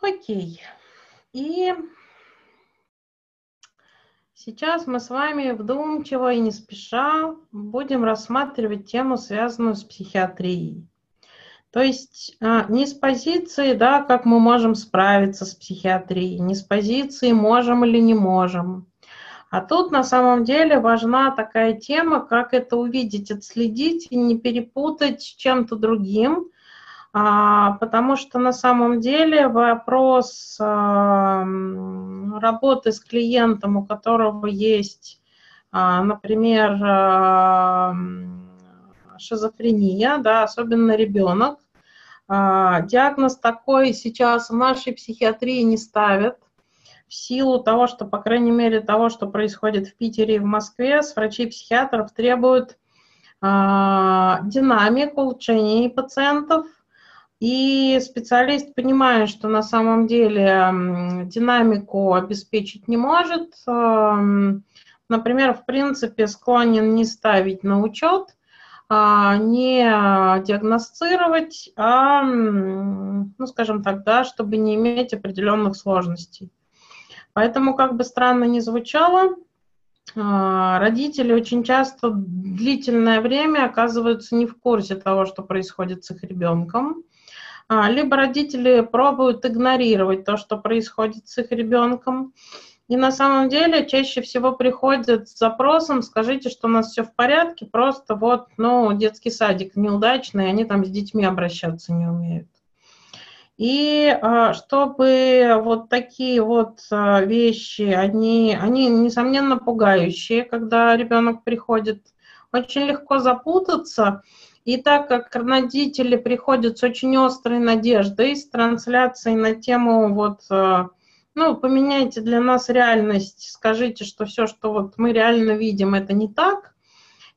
Окей. И сейчас мы с вами вдумчиво и не спеша будем рассматривать тему, связанную с психиатрией. То есть а, не с позиции, да, как мы можем справиться с психиатрией, не с позиции можем или не можем. А тут на самом деле важна такая тема, как это увидеть, отследить и не перепутать с чем-то другим, потому что на самом деле вопрос а, работы с клиентом, у которого есть, а, например, шизофрения, да, особенно ребенок, диагноз такой сейчас в нашей психиатрии не ставят, в силу того, что, по крайней мере, того, что происходит в Питере и в Москве, с врачей-психиатров требуют динамик улучшения пациентов – и специалист понимает, что на самом деле динамику обеспечить не может. Например, в принципе, склонен не ставить на учет, а, не диагностировать, а, ну, скажем так, да, чтобы не иметь определенных сложностей. Поэтому, как бы странно ни звучало, а, родители очень часто длительное время оказываются не в курсе того, что происходит с их ребенком. А, либо родители пробуют игнорировать то, что происходит с их ребенком. И на самом деле чаще всего приходят с запросом, скажите, что у нас все в порядке, просто вот, ну, детский садик неудачный, они там с детьми обращаться не умеют. И а, чтобы вот такие вот а, вещи, они, они, несомненно, пугающие, когда ребенок приходит, очень легко запутаться, и так как родители приходят с очень острой надеждой, с трансляцией на тему вот, э, ну, поменяйте для нас реальность, скажите, что все, что вот мы реально видим, это не так,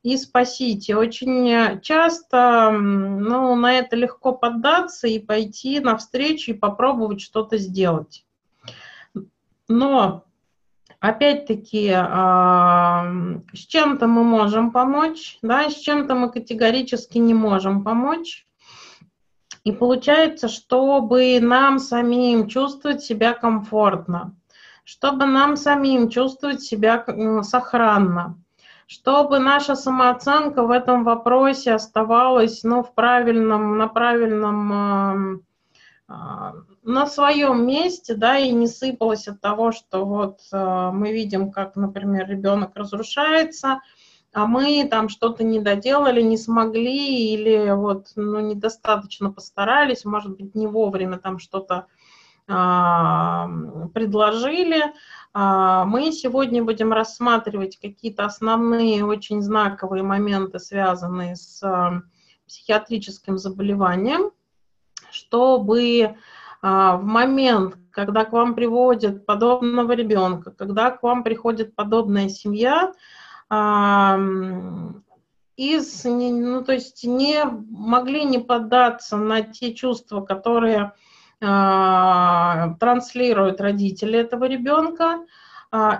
и спасите. Очень часто ну, на это легко поддаться и пойти навстречу и попробовать что-то сделать. Но опять-таки, с чем-то мы можем помочь, да, с чем-то мы категорически не можем помочь. И получается, чтобы нам самим чувствовать себя комфортно, чтобы нам самим чувствовать себя сохранно, чтобы наша самооценка в этом вопросе оставалась ну, в правильном, на правильном на своем месте, да, и не сыпалась от того, что вот э, мы видим, как, например, ребенок разрушается, а мы там что-то не доделали, не смогли или вот, ну, недостаточно постарались, может быть, не вовремя там что-то а, предложили. А, мы сегодня будем рассматривать какие-то основные очень знаковые моменты, связанные с а, психиатрическим заболеванием, чтобы в момент, когда к вам приводят подобного ребенка, когда к вам приходит подобная семья, а, из, ну, то есть не могли не поддаться на те чувства, которые а, транслируют родители этого ребенка,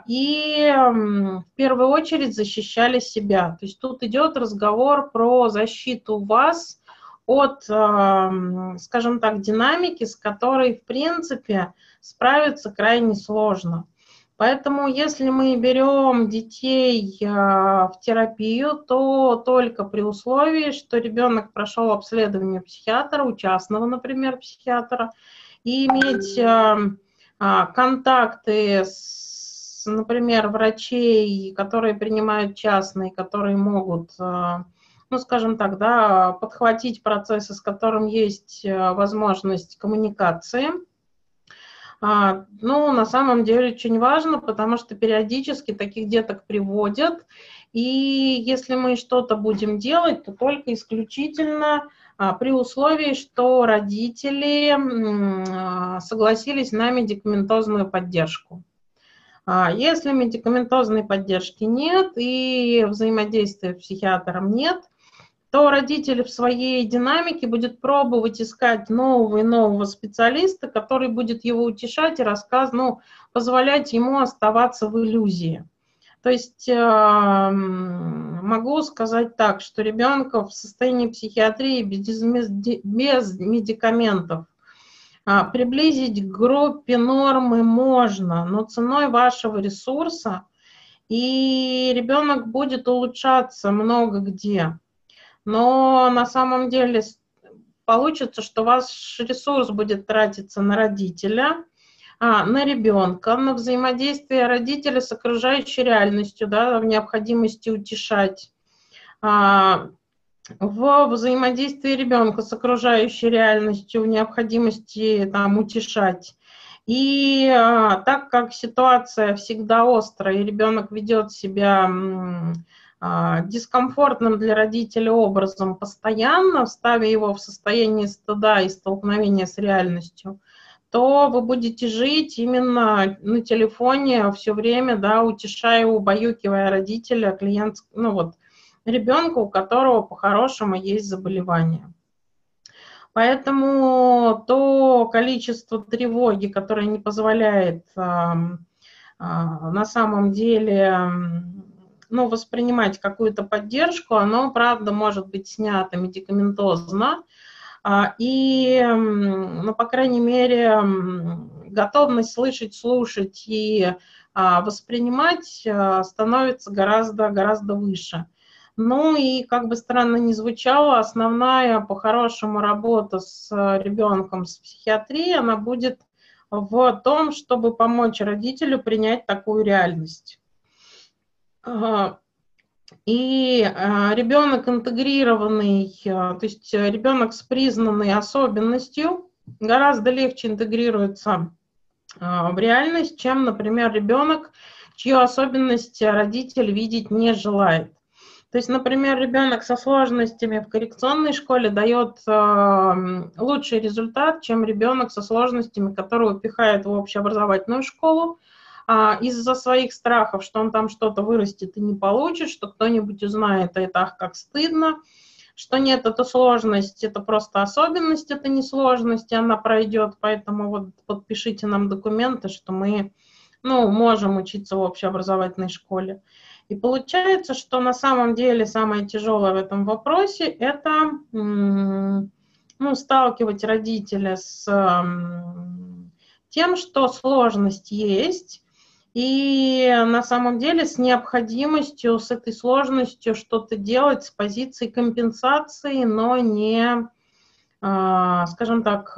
и в первую очередь защищали себя. То есть тут идет разговор про защиту вас от, скажем так, динамики, с которой, в принципе, справиться крайне сложно. Поэтому, если мы берем детей а, в терапию, то только при условии, что ребенок прошел обследование психиатра, у частного, например, психиатра, и иметь а, контакты с, например, врачей, которые принимают частные, которые могут а, ну, скажем так, да, подхватить процессы, с которым есть э, возможность коммуникации. А, ну, на самом деле очень важно, потому что периодически таких деток приводят, и если мы что-то будем делать, то только исключительно а, при условии, что родители а, согласились на медикаментозную поддержку. Если медикаментозной поддержки нет и взаимодействия с психиатром нет, то родитель в своей динамике будет пробовать искать нового и нового специалиста, который будет его утешать и рассказ, ну, позволять ему оставаться в иллюзии. То есть э, могу сказать так, что ребенка в состоянии психиатрии без, без медикаментов А, приблизить к группе нормы можно, но ценой вашего ресурса, и ребенок будет улучшаться много где. Но на самом деле получится, что ваш ресурс будет тратиться на родителя, а, на ребенка, на взаимодействие родителя с окружающей реальностью, да, в необходимости утешать, а, в взаимодействии ребенка с окружающей реальностью, в необходимости там, утешать. И а, так как ситуация всегда острая, и ребенок ведет себя дискомфортным для родителя образом постоянно, ставя его в состояние стыда и столкновения с реальностью, то вы будете жить именно на телефоне все время, да, утешая, убаюкивая родителя, клиент, ну вот, ребенка, у которого по-хорошему есть заболевание. Поэтому то количество тревоги, которое не позволяет а, а, на самом деле ну, воспринимать какую-то поддержку, оно, правда, может быть снято медикаментозно. А, и, ну, по крайней мере, готовность слышать, слушать и воспринимать становится гораздо, гораздо выше. Ну и, как бы странно ни звучало, основная по-хорошему работа с ребенком с психиатрией, она будет в том, чтобы помочь родителю принять такую реальность. И э, ребенок интегрированный, э, то есть ребенок с признанной особенностью гораздо легче интегрируется в реальность, чем, например, ребенок, чью особенность родитель видеть не желает. То есть, например, ребенок со сложностями в коррекционной школе дает э, лучший результат, чем ребенок со сложностями, которого пихают в общеобразовательную школу э, из-за своих страхов, что он там что-то вырастет и не получит, что кто-нибудь узнает, а это ах, как стыдно, что нет, это сложность, это просто особенность, это не сложность, и она пройдет, поэтому вот подпишите нам документы, что мы ну, можем учиться в общеобразовательной школе. И получается, что на самом деле самое тяжелое в этом вопросе – это ну, сталкивать родителя с тем, что сложность есть, и на самом деле с необходимостью, с этой сложностью что-то делать с позиции компенсации, но не, а, скажем так,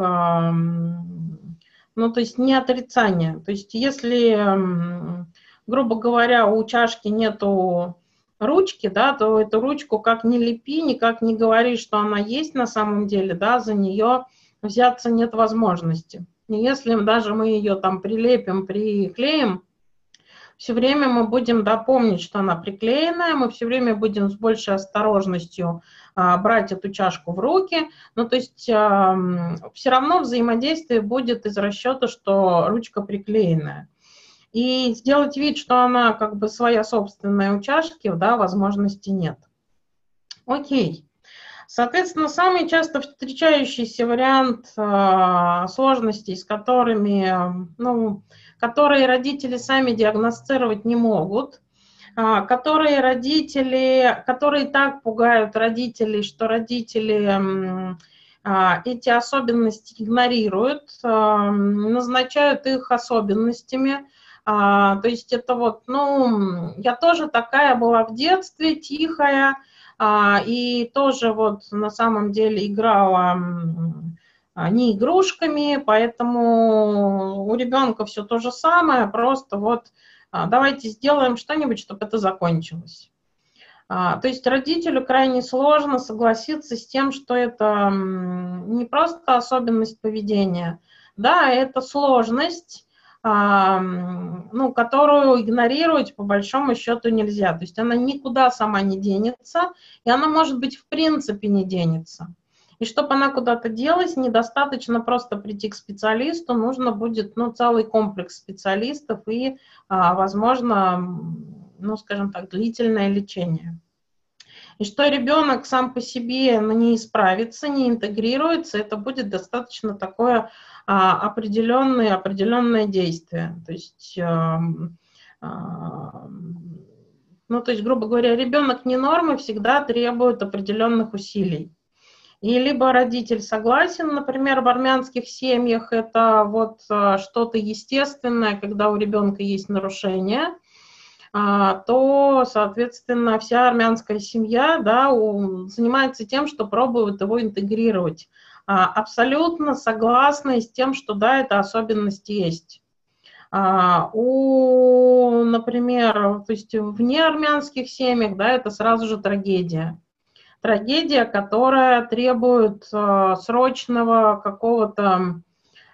ну, то есть не отрицания. То есть если грубо говоря, у чашки нету ручки, да, то эту ручку как не лепи, никак не говори, что она есть на самом деле, да, за нее взяться нет возможности. И если даже мы ее там прилепим, приклеим, все время мы будем да, что она приклеенная, мы все время будем с большей осторожностью а, брать эту чашку в руки. Ну, то есть а, все равно взаимодействие будет из расчета, что ручка приклеенная. И сделать вид, что она как бы своя собственная у чашки, да, возможности нет. Окей. Соответственно, самый часто встречающийся вариант э, сложностей, с которыми, ну, которые родители сами диагностировать не могут, э, которые родители, которые так пугают родителей, что родители э, эти особенности игнорируют, назначают их особенностями, а, то есть это вот, ну, я тоже такая была в детстве, тихая, а, и тоже вот на самом деле играла а, не игрушками, поэтому у ребенка все то же самое, просто вот а, давайте сделаем что-нибудь, чтобы это закончилось. А, то есть родителю крайне сложно согласиться с тем, что это не просто особенность поведения, да, это сложность, ну, которую игнорировать по большому счету нельзя. То есть она никуда сама не денется, и она, может быть, в принципе не денется. И чтобы она куда-то делась, недостаточно просто прийти к специалисту, нужно будет ну, целый комплекс специалистов и, а, возможно, ну, скажем так, длительное лечение. И что ребенок сам по себе ну, не исправится, не интегрируется, это будет достаточно такое а, определенные, определенные действия. То есть, а, а, ну, то есть, грубо говоря, ребенок не нормы всегда требует определенных усилий. И либо родитель согласен, например, в армянских семьях это вот э, что-то естественное, когда у ребенка есть нарушение, а, то, соответственно, вся армянская семья да, занимается тем, что пробует его интегрировать. А, абсолютно согласна с тем, что да, эта особенность есть. А, у, например, то есть в неармянских семьях, да, это сразу же трагедия. Трагедия, которая требует срочного какого-то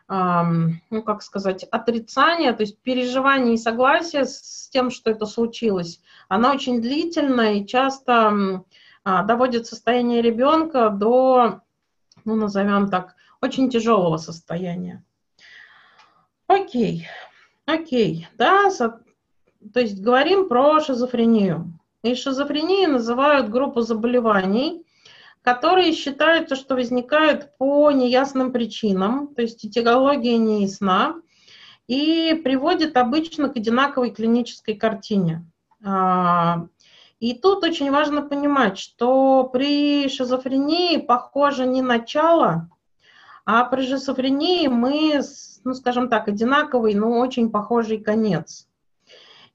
ну, как сказать, отрицание, то есть переживание и согласие с тем, что это случилось, она очень длительная и часто а, доводит состояние ребенка до, ну, назовем так, очень тяжелого состояния. Окей, окей, да, то есть говорим про шизофрению. И шизофренией называют группу заболеваний, которые считаются, что возникают по неясным причинам, то есть этиология не ясна, и приводит обычно к одинаковой клинической картине. А, и тут очень важно понимать, что при шизофрении похоже не начало, а при шизофрении мы, ну скажем так, одинаковый, но очень похожий конец.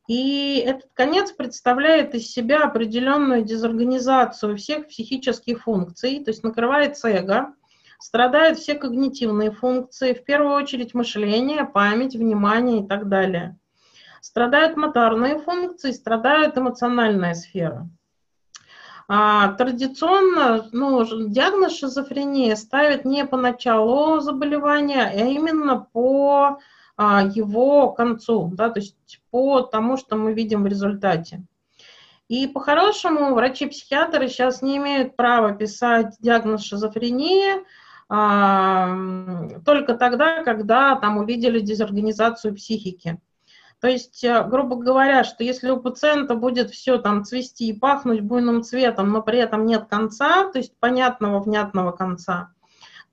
И этот конец представляет из себя определенную дезорганизацию всех психических функций, то есть накрывается эго, страдают все когнитивные функции, в первую очередь мышление, память, внимание и так далее. Страдают моторные функции, страдает эмоциональная сфера. А, традиционно ну, диагноз шизофрения ставят не по началу заболевания, а именно по его концу, да, то есть по тому, что мы видим в результате. И по-хорошему врачи-психиатры сейчас не имеют права писать диагноз шизофрении а, только тогда, когда там увидели дезорганизацию психики. То есть, э, грубо говоря, что если у пациента будет все там цвести и пахнуть буйным цветом, но при этом нет конца, то есть понятного, внятного конца,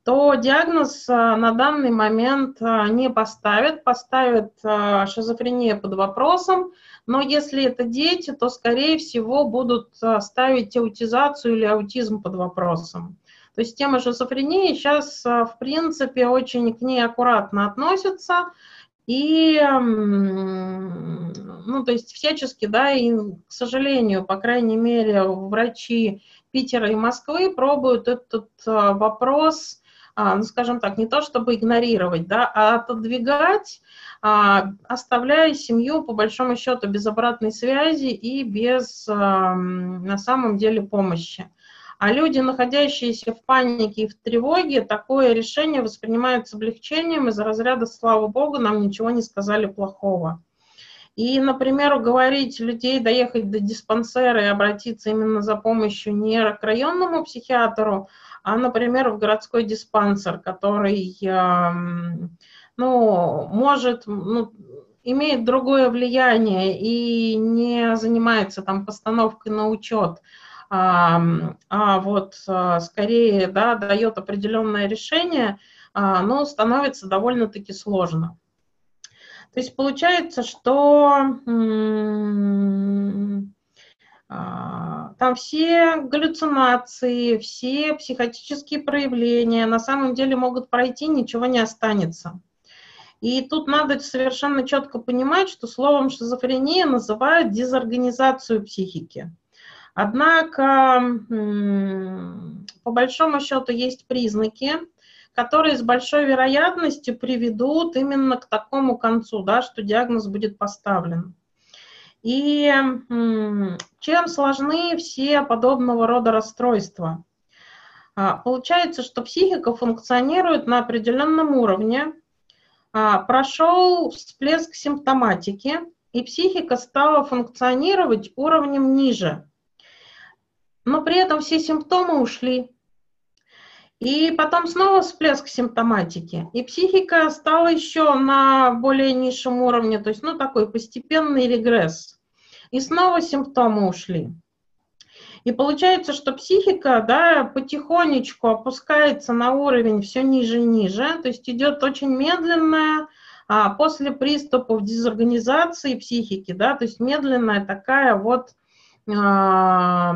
то диагноз э, на данный момент э, не поставят, поставят э, шизофрения под вопросом, но если это дети, то, скорее всего, будут ставить аутизацию или аутизм под вопросом. То есть тема шизофрении сейчас, в принципе, очень к ней аккуратно относятся, и, ну, то есть всячески, да, и, к сожалению, по крайней мере, врачи Питера и Москвы пробуют этот вопрос а, ну, скажем так, не то чтобы игнорировать, да, а отодвигать, а, оставляя семью, по большому счету, без обратной связи и без, на самом деле, помощи. А люди, находящиеся в панике и в тревоге, такое решение воспринимают с облегчением из разряда «слава богу, нам ничего не сказали плохого». И, например, уговорить людей доехать до диспансера и обратиться именно за помощью не к районному психиатру, а, например, в городской диспансер, который, ну, может, ну, имеет другое влияние и не занимается там постановкой на учет, а, а вот а, скорее, да, дает определенное решение, а, но становится довольно-таки сложно. То есть получается, что там все галлюцинации, все психотические проявления на самом деле могут пройти, ничего не останется. И тут надо совершенно четко понимать, что словом шизофрения называют дезорганизацию психики. Однако, по большому счету, есть признаки, которые с большой вероятностью приведут именно к такому концу, да, что диагноз будет поставлен. И чем сложны все подобного рода расстройства? А, получается, что психика функционирует на определенном уровне, а, прошел всплеск симптоматики, и психика стала функционировать уровнем ниже. Но при этом все симптомы ушли. И потом снова всплеск симптоматики. И психика стала еще на более низшем уровне, то есть, ну, такой постепенный регресс. И снова симптомы ушли. И получается, что психика да, потихонечку опускается на уровень все ниже и ниже, то есть идет очень медленная, а после приступов дезорганизации психики, да, то есть медленная такая вот то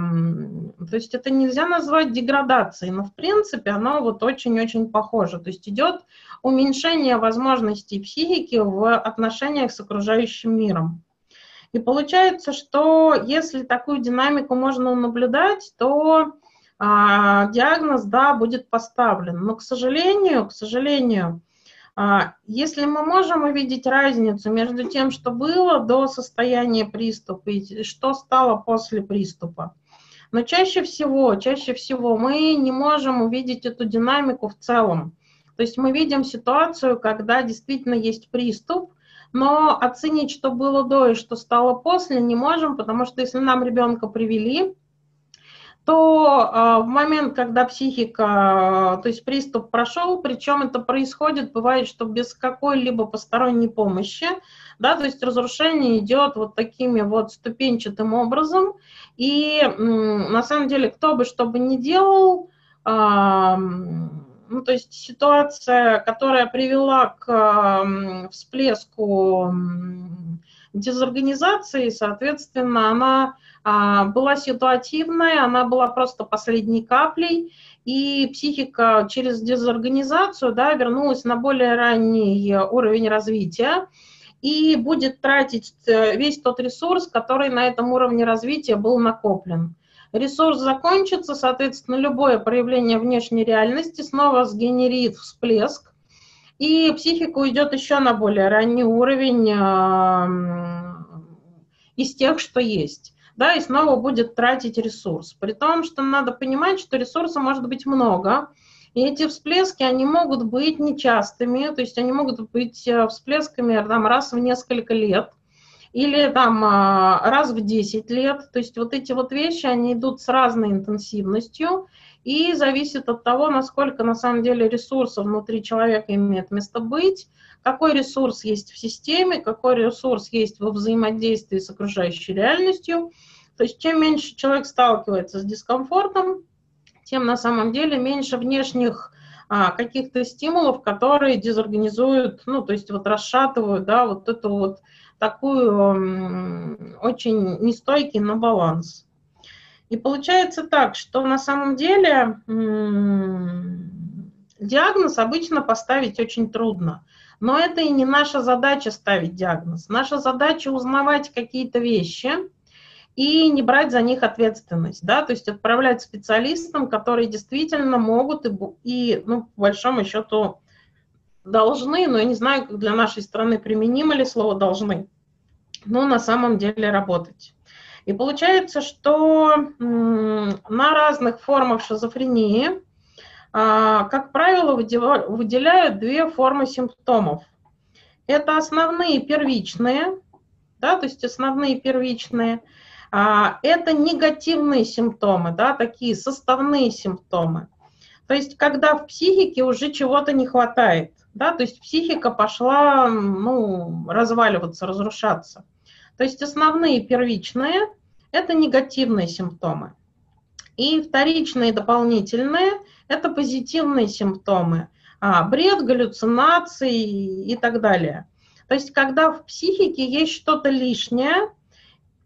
есть это нельзя назвать деградацией, но в принципе оно вот очень-очень похоже. То есть идет уменьшение возможностей психики в отношениях с окружающим миром. И получается, что если такую динамику можно наблюдать, то а, диагноз, да, будет поставлен. Но, к сожалению, к сожалению, а, если мы можем увидеть разницу между тем, что было до состояния приступа и что стало после приступа, но чаще всего, чаще всего мы не можем увидеть эту динамику в целом. То есть мы видим ситуацию, когда действительно есть приступ, но оценить, что было до и что стало после, не можем, потому что если нам ребенка привели, то э, в момент, когда психика, то есть приступ прошел, причем это происходит, бывает, что без какой-либо посторонней помощи, да, то есть разрушение идет вот такими вот ступенчатым образом, и на самом деле кто бы что бы ни делал, э, ну, то есть ситуация, которая привела к всплеску дезорганизации, соответственно, она а, была ситуативная, она была просто последней каплей, и психика через дезорганизацию да, вернулась на более ранний уровень развития и будет тратить э, весь тот ресурс, который на этом уровне развития был накоплен. Ресурс закончится, соответственно, любое проявление внешней реальности снова сгенерит всплеск, и психика уйдет еще на более ранний уровень из тех, что есть да, и снова будет тратить ресурс. При том, что надо понимать, что ресурса может быть много, и эти всплески, они могут быть нечастыми, то есть они могут быть э, всплесками там, раз в несколько лет, или там а, раз в 10 лет. То есть вот эти вот вещи, они идут с разной интенсивностью, и зависит от того, насколько на самом деле ресурсов внутри человека имеет место быть, какой ресурс есть в системе, какой ресурс есть во взаимодействии с окружающей реальностью. То есть чем меньше человек сталкивается с дискомфортом, тем на самом деле меньше внешних а, каких-то стимулов, которые дезорганизуют, ну, то есть вот расшатывают, да, вот эту вот такую очень нестойкий на баланс. И получается так, что на самом деле диагноз обычно поставить очень трудно. Но это и не наша задача ставить диагноз. Наша задача узнавать какие-то вещи и не брать за них ответственность, да, то есть отправлять специалистам, которые действительно могут и, и ну, по большому счету, должны, но я не знаю, как для нашей страны применимо ли слово «должны», но на самом деле работать. И получается, что на разных формах шизофрении а, как правило, выделяют две формы симптомов. Это основные первичные, да, то есть основные первичные. А, это негативные симптомы, да, такие составные симптомы. То есть когда в психике уже чего-то не хватает, да, то есть психика пошла ну, разваливаться, разрушаться. То есть основные первичные – это негативные симптомы. И вторичные дополнительные – это позитивные симптомы, а, бред, галлюцинации и так далее. То есть, когда в психике есть что-то лишнее,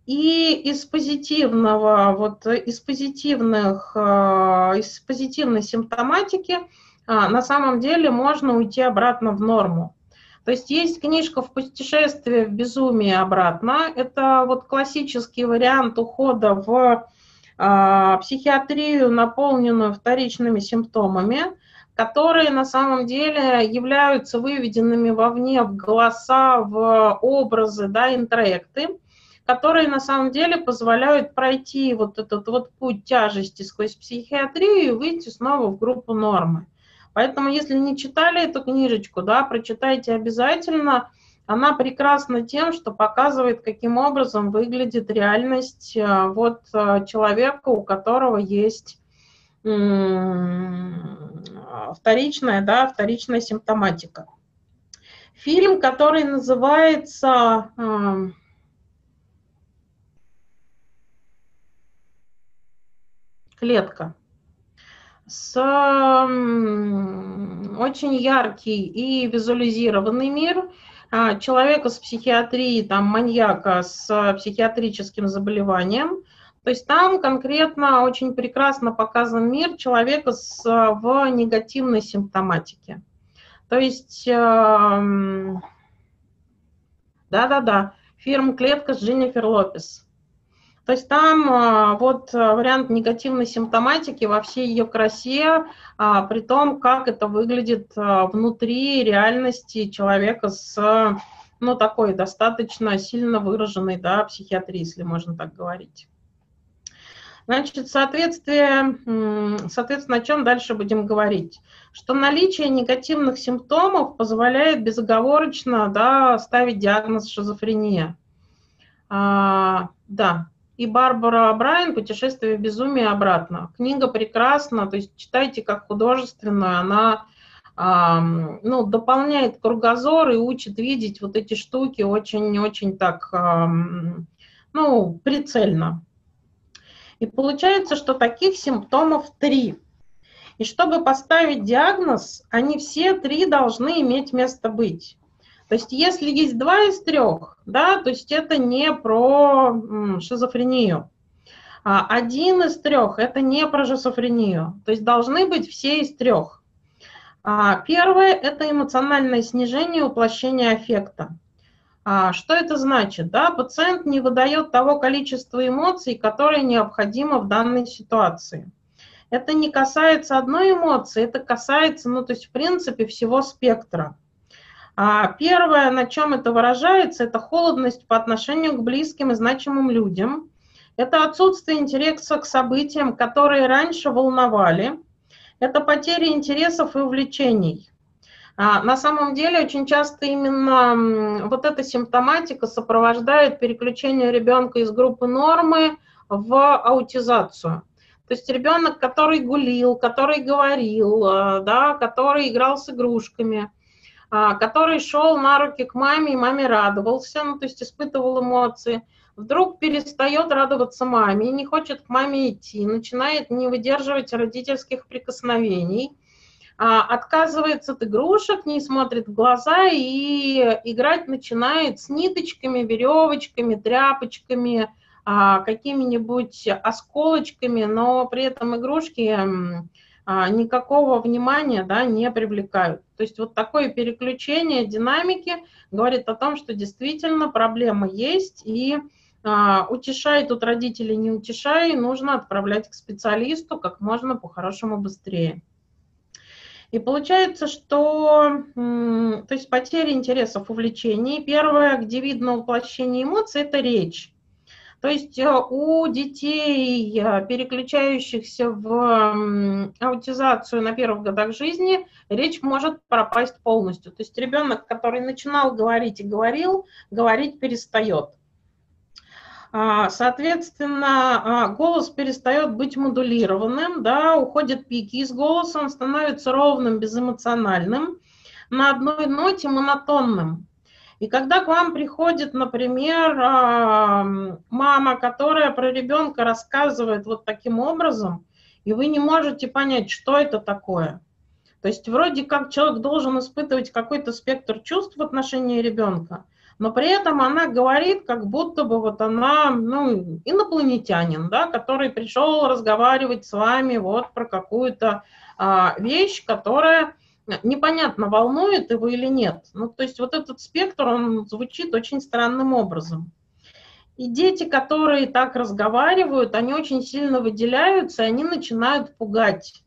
и из позитивного, вот из позитивных, а, из позитивной симптоматики а, на самом деле можно уйти обратно в норму. То есть есть книжка «В путешествие в безумие обратно». Это вот классический вариант ухода в а, психиатрию, наполненную вторичными симптомами, которые на самом деле являются выведенными вовне в голоса, в образы, да, интроекты, которые на самом деле позволяют пройти вот этот вот путь тяжести сквозь психиатрию и выйти снова в группу нормы. Поэтому, если не читали эту книжечку, да, прочитайте обязательно – она прекрасна тем, что показывает, каким образом выглядит реальность э, вот э, человека, у которого есть вторичная, да, вторичная симптоматика. Фильм, который называется э, «Клетка», с очень яркий и визуализированный мир – а, человека с психиатрией, там, маньяка с психиатрическим заболеванием, То есть там конкретно очень прекрасно показан мир человека с, в негативной симптоматике. То есть, эм, да-да-да, фирм «Клетка» с Дженнифер Лопес. То есть там э, вот вариант негативной симптоматики во всей ее красе, а, при том, как это выглядит внутри реальности человека с, ну, такой достаточно сильно выраженной, да, психиатрии, если можно так говорить. Значит, соответствие, соответственно, о чем дальше будем говорить? Что наличие негативных симптомов позволяет безоговорочно да, ставить диагноз шизофрения. А, да, и Барбара Брайан «Путешествие в безумие обратно». Книга прекрасна, то есть читайте как художественную, она ну, дополняет кругозор и учит видеть вот эти штуки очень-очень так, ну, прицельно. И получается, что таких симптомов три. И чтобы поставить диагноз, они все три должны иметь место быть. То есть если есть два из трех, да, то есть это не про шизофрению. А один из трех – это не про шизофрению. То есть должны быть все из трех. А первое – это эмоциональное снижение уплощения аффекта. А что это значит? Да, пациент не выдает того количества эмоций, которое необходимо в данной ситуации. Это не касается одной эмоции, это касается, ну, то есть, в принципе, всего спектра. А первое, на чем это выражается, это холодность по отношению к близким и значимым людям. Это отсутствие интереса к событиям, которые раньше волновали. Это потеря интересов и увлечений. А, на самом деле очень часто именно вот эта симптоматика сопровождает переключение ребенка из группы нормы в аутизацию. То есть ребенок, который гулил, который говорил, э, да, который играл с игрушками, а, который шел на руки к маме, и маме радовался, ну, то есть испытывал эмоции, вдруг перестает радоваться маме, не хочет к маме идти, начинает не выдерживать родительских прикосновений – а, отказывается от игрушек, не смотрит в глаза и играть начинает с ниточками, веревочками, тряпочками, а, какими-нибудь осколочками, но при этом игрушки а, никакого внимания да, не привлекают. То есть вот такое переключение динамики говорит о том, что действительно проблема есть, и а, утешай тут родители, не утешай, нужно отправлять к специалисту как можно по-хорошему быстрее. И получается, что то есть потеря интересов, увлечений. Первое, где видно воплощение эмоций, это речь. То есть э, у детей, э, переключающихся в аутизацию на первых годах жизни, речь может пропасть полностью. То есть ребенок, который начинал говорить и говорил, говорить перестает. А, соответственно, а, голос перестает быть модулированным, да, уходят пики из голоса, он становится ровным, безэмоциональным, на одной ноте монотонным. И когда к вам приходит, например, а, мама, которая про ребенка рассказывает вот таким образом, и вы не можете понять, что это такое. То есть вроде как человек должен испытывать какой-то спектр чувств в отношении ребенка, но при этом она говорит, как будто бы вот она, ну, инопланетянин, да, который пришел разговаривать с вами вот про какую-то а, вещь, которая непонятно, волнует его или нет. Ну, то есть вот этот спектр, он звучит очень странным образом. И дети, которые так разговаривают, они очень сильно выделяются, и они начинают пугать.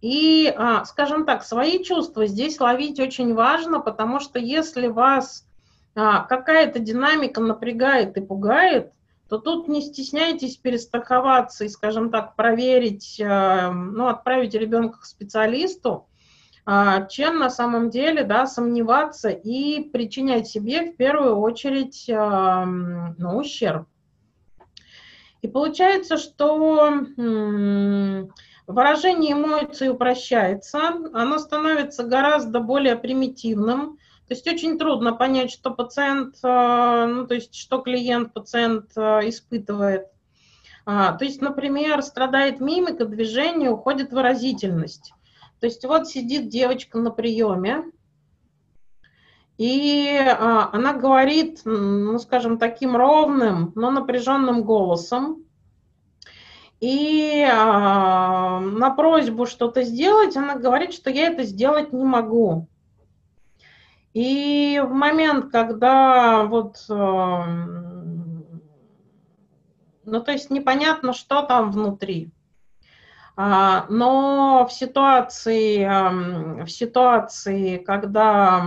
И, а, скажем так, свои чувства здесь ловить очень важно, потому что если вас а, какая-то динамика напрягает и пугает, то тут не стесняйтесь перестраховаться и, скажем так, проверить, а, ну, отправить ребенка к специалисту, чем на самом деле да, сомневаться и причинять себе в первую очередь ну, ущерб. И получается, что выражение эмоций упрощается, оно становится гораздо более примитивным, то есть очень трудно понять, что пациент, э, ну, то есть что клиент, пациент испытывает. А, то есть, например, страдает мимика, движение, уходит выразительность. То есть вот сидит девочка на приеме, и а, она говорит, ну, скажем, таким ровным, но напряженным голосом. И э, на просьбу что-то сделать, она говорит, что я это сделать не могу. И в момент, когда вот, э, ну то есть непонятно, что там внутри, а, но в ситуации, в ситуации, когда,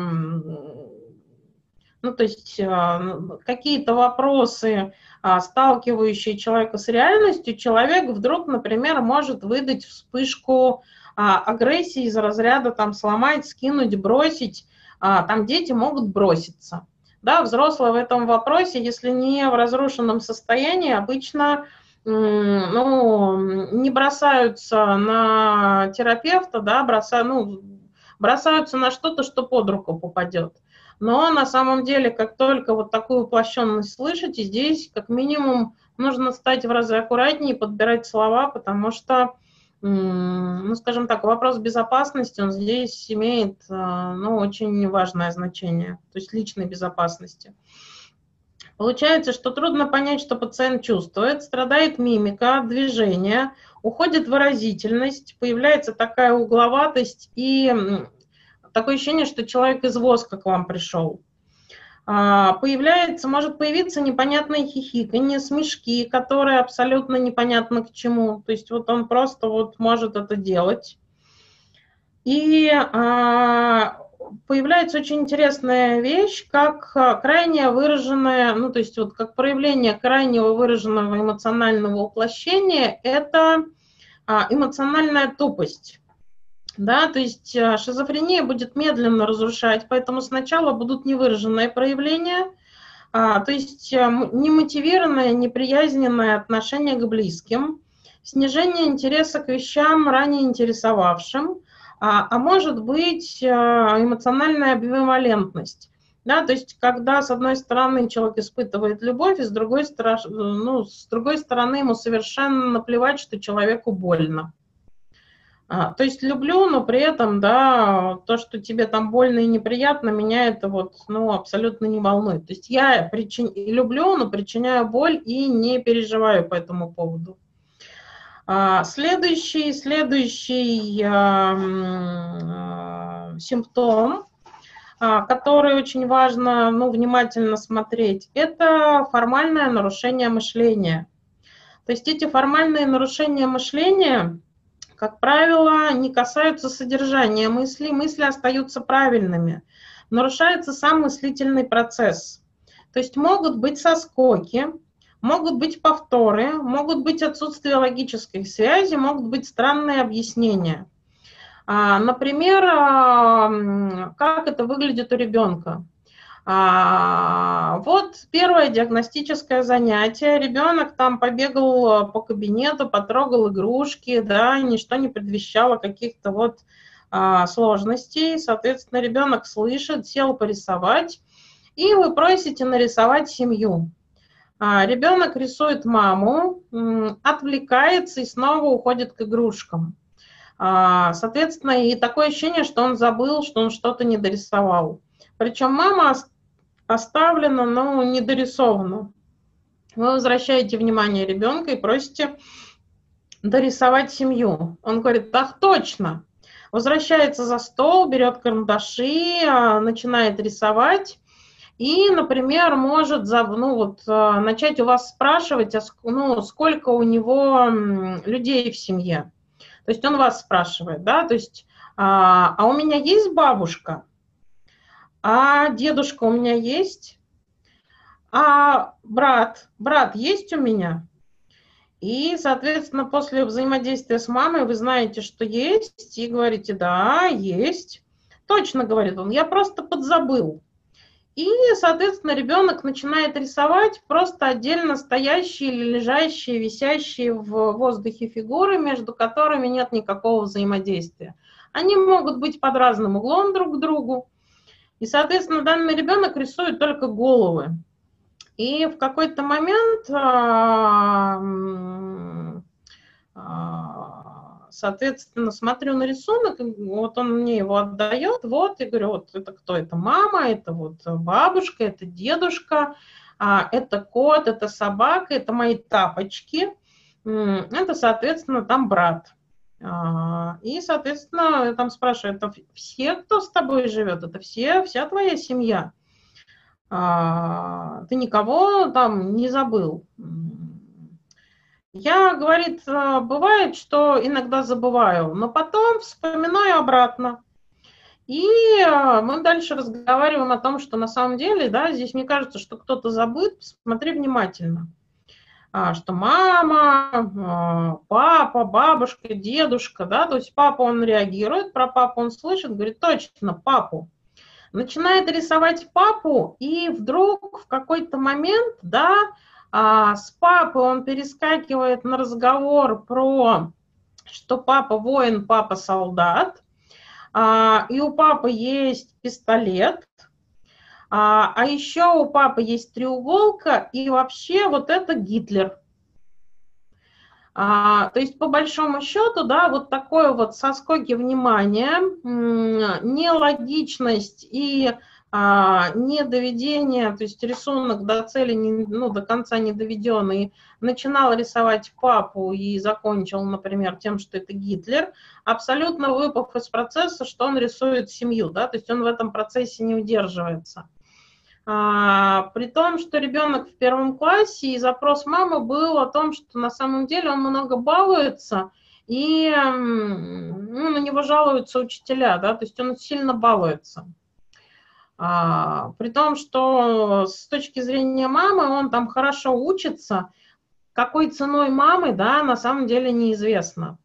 ну, то есть а, какие-то вопросы, а, сталкивающие человека с реальностью, человек вдруг, например, может выдать вспышку агрессии из разряда там сломать, скинуть, бросить, там дети могут броситься. Да, взрослые в этом вопросе, если не в разрушенном состоянии, обычно ну, не бросаются на терапевта, да, бросают, ну, бросаются на что-то, что под руку попадет. Но на самом деле, как только вот такую уплощенность слышите, здесь как минимум нужно стать в разы аккуратнее, подбирать слова, потому что, ну, скажем так, вопрос безопасности, он здесь имеет, э, ну, очень важное значение, то есть личной безопасности. Получается, что трудно понять, что пациент чувствует, страдает мимика, движение, уходит выразительность, появляется такая угловатость и такое ощущение, что человек из воска к вам пришел. А, появляется, может появиться непонятное хихиканье, смешки, которые абсолютно непонятно к чему. То есть вот он просто вот может это делать. И а, появляется очень интересная вещь, как а, крайне выраженная, ну то есть вот как проявление крайнего выраженного эмоционального воплощения, это а, эмоциональная тупость. Да, то есть а, шизофрения будет медленно разрушать, поэтому сначала будут невыраженные проявления, то есть немотивированное, неприязненное отношение к близким, снижение интереса к вещам, ранее интересовавшим – а, а может быть э, эмоциональная амбивалентность. Да, то есть, когда с одной стороны человек испытывает любовь, и с другой, стороны, ну, с другой стороны ему совершенно наплевать, что человеку больно. А, то есть люблю, но при этом, да, то, что тебе там больно и неприятно, меня это вот, ну, абсолютно не волнует. То есть я причин... люблю, но причиняю боль и не переживаю по этому поводу. А, следующий, следующий а, а, симптом, который очень важно ну, внимательно смотреть, это формальное нарушение мышления. То есть эти формальные нарушения мышления, как правило, не касаются содержания мысли, мысли остаются правильными. Нарушается сам мыслительный процесс. То есть могут быть соскоки, Могут быть повторы, могут быть отсутствие логической связи, могут быть странные объяснения. А, например, а, как это выглядит у ребенка. А, вот первое диагностическое занятие. Ребенок там побегал по кабинету, потрогал игрушки, да, ничто не предвещало каких-то вот сложностей. Соответственно, ребенок слышит, сел порисовать, и вы просите нарисовать семью. А, ребенок рисует маму, отвлекается и снова уходит к игрушкам. А, соответственно, и такое ощущение, что он забыл, что он что-то не дорисовал. Причем мама оставлена, но не дорисована. Вы возвращаете внимание ребенка и просите дорисовать семью. Он говорит, ах, точно. Возвращается за стол, берет карандаши, а, начинает рисовать. И, например, может ну, вот, а, начать у вас спрашивать, а ну, сколько у него людей в семье. То есть он вас спрашивает, да, то есть, а, а у меня есть бабушка, а дедушка у меня есть, а брат, брат есть у меня. И, соответственно, после взаимодействия с мамой вы знаете, что есть, и говорите, да, есть. Точно, говорит он, я просто подзабыл. И, соответственно, ребенок начинает рисовать просто отдельно стоящие или лежащие, висящие в воздухе фигуры, между которыми нет никакого взаимодействия. Они могут быть под разным углом друг к другу. И, соответственно, данный ребенок рисует только головы. И в какой-то момент а, а, Соответственно, смотрю на рисунок, вот он мне его отдает, вот, и говорю, вот это кто? Это мама, это вот бабушка, это дедушка, а, это кот, это собака, это мои тапочки. это, соответственно, там брат. А, и, соответственно, там спрашивают, это все, кто с тобой живет, это все, вся твоя семья. А, ты никого там не забыл. Я, говорит, э, бывает, что иногда забываю, но потом вспоминаю обратно. И э, мы дальше разговариваем о том, что на самом деле, да, здесь мне кажется, что кто-то забыт, смотри внимательно. А, что мама, а, папа, бабушка, дедушка, да, то есть папа, он реагирует, про папу он слышит, говорит, точно, папу. Начинает рисовать папу, и вдруг в какой-то момент, да, с папы он перескакивает на разговор про, что папа воин, папа солдат, а, и у папы есть пистолет, а, а еще у папы есть треуголка, и вообще вот это Гитлер. А, то есть, по большому счету, да, вот такое вот соскоки внимания, нелогичность и а, недоведение, то есть рисунок до цели, не, ну, до конца не доведенный, начинал рисовать папу и закончил, например, тем, что это Гитлер, абсолютно выпав из процесса, что он рисует семью, да, то есть он в этом процессе не удерживается. А, при том, что ребенок в первом классе, и запрос мамы был о том, что на самом деле он много балуется, и ну, на него жалуются учителя, да, то есть он сильно балуется. А, при том, что с точки зрения мамы он там хорошо учится, какой ценой мамы, да, на самом деле неизвестно.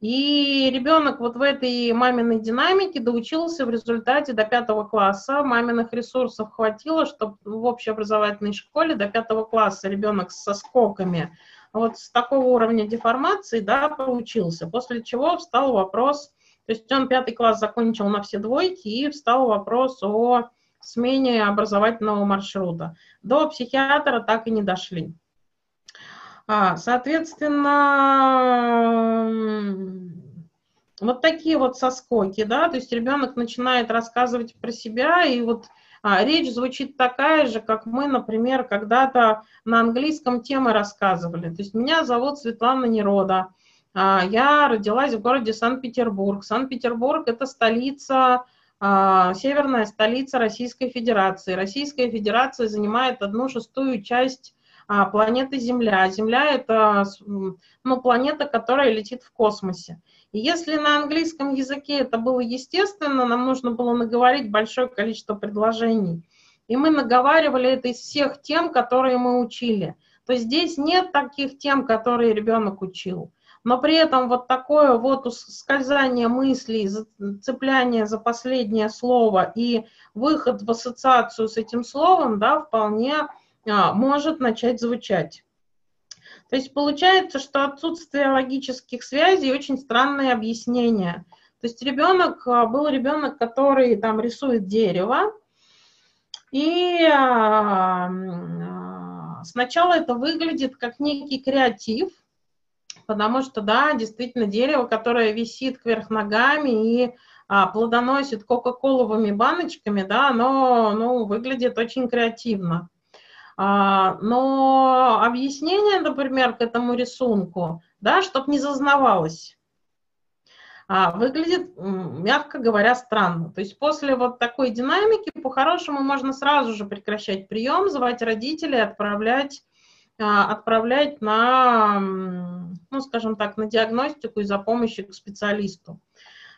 И ребенок вот в этой маминой динамике доучился в результате до пятого класса. Маминых ресурсов хватило, чтобы в общеобразовательной школе до пятого класса ребенок со скоками вот с такого уровня деформации, да, поучился. После чего встал вопрос то есть он пятый класс закончил на все двойки, и встал вопрос о смене образовательного маршрута. До психиатра так и не дошли. А, соответственно, вот такие вот соскоки, да, то есть ребенок начинает рассказывать про себя, и вот а, речь звучит такая же, как мы, например, когда-то на английском темы рассказывали. То есть меня зовут Светлана Нерода, я родилась в городе Санкт-Петербург. Санкт-Петербург – это столица, а, северная столица Российской Федерации. Российская Федерация занимает одну шестую часть а, планеты Земля. Земля – это ну, планета, которая летит в космосе. И если на английском языке это было естественно, нам нужно было наговорить большое количество предложений. И мы наговаривали это из всех тем, которые мы учили. То есть здесь нет таких тем, которые ребенок учил но при этом вот такое вот скользание мыслей, цепляние за последнее слово и выход в ассоциацию с этим словом, да, вполне а, может начать звучать. То есть получается, что отсутствие логических связей очень странное объяснение. То есть ребенок, а, был ребенок, который там рисует дерево, и а, сначала это выглядит как некий креатив, потому что, да, действительно, дерево, которое висит кверх ногами и а, плодоносит кока-коловыми баночками, да, оно ну, выглядит очень креативно. А, но объяснение, например, к этому рисунку, да, чтобы не зазнавалось, а, выглядит, мягко говоря, странно. То есть после вот такой динамики по-хорошему можно сразу же прекращать прием, звать родителей, отправлять отправлять на, ну, скажем так, на диагностику и за помощью к специалисту.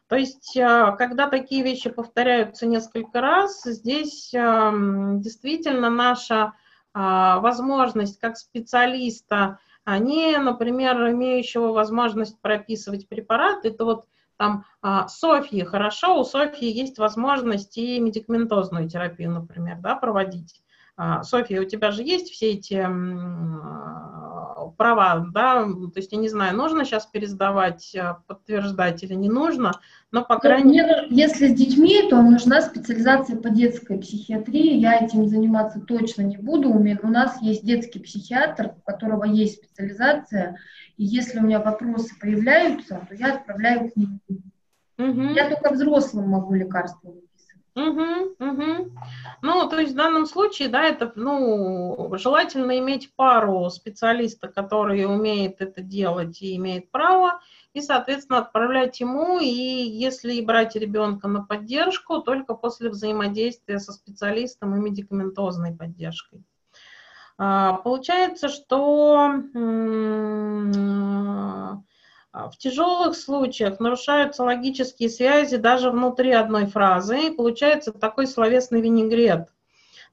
То есть, а, когда такие вещи повторяются несколько раз, здесь а, действительно наша возможность как специалиста, не, например, имеющего возможность прописывать препарат, это вот там Софьи, хорошо, у Софьи есть возможность и медикаментозную терапию, например, да, проводить. А, Софья, у тебя же есть все эти а, права, да, то есть я не знаю, нужно сейчас пересдавать, а, подтверждать или не нужно, но по ну, крайней мере... Если с детьми, то нужна специализация по детской психиатрии, я этим заниматься точно не буду, у, меня, у нас есть детский психиатр, у которого есть специализация, и если у меня вопросы появляются, то я отправляю к нему. Угу. Я только взрослым могу лекарства. Угу, угу. Ну, то есть в данном случае, да, это, ну, желательно иметь пару специалиста, который умеет это делать и имеет право, и, соответственно, отправлять ему, и если брать ребенка на поддержку, только после взаимодействия со специалистом и медикаментозной поддержкой. А, получается, что в тяжелых случаях нарушаются логические связи даже внутри одной фразы, и получается такой словесный винегрет.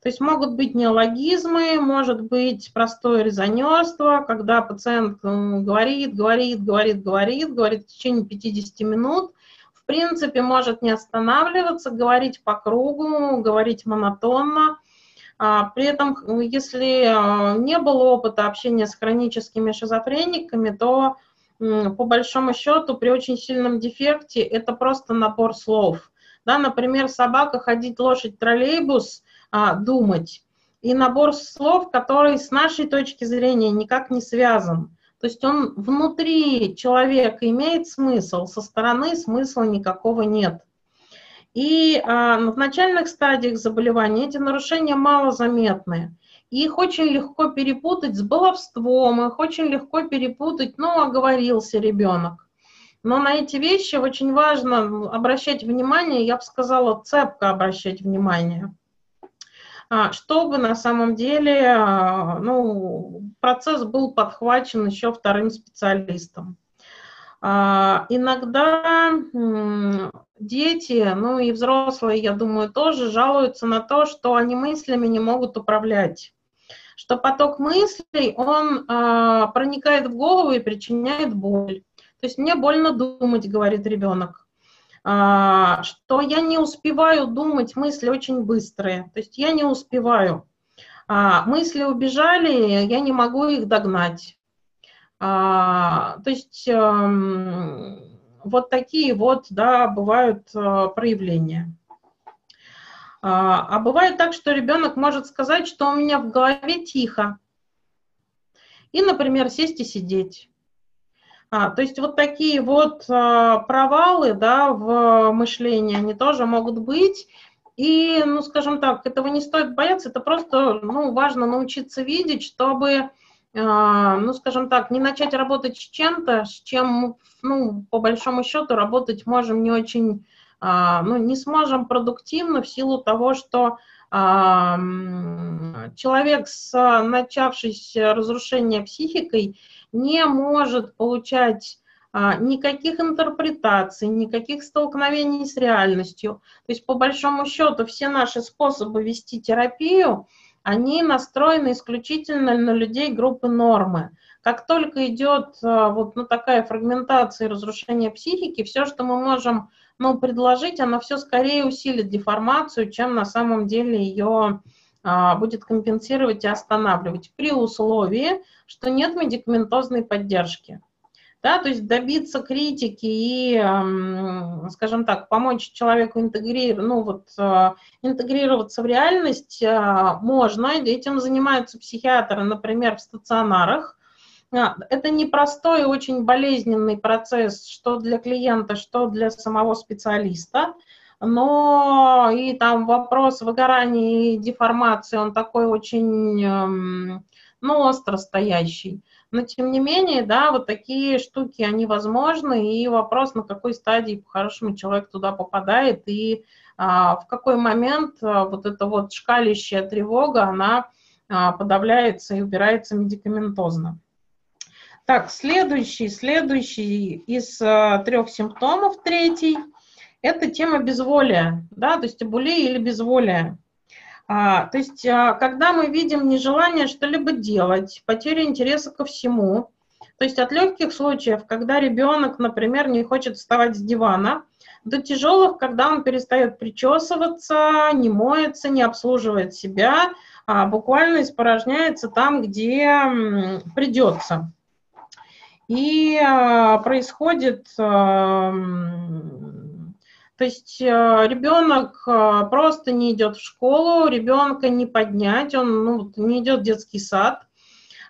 То есть могут быть неологизмы, может быть простое резонерство, когда пациент говорит, говорит, говорит, говорит, говорит в течение 50 минут, в принципе может не останавливаться, говорить по кругу, говорить монотонно. А, при этом, если а, не было опыта общения с хроническими шизофрениками, то по большому счету, при очень сильном дефекте это просто набор слов. Да, например, собака, ходить, лошадь, троллейбус, а, думать. И набор слов, который с нашей точки зрения никак не связан. То есть он внутри человека имеет смысл, со стороны смысла никакого нет. И а, в начальных стадиях заболевания эти нарушения малозаметны. Их очень легко перепутать с баловством, их очень легко перепутать, ну, оговорился ребенок. Но на эти вещи очень важно обращать внимание, я бы сказала, цепко обращать внимание, а, чтобы на самом деле а, ну, процесс был подхвачен еще вторым специалистом. А, иногда дети, ну и взрослые, я думаю, тоже жалуются на то, что они мыслями не могут управлять что поток мыслей, он э, проникает в голову и причиняет боль. То есть мне больно думать, говорит ребенок, э, что я не успеваю думать, мысли очень быстрые, то есть я не успеваю. А, мысли убежали, я не могу их догнать. А, то есть а, вот такие вот, да, бывают а, проявления. А, а бывает так, что ребенок может сказать, что у меня в голове тихо. И, например, сесть и сидеть. А, то есть вот такие вот а, провалы да, в мышлении, они тоже могут быть. И, ну, скажем так, этого не стоит бояться, это просто ну, важно научиться видеть, чтобы, а, ну, скажем так, не начать работать с чем-то, с чем, ну, по большому счету, работать можем не очень ну, не сможем продуктивно в силу того, что а, человек с начавшейся разрушением психикой не может получать а, никаких интерпретаций, никаких столкновений с реальностью. То есть, по большому счету, все наши способы вести терапию, они настроены исключительно на людей группы нормы. Как только идет вот ну, такая фрагментация и разрушение психики, все, что мы можем ну, предложить, оно все скорее усилит деформацию, чем на самом деле ее а, будет компенсировать и останавливать, при условии, что нет медикаментозной поддержки. Да, то есть добиться критики и, скажем так, помочь человеку интегрировать, ну вот, а, интегрироваться в реальность а, можно. Этим занимаются психиатры, например, в стационарах. А, это непростой, очень болезненный процесс, что для клиента, что для самого специалиста. Но и там вопрос выгорания и деформации, он такой очень, эм, ну, остро стоящий. Но тем не менее, да, вот такие штуки, они возможны, и вопрос, на какой стадии по-хорошему человек туда попадает, и а, в какой момент а, вот эта вот шкалящая тревога, она а, подавляется и убирается медикаментозно. Так, следующий, следующий из э, трех симптомов, третий, это тема безволия, да, то есть абулия или безволие. А, то есть, а, когда мы видим нежелание что-либо делать, потеря интереса ко всему, то есть от легких случаев, когда ребенок, например, не хочет вставать с дивана, до тяжелых, когда он перестает причесываться, не моется, не обслуживает себя, а буквально испорожняется там, где придется. И а, происходит, а, то есть а, ребенок просто не идет в школу, ребенка не поднять, он ну, не идет в детский сад,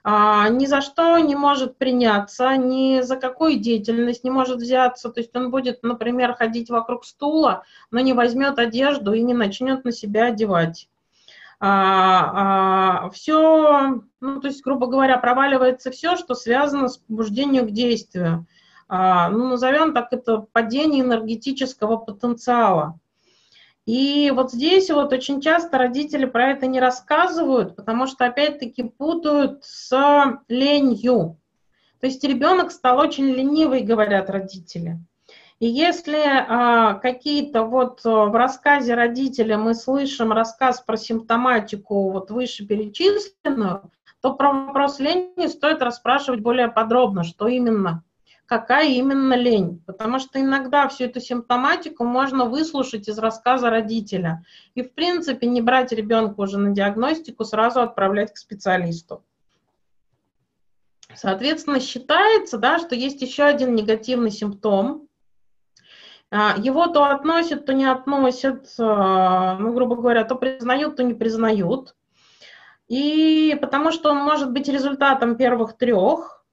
а, ни за что не может приняться, ни за какую деятельность не может взяться. То есть он будет, например, ходить вокруг стула, но не возьмет одежду и не начнет на себя одевать. А, а, все, ну, то есть, грубо говоря, проваливается все, что связано с побуждением к действию. А, ну, назовем так это падение энергетического потенциала. И вот здесь вот очень часто родители про это не рассказывают, потому что опять-таки путают с ленью. То есть ребенок стал очень ленивый, говорят родители. И если а, какие-то вот в рассказе родителя мы слышим рассказ про симптоматику вот вышеперечисленную, то про вопрос лени стоит расспрашивать более подробно, что именно какая именно лень. Потому что иногда всю эту симптоматику можно выслушать из рассказа родителя. И, в принципе, не брать ребенка уже на диагностику, сразу отправлять к специалисту. Соответственно, считается, да, что есть еще один негативный симптом. А, его то относят, то не относят, а, ну, грубо говоря, то признают, то не признают. И потому что он может быть результатом первых трех,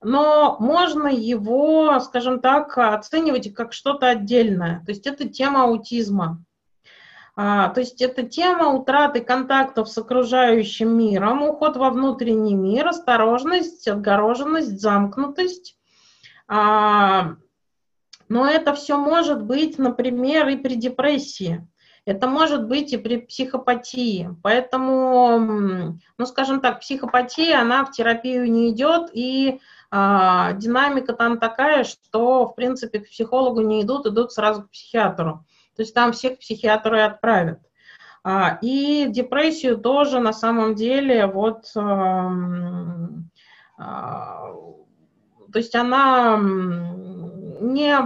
но можно его, скажем так, оценивать как что-то отдельное. То есть это тема аутизма. А, то есть это тема утраты контактов с окружающим миром, уход во внутренний мир, осторожность, отгороженность, замкнутость. Но это все может быть, например, и при депрессии. Это может быть и при психопатии. Поэтому, ну, скажем так, психопатия, она в терапию не идет, и а, динамика там такая, что, в принципе, к психологу не идут, идут сразу к психиатру. То есть там всех и отправят. А, и депрессию тоже на самом деле вот... А, то есть она не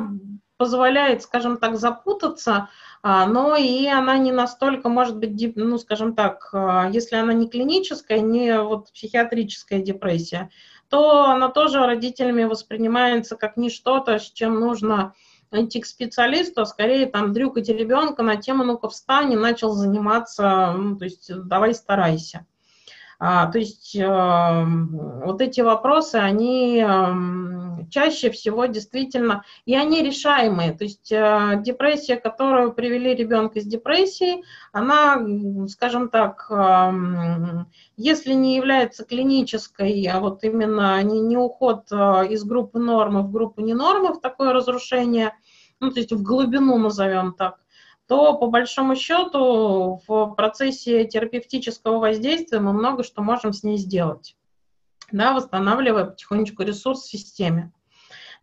позволяет, скажем так, запутаться, но и она не настолько может быть, ну, скажем так, если она не клиническая, не вот психиатрическая депрессия, то она тоже родителями воспринимается как не что-то, с чем нужно идти к специалисту, а скорее там дрюкать ребенка на тему «ну-ка встань» и начал заниматься, ну, то есть давай старайся. А, то есть э, вот эти вопросы, они э, чаще всего действительно, и они решаемые. То есть э, депрессия, которую привели ребенка из депрессии, она, скажем так, э, если не является клинической, а вот именно не, не уход э, из группы нормы в группу ненормы, в такое разрушение, ну, то есть в глубину назовем так, то по большому счету в процессе терапевтического воздействия мы много что можем с ней сделать, да, восстанавливая потихонечку ресурс в системе.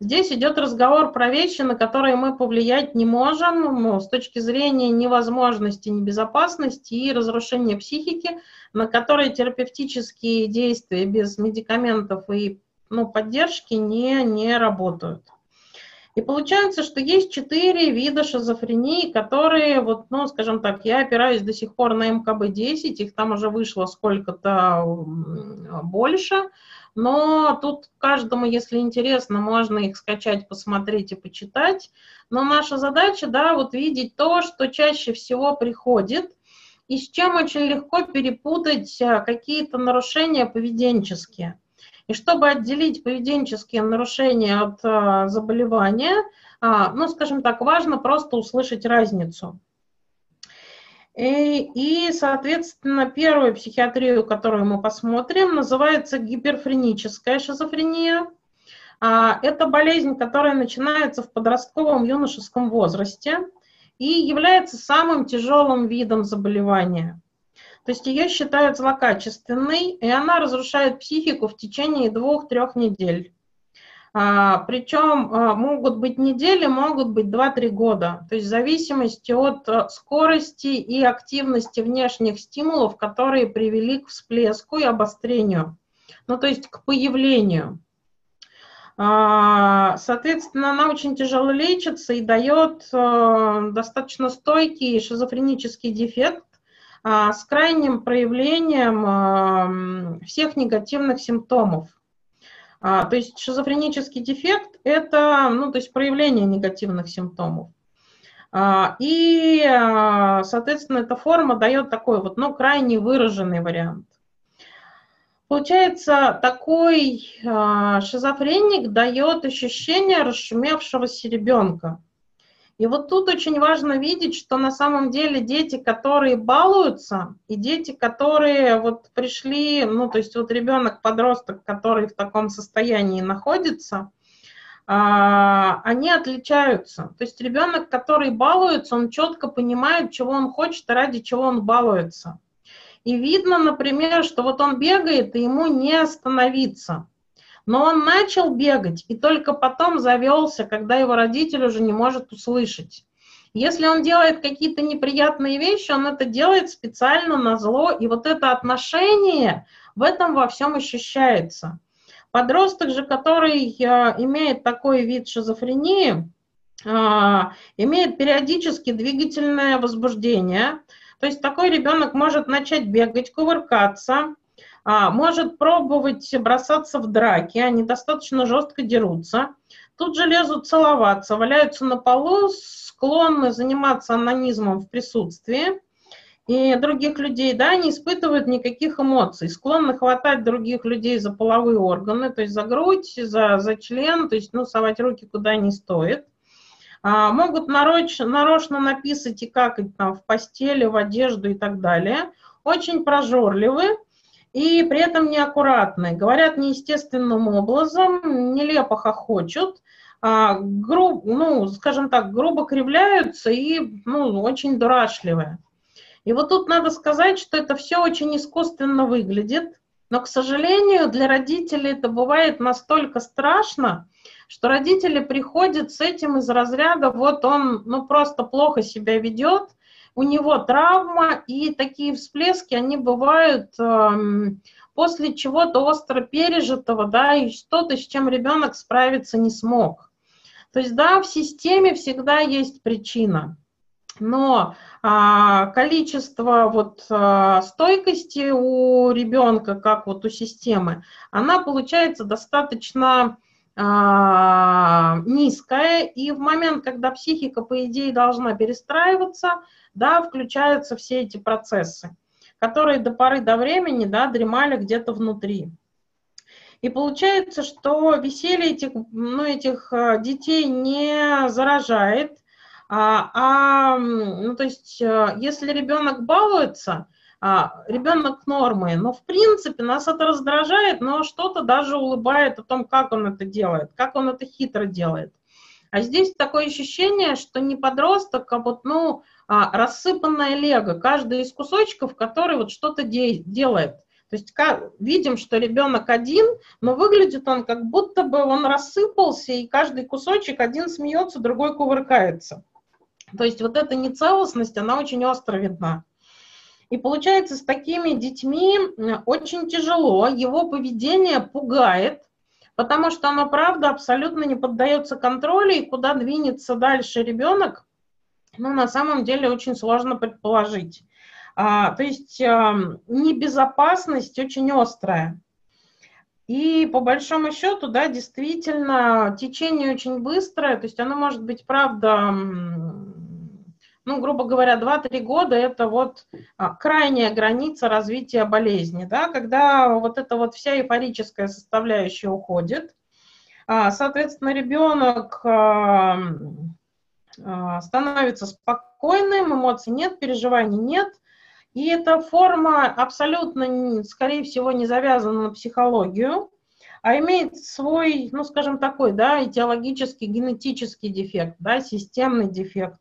Здесь идет разговор про вещи, на которые мы повлиять не можем ну, с точки зрения невозможности, небезопасности и разрушения психики, на которые терапевтические действия без медикаментов и ну, поддержки не, не работают. И получается, что есть четыре вида шизофрении, которые, вот, ну, скажем так, я опираюсь до сих пор на МКБ-10, их там уже вышло сколько-то больше, но тут каждому, если интересно, можно их скачать, посмотреть и почитать. Но наша задача, да, вот видеть то, что чаще всего приходит, и с чем очень легко перепутать а, какие-то нарушения поведенческие. И чтобы отделить поведенческие нарушения от а, заболевания, а, ну, скажем так, важно просто услышать разницу. И, и, соответственно, первую психиатрию, которую мы посмотрим, называется гиперфреническая шизофрения. А, это болезнь, которая начинается в подростковом юношеском возрасте и является самым тяжелым видом заболевания. То есть ее считают злокачественной, и она разрушает психику в течение двух-трех недель. А, причем а, могут быть недели, могут быть 2-3 года. То есть в зависимости от а, скорости и активности внешних стимулов, которые привели к всплеску и обострению. Ну, то есть к появлению. А, соответственно, она очень тяжело лечится и дает а, достаточно стойкий шизофренический дефект, с крайним проявлением всех негативных симптомов. А, то есть шизофренический дефект – это ну, то есть проявление негативных симптомов. А, и, соответственно, эта форма дает такой вот, ну, крайне выраженный вариант. Получается, такой шизофреник дает ощущение расшумевшегося ребенка. И вот тут очень важно видеть, что на самом деле дети, которые балуются, и дети, которые вот пришли, ну, то есть вот ребенок-подросток, который в таком состоянии находится, а, они отличаются. То есть ребенок, который балуется, он четко понимает, чего он хочет ради чего он балуется. И видно, например, что вот он бегает, и ему не остановиться. Но он начал бегать и только потом завелся, когда его родитель уже не может услышать. Если он делает какие-то неприятные вещи, он это делает специально на зло, и вот это отношение в этом во всем ощущается. Подросток же, который э, имеет такой вид шизофрении, э, имеет периодически двигательное возбуждение. То есть такой ребенок может начать бегать, кувыркаться, может пробовать бросаться в драки, они достаточно жестко дерутся, тут же лезут целоваться, валяются на полу, склонны заниматься анонизмом в присутствии и других людей, да, не испытывают никаких эмоций, склонны хватать других людей за половые органы, то есть за грудь, за, за член, то есть, ну, совать руки куда не стоит. А, могут нароч, нарочно написать и какать там в постели, в одежду и так далее. Очень прожорливы, и при этом неаккуратны, говорят неестественным образом, нелепо хохочут, а, груб, ну, скажем так, грубо кривляются и ну, очень дурашливые. И вот тут надо сказать, что это все очень искусственно выглядит, но, к сожалению, для родителей это бывает настолько страшно, что родители приходят с этим из разряда, вот он ну, просто плохо себя ведет, у него травма, и такие всплески, они бывают э, после чего-то остро пережитого, да, и что-то, с чем ребенок справиться не смог. То есть, да, в системе всегда есть причина, но а, количество вот а, стойкости у ребенка, как вот у системы, она получается достаточно низкая, и в момент, когда психика, по идее, должна перестраиваться, да, включаются все эти процессы, которые до поры до времени, да, дремали где-то внутри. И получается, что веселье этих, ну, этих а, детей не заражает, а, а ну, то есть, а, если ребенок балуется, а, ребенок нормы. Но в принципе нас это раздражает, но что-то даже улыбает о том, как он это делает, как он это хитро делает. А здесь такое ощущение, что не подросток, а вот, ну, а, рассыпанное лего, каждый из кусочков, который вот что-то де- делает. То есть как, видим, что ребенок один, но выглядит он как будто бы он рассыпался, и каждый кусочек один смеется, другой кувыркается. То есть вот эта нецелостность, она очень остро видна. И получается, с такими детьми очень тяжело, его поведение пугает, потому что оно, правда, абсолютно не поддается контролю, и куда двинется дальше ребенок, ну, на самом деле очень сложно предположить. А, то есть а, небезопасность очень острая. И по большому счету, да, действительно, течение очень быстрое, то есть оно может быть, правда, ну, грубо говоря, 2-3 года – это вот а, крайняя граница развития болезни, да, когда вот эта вот вся эйфорическая составляющая уходит. А, соответственно, ребенок а, становится спокойным, эмоций нет, переживаний нет, и эта форма абсолютно, скорее всего, не завязана на психологию, а имеет свой, ну, скажем, такой, да, идеологический, генетический дефект, да, системный дефект.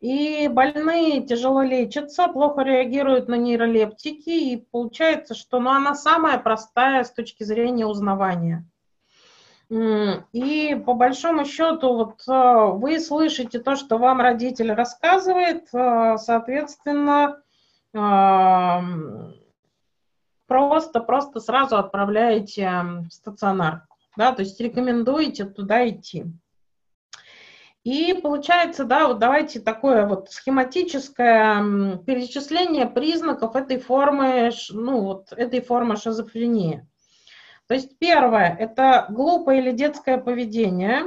И больные тяжело лечатся, плохо реагируют на нейролептики, и получается, что ну, она самая простая с точки зрения узнавания. И по большому счету, вот э, вы слышите то, что вам родитель рассказывает, э, соответственно, просто, просто сразу отправляете в стационар, да, то есть рекомендуете туда идти. И получается, да, вот давайте такое вот схематическое перечисление признаков этой формы, ну вот этой формы шизофрении. То есть первое – это глупое или детское поведение,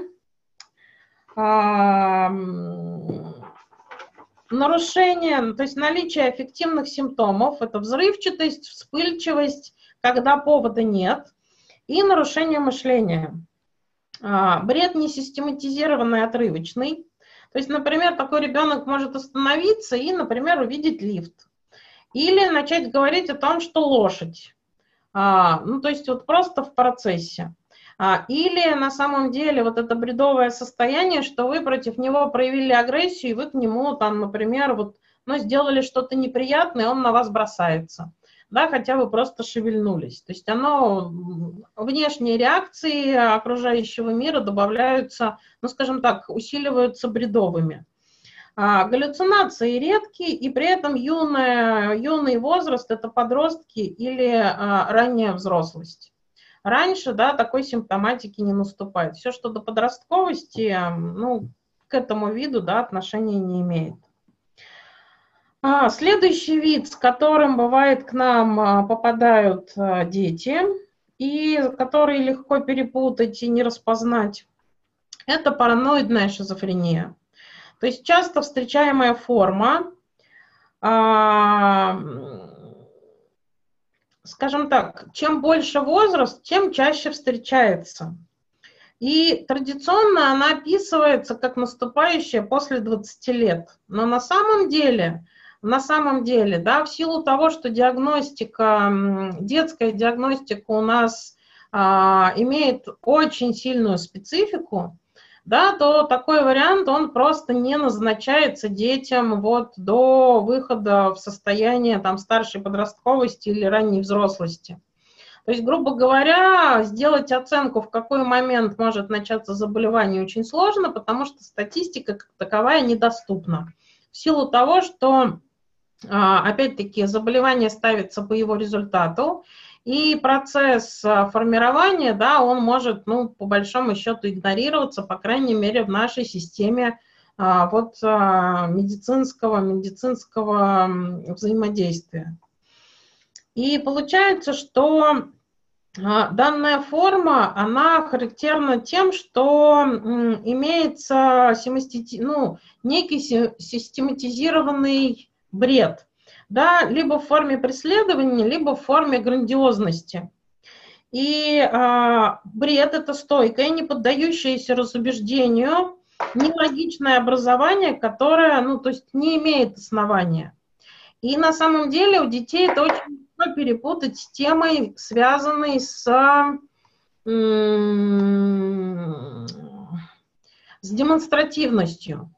нарушение, то есть наличие аффективных симптомов, это взрывчатость, вспыльчивость, когда повода нет, и нарушение мышления. А, бред не систематизированный, отрывочный. То есть, например, такой ребенок может остановиться и, например, увидеть лифт. Или начать говорить о том, что лошадь. А, ну, то есть вот просто в процессе. А, или на самом деле вот это бредовое состояние, что вы против него проявили агрессию, и вы к нему там, например, вот, ну, сделали что-то неприятное, он на вас бросается да, хотя вы просто шевельнулись. То есть оно, внешние реакции окружающего мира добавляются, ну, скажем так, усиливаются бредовыми. А, галлюцинации редкие, и при этом юная, юный возраст – это подростки или а, ранняя взрослость. Раньше, да, такой симптоматики не наступает. Все, что до подростковости, ну, к этому виду, да, отношения не имеет. А, следующий вид, с которым бывает к нам а, попадают а, дети, и которые легко перепутать и не распознать, это параноидная шизофрения. То есть часто встречаемая форма, скажем так, чем больше возраст, тем чаще встречается. И традиционно она описывается как наступающая после 20 лет. Но на самом деле на самом деле, да, в силу того, что диагностика, детская диагностика у нас а, имеет очень сильную специфику, да, то такой вариант, он просто не назначается детям вот до выхода в состояние там старшей подростковости или ранней взрослости. То есть, грубо говоря, сделать оценку, в какой момент может начаться заболевание, очень сложно, потому что статистика как таковая недоступна. В силу того, что опять-таки, заболевание ставится по его результату, и процесс а, формирования, да, он может, ну, по большому счету игнорироваться, по крайней мере, в нашей системе а, вот медицинского, медицинского взаимодействия. И получается, что данная форма, она характерна тем, что имеется ну, некий систематизированный бред, да, либо в форме преследования, либо в форме грандиозности. И а, бред – это стойкое, не поддающееся разубеждению, нелогичное образование, которое, ну, то есть не имеет основания. И на самом деле у детей это очень легко перепутать с темой, связанной с, с демонстративностью.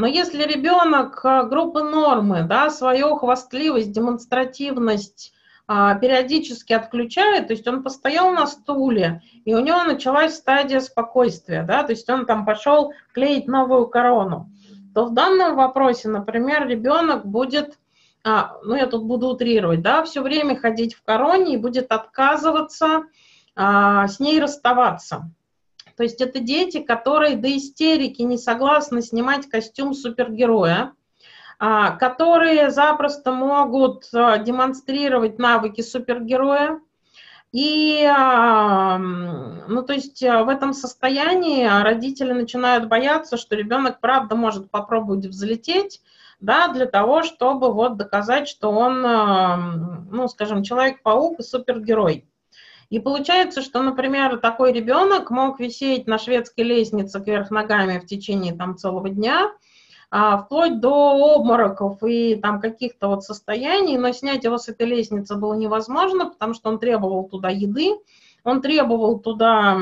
Но если ребенок э, группы нормы, да, свою хвастливость, демонстративность а, периодически отключает, то есть он постоял на стуле, и у него началась стадия спокойствия, да, то есть он там пошел клеить новую корону, то в данном вопросе, например, ребенок будет, а, ну я тут буду утрировать, да, все время ходить в короне и будет отказываться а, с ней расставаться. То есть это дети, которые до истерики не согласны снимать костюм супергероя, а, которые запросто могут а, демонстрировать навыки супергероя. И, а, ну, то есть в этом состоянии родители начинают бояться, что ребенок, правда, может попробовать взлететь, да, для того, чтобы вот доказать, что он, ну, скажем, человек-паук и супергерой. И получается, что, например, такой ребенок мог висеть на шведской лестнице кверх ногами в течение там целого дня, а, вплоть до обмороков и там каких-то вот состояний, но снять его с этой лестницы было невозможно, потому что он требовал туда еды, он требовал туда,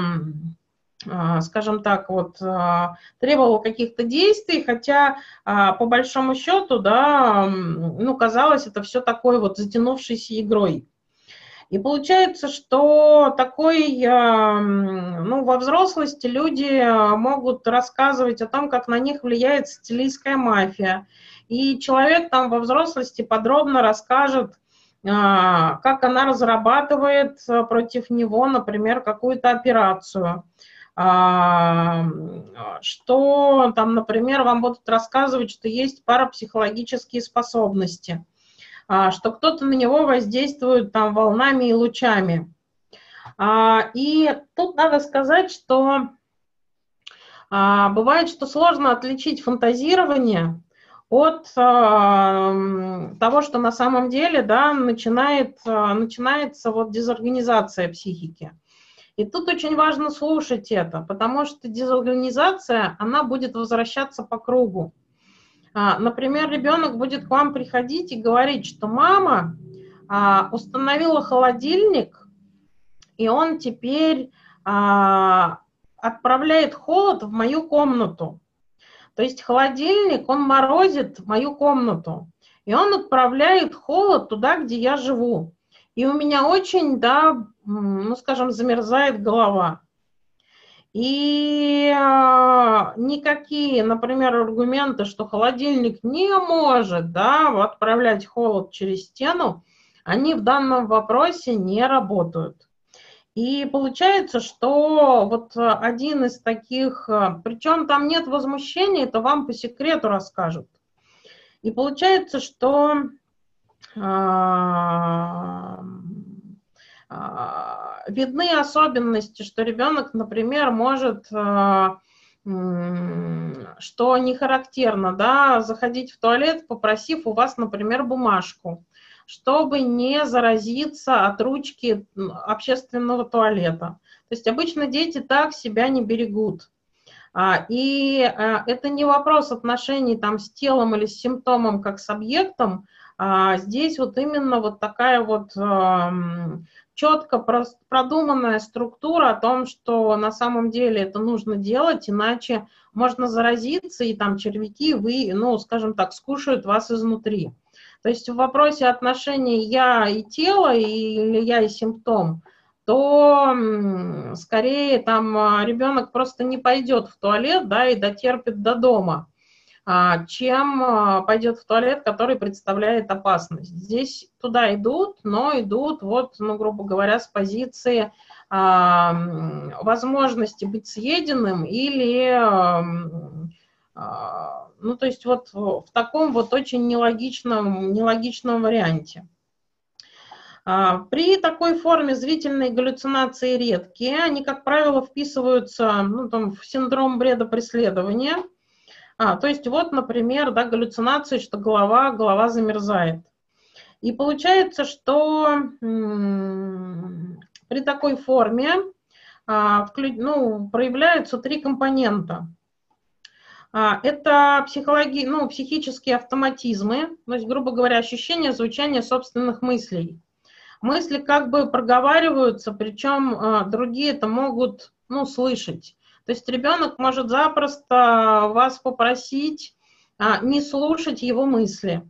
а, скажем так, вот а, требовал каких-то действий, хотя по большому счету, да, ну, казалось, это все такой вот затянувшейся игрой. И получается, что такой, ну, во взрослости люди могут рассказывать о том, как на них влияет сицилийская мафия. И человек там во взрослости подробно расскажет, а, как она разрабатывает против него, например, какую-то операцию а, что там, например, вам будут рассказывать, что есть парапсихологические способности – а, что кто-то на него воздействует там волнами и лучами. А, и тут надо сказать, что а, бывает, что сложно отличить фантазирование от того, что на самом деле, да, начинает, начинается вот дезорганизация психики. И тут очень важно слушать это, потому что дезорганизация, она будет возвращаться по кругу. А, например, ребенок будет к вам приходить и говорить, что мама а, установила холодильник, и он теперь а, отправляет холод в мою комнату. То есть холодильник, он морозит мою комнату, и он отправляет холод туда, где я живу. И у меня очень, да, ну, скажем, замерзает голова. И э, никакие, например, аргументы, что холодильник не может да, отправлять холод через стену, они в данном вопросе не работают. И получается, что вот один из таких, э, причем там нет возмущения, это вам по секрету расскажут. И получается, что а, а, видны особенности, что ребенок, например, может, а, что не характерно, да, заходить в туалет, попросив у вас, например, бумажку, чтобы не заразиться от ручки общественного туалета. То есть обычно дети так себя не берегут. И это не вопрос отношений там, с телом или с симптомом как с объектом, а здесь вот именно вот такая вот четко продуманная структура о том, что на самом деле это нужно делать, иначе можно заразиться, и там червяки вы, ну, скажем так, скушают вас изнутри. То есть в вопросе отношений я и тело, или я и симптом, то скорее там а, ребенок просто не пойдет в туалет, да, и дотерпит до дома. А, чем а, пойдет в туалет, который представляет опасность. Здесь туда идут, но идут, вот, ну, грубо говоря, с позиции а, возможности быть съеденным или, ну, то есть вот в таком вот очень нелогичном, нелогичном варианте. При такой форме зрительные галлюцинации редкие, они, как правило, вписываются ну, там, в синдром бреда преследования – а, то есть вот, например, да, галлюцинации, что голова, голова замерзает. И получается, что при такой форме а, ну, проявляются три компонента. А, это психологи, ну, психические автоматизмы, то есть, грубо говоря, ощущение звучания собственных мыслей. Мысли как бы проговариваются, причем а, другие это могут ну, слышать. То есть ребенок может запросто вас попросить а, не слушать его мысли.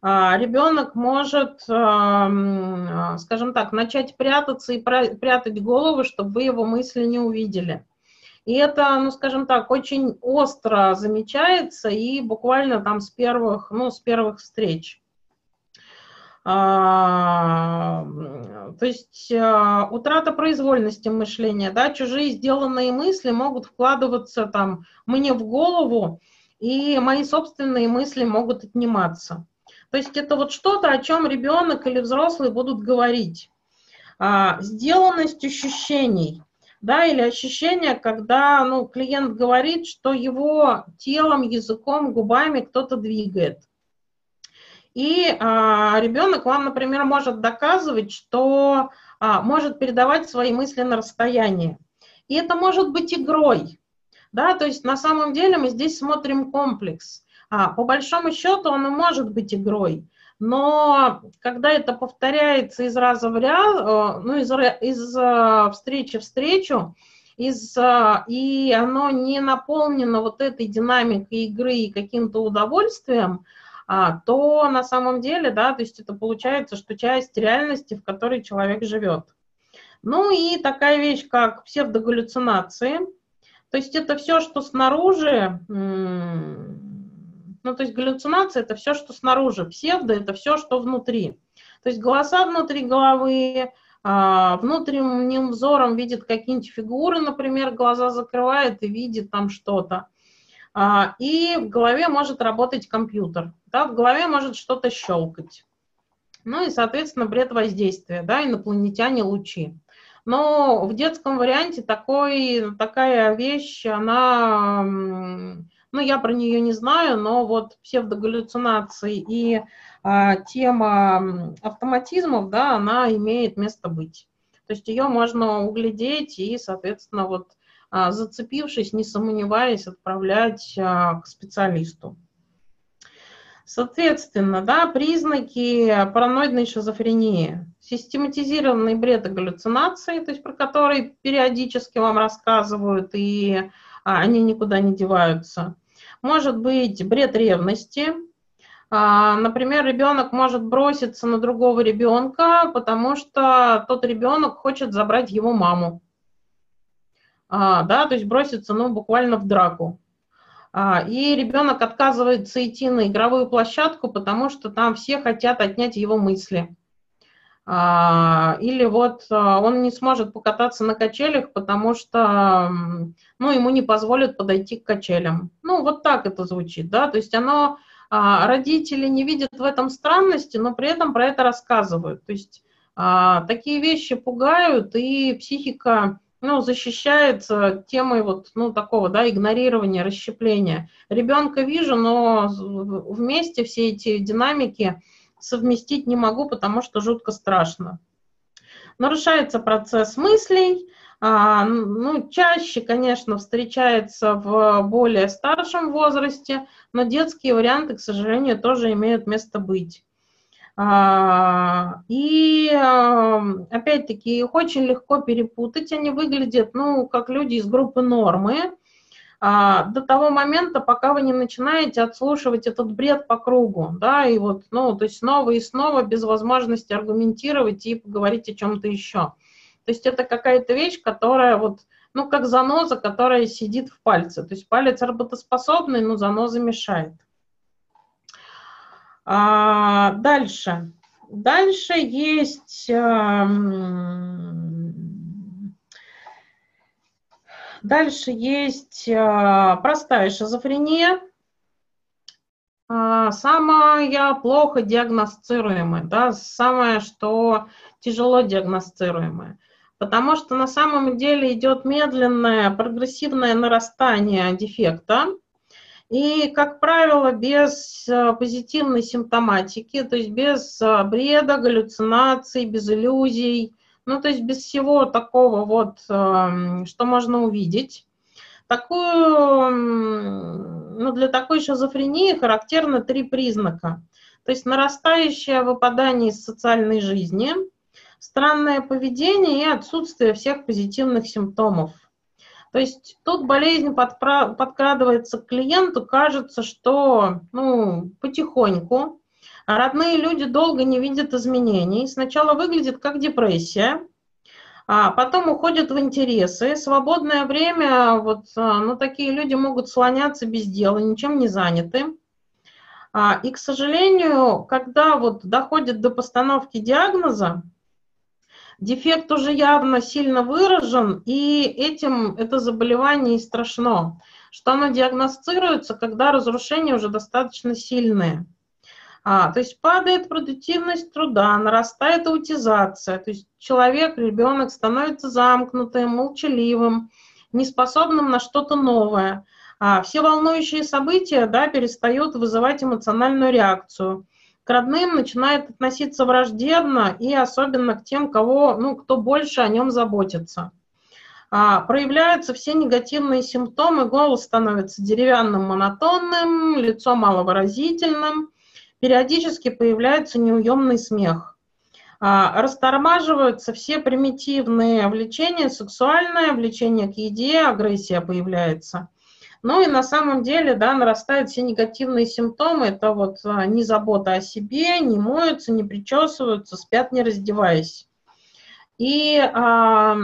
А, ребенок может, а, скажем так, начать прятаться и прятать голову, чтобы вы его мысли не увидели. И это, ну, скажем так, очень остро замечается и буквально там с первых, ну, с первых встреч. А, то есть а, утрата произвольности мышления, да, чужие сделанные мысли могут вкладываться там мне в голову, и мои собственные мысли могут отниматься. То есть это вот что-то, о чем ребенок или взрослый будут говорить. А, сделанность ощущений, да, или ощущение, когда ну, клиент говорит, что его телом, языком, губами кто-то двигает – и а, ребенок вам, например, может доказывать, что а, может передавать свои мысли на расстоянии. И это может быть игрой. Да, то есть на самом деле мы здесь смотрим комплекс. А, по большому счету он и может быть игрой. Но когда это повторяется из раза в раз, ну, из, из э, встречи в встречу, из, э, и оно не наполнено вот этой динамикой игры и каким-то удовольствием, а, то на самом деле, да, то есть это получается, что часть реальности, в которой человек живет. Ну и такая вещь, как псевдогаллюцинации, то есть это все, что снаружи, ну то есть галлюцинация это все, что снаружи, псевдо это все, что внутри. То есть голоса внутри головы, а, внутренним взором видит какие-нибудь фигуры, например, глаза закрывает и видит там что-то. А, и в голове может работать компьютер, да, в голове может что-то щелкать. Ну и, соответственно, бред воздействия, да, инопланетяне лучи. Но в детском варианте такой, такая вещь, она, ну, я про нее не знаю, но вот псевдогаллюцинации и а, тема автоматизмов, да, она имеет место быть. То есть ее можно углядеть и, соответственно, вот зацепившись, не сомневаясь, отправлять а, к специалисту. Соответственно, да, признаки параноидной шизофрении. Систематизированный бред и галлюцинации, то есть про которые периодически вам рассказывают, и а, они никуда не деваются. Может быть бред ревности. А, например, ребенок может броситься на другого ребенка, потому что тот ребенок хочет забрать его маму. А, да, то есть броситься, ну, буквально в драку. А, и ребенок отказывается идти на игровую площадку, потому что там все хотят отнять его мысли. А, или вот он не сможет покататься на качелях, потому что ну, ему не позволят подойти к качелям. Ну, вот так это звучит, да, то есть оно, родители не видят в этом странности, но при этом про это рассказывают. То есть такие вещи пугают, и психика ну, защищается темой вот, ну, такого, да, игнорирования, расщепления. Ребенка вижу, но вместе все эти динамики совместить не могу, потому что жутко страшно. Нарушается процесс мыслей, а, ну, чаще, конечно, встречается в более старшем возрасте, но детские варианты, к сожалению, тоже имеют место быть. А, и опять-таки их очень легко перепутать, они выглядят, ну, как люди из группы нормы, а, до того момента, пока вы не начинаете отслушивать этот бред по кругу, да, и вот, ну, то есть снова и снова без возможности аргументировать и поговорить о чем-то еще. То есть это какая-то вещь, которая вот, ну, как заноза, которая сидит в пальце. То есть палец работоспособный, но заноза мешает. А, дальше. Дальше есть... Эм, дальше есть э, простая шизофрения, а, самая плохо диагностируемая, да, самое, что тяжело диагностируемое. Потому что на самом деле идет медленное прогрессивное нарастание дефекта, и, как правило, без э, позитивной симптоматики, то есть без э, бреда, галлюцинаций, без иллюзий, ну, то есть без всего такого вот, эм, что можно увидеть. Такую, ну, для такой шизофрении характерно три признака. То есть нарастающее выпадание из социальной жизни, странное поведение и отсутствие всех позитивных симптомов. То есть тут болезнь подкрадывается к клиенту, кажется, что ну, потихоньку. родные люди долго не видят изменений. Сначала выглядит как депрессия, а потом уходят в интересы. Свободное время, вот, а, ну, такие люди могут слоняться без дела, ничем не заняты. А, и, к сожалению, когда вот доходит до постановки диагноза, Дефект уже явно сильно выражен, и этим это заболевание и страшно, что оно диагностируется, когда разрушения уже достаточно сильные. А, то есть падает продуктивность труда, нарастает аутизация, то есть человек, ребенок становится замкнутым, молчаливым, неспособным на что-то новое. А, все волнующие события да, перестают вызывать эмоциональную реакцию к родным начинает относиться враждебно и особенно к тем, кого, ну, кто больше о нем заботится. А, проявляются все негативные симптомы, голос становится деревянным, монотонным, лицо маловыразительным, периодически появляется неуемный смех. А, растормаживаются все примитивные влечения, сексуальное влечение к еде, агрессия появляется. Ну и на самом деле, да, нарастают все негативные симптомы. Это вот а, не забота о себе, не моются, не причесываются, спят не раздеваясь. И а,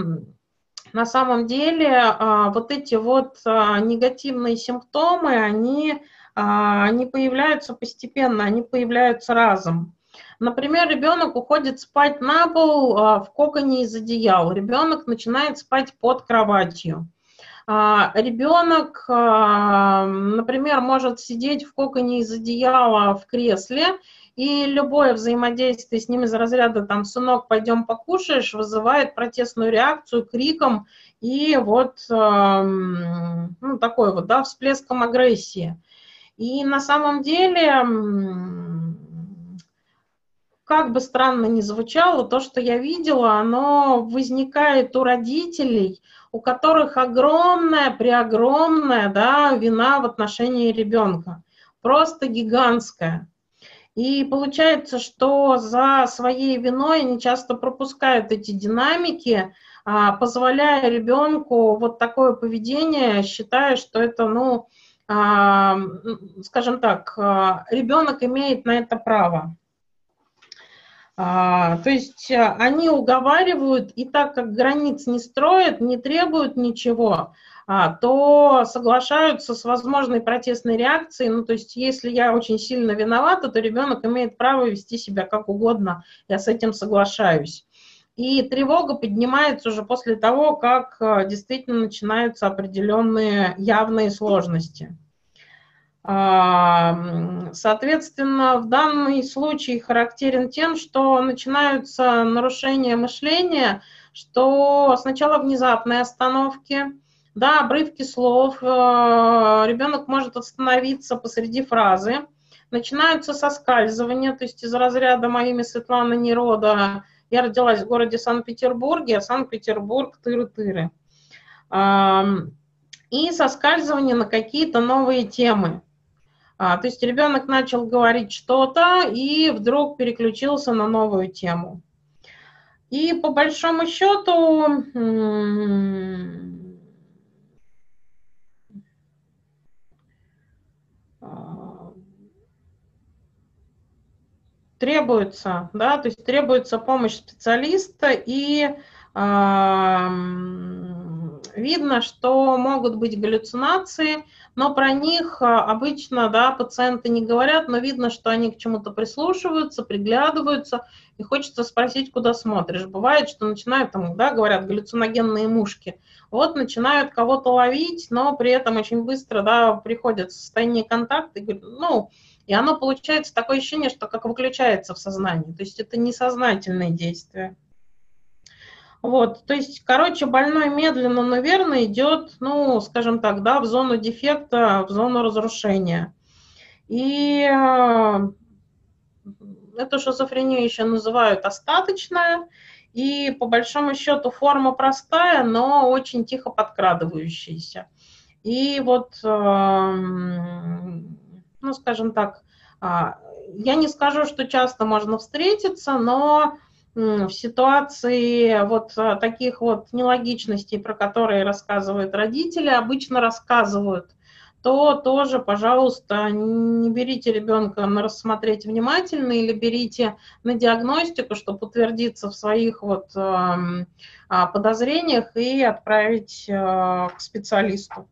на самом деле а, вот эти вот а, негативные симптомы, они, а, они появляются постепенно, они появляются разом. Например, ребенок уходит спать на пол а, в коконе из одеял. Ребенок начинает спать под кроватью. А, ребенок, а, например, может сидеть в коконе из одеяла в кресле, и любое взаимодействие с ним из разряда там «сынок, пойдем покушаешь» вызывает протестную реакцию криком и вот ну, такой вот, да, всплеском агрессии. И на самом деле как бы странно ни звучало, то, что я видела, оно возникает у родителей, у которых огромная, преогромная да, вина в отношении ребенка. Просто гигантская. И получается, что за своей виной они часто пропускают эти динамики, а, позволяя ребенку вот такое поведение, считая, что это, ну, а, скажем так, а, ребенок имеет на это право. То есть они уговаривают, и так как границ не строят, не требуют ничего, то соглашаются с возможной протестной реакцией. Ну, то есть, если я очень сильно виновата, то ребенок имеет право вести себя как угодно. Я с этим соглашаюсь. И тревога поднимается уже после того, как э, действительно начинаются определенные явные сложности. Соответственно, в данный случай характерен тем, что начинаются нарушения мышления, что сначала внезапные остановки, да, обрывки слов, э, ребенок может остановиться посреди фразы, начинаются соскальзывания, то есть из разряда «Мое имя Светлана Нерода», я родилась в городе Санкт-Петербурге, а Санкт-Петербург тыры-тыры. И соскальзывание на какие-то новые темы. А, то есть ребенок начал говорить что-то и вдруг переключился на новую тему. И по большому счету требуется, да, то есть требуется помощь специалиста, и э, видно, что могут быть галлюцинации, но про них а, обычно, да, пациенты не говорят, но видно, что они к чему-то прислушиваются, приглядываются, и хочется спросить, куда смотришь. Бывает, что начинают, там, да, говорят, галлюциногенные мушки, вот начинают кого-то ловить, но при этом очень быстро, да, приходят в состояние контакта и ну, и оно получается такое ощущение, что как выключается в сознании. То есть это несознательное действие. Вот, то есть, короче, больной медленно, но верно идет, ну, скажем так, да, в зону дефекта, в зону разрушения. И э, эту шизофрению еще называют остаточная, и по большому счету форма простая, но очень тихо подкрадывающаяся. И вот эм, ну, скажем так, а, я не скажу, что часто можно встретиться, но в ситуации вот а, таких вот нелогичностей, про которые рассказывают родители, обычно рассказывают, то тоже, пожалуйста, не берите ребенка на рассмотреть внимательно или берите на диагностику, чтобы утвердиться в своих вот а, подозрениях и отправить к специалисту.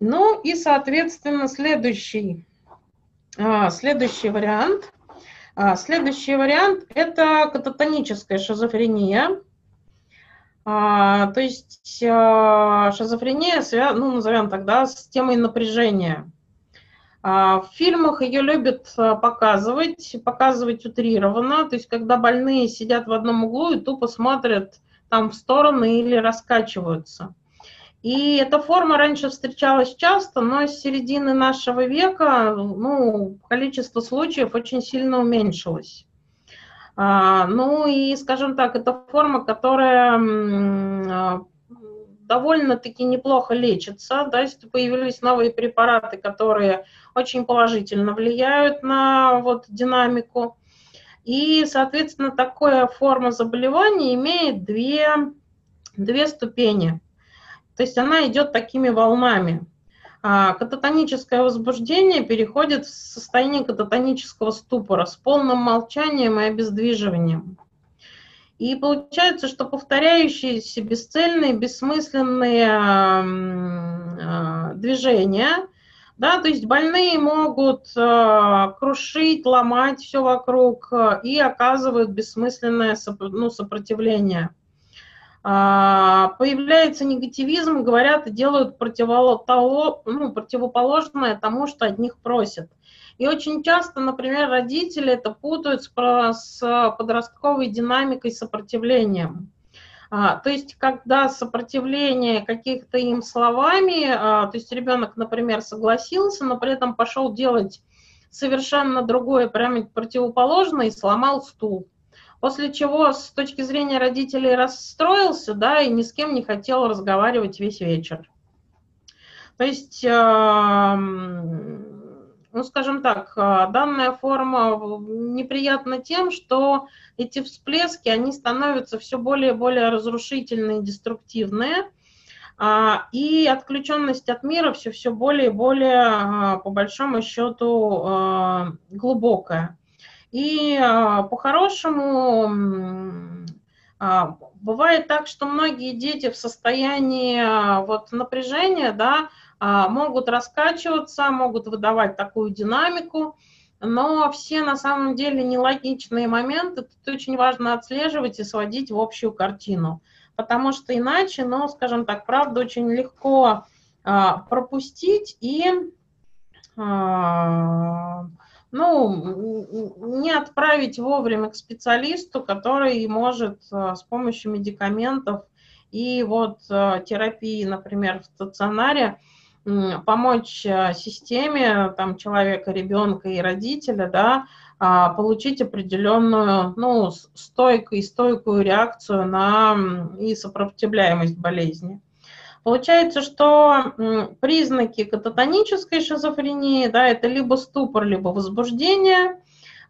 Ну и, соответственно, следующий, а, следующий вариант. А, следующий вариант – это кататоническая шизофрения. А, то есть шизофрения, ну, назовем тогда, с темой напряжения. В фильмах ее любят показывать, показывать утрированно, то есть когда больные сидят в одном углу и тупо смотрят там в стороны или раскачиваются. И эта форма раньше встречалась часто, но с середины нашего века ну, количество случаев очень сильно уменьшилось. А, ну и, скажем так, это форма, которая а, довольно-таки неплохо лечится. Да, если появились новые препараты, которые очень положительно влияют на вот, динамику. И, соответственно, такая форма заболевания имеет две, две ступени – то есть она идет такими волнами. А кататоническое возбуждение переходит в состояние кататонического ступора с полным молчанием и обездвиживанием. И получается, что повторяющиеся бесцельные, бессмысленные э, движения, да, то есть больные могут крушить, ломать все вокруг и оказывают бессмысленное ну, сопротивление. А, появляется негативизм, говорят и делают того, ну, противоположное тому, что от них просят. И очень часто, например, родители это путают с подростковой динамикой сопротивлением. А, то есть, когда сопротивление каких-то им словами, а, то есть ребенок, например, согласился, но при этом пошел делать совершенно другое, прямо противоположное, и сломал стул. После чего с точки зрения родителей расстроился, да, и ни с кем не хотел разговаривать весь вечер. То есть, эм, ну, скажем так, э, данная форма неприятна тем, что эти всплески, они становятся все более и более разрушительные, деструктивные, а, и отключенность от мира все, все более и более, а, по большому счету, а, глубокая. И по-хорошему бывает так, что многие дети в состоянии вот напряжения, да, могут раскачиваться, могут выдавать такую динамику, но все на самом деле нелогичные моменты. Тут очень важно отслеживать и сводить в общую картину, потому что иначе, ну, скажем так, правда очень легко а, пропустить и а, ну, не отправить вовремя к специалисту, который может а, с помощью медикаментов и вот а, терапии, например, в стационаре, помочь э, системе там, человека, ребенка и родителя, да, а, получить определенную ну, стойкую и стойкую реакцию на и сопротивляемость болезни. Получается, что признаки кататонической шизофрении, да, это либо ступор, либо возбуждение,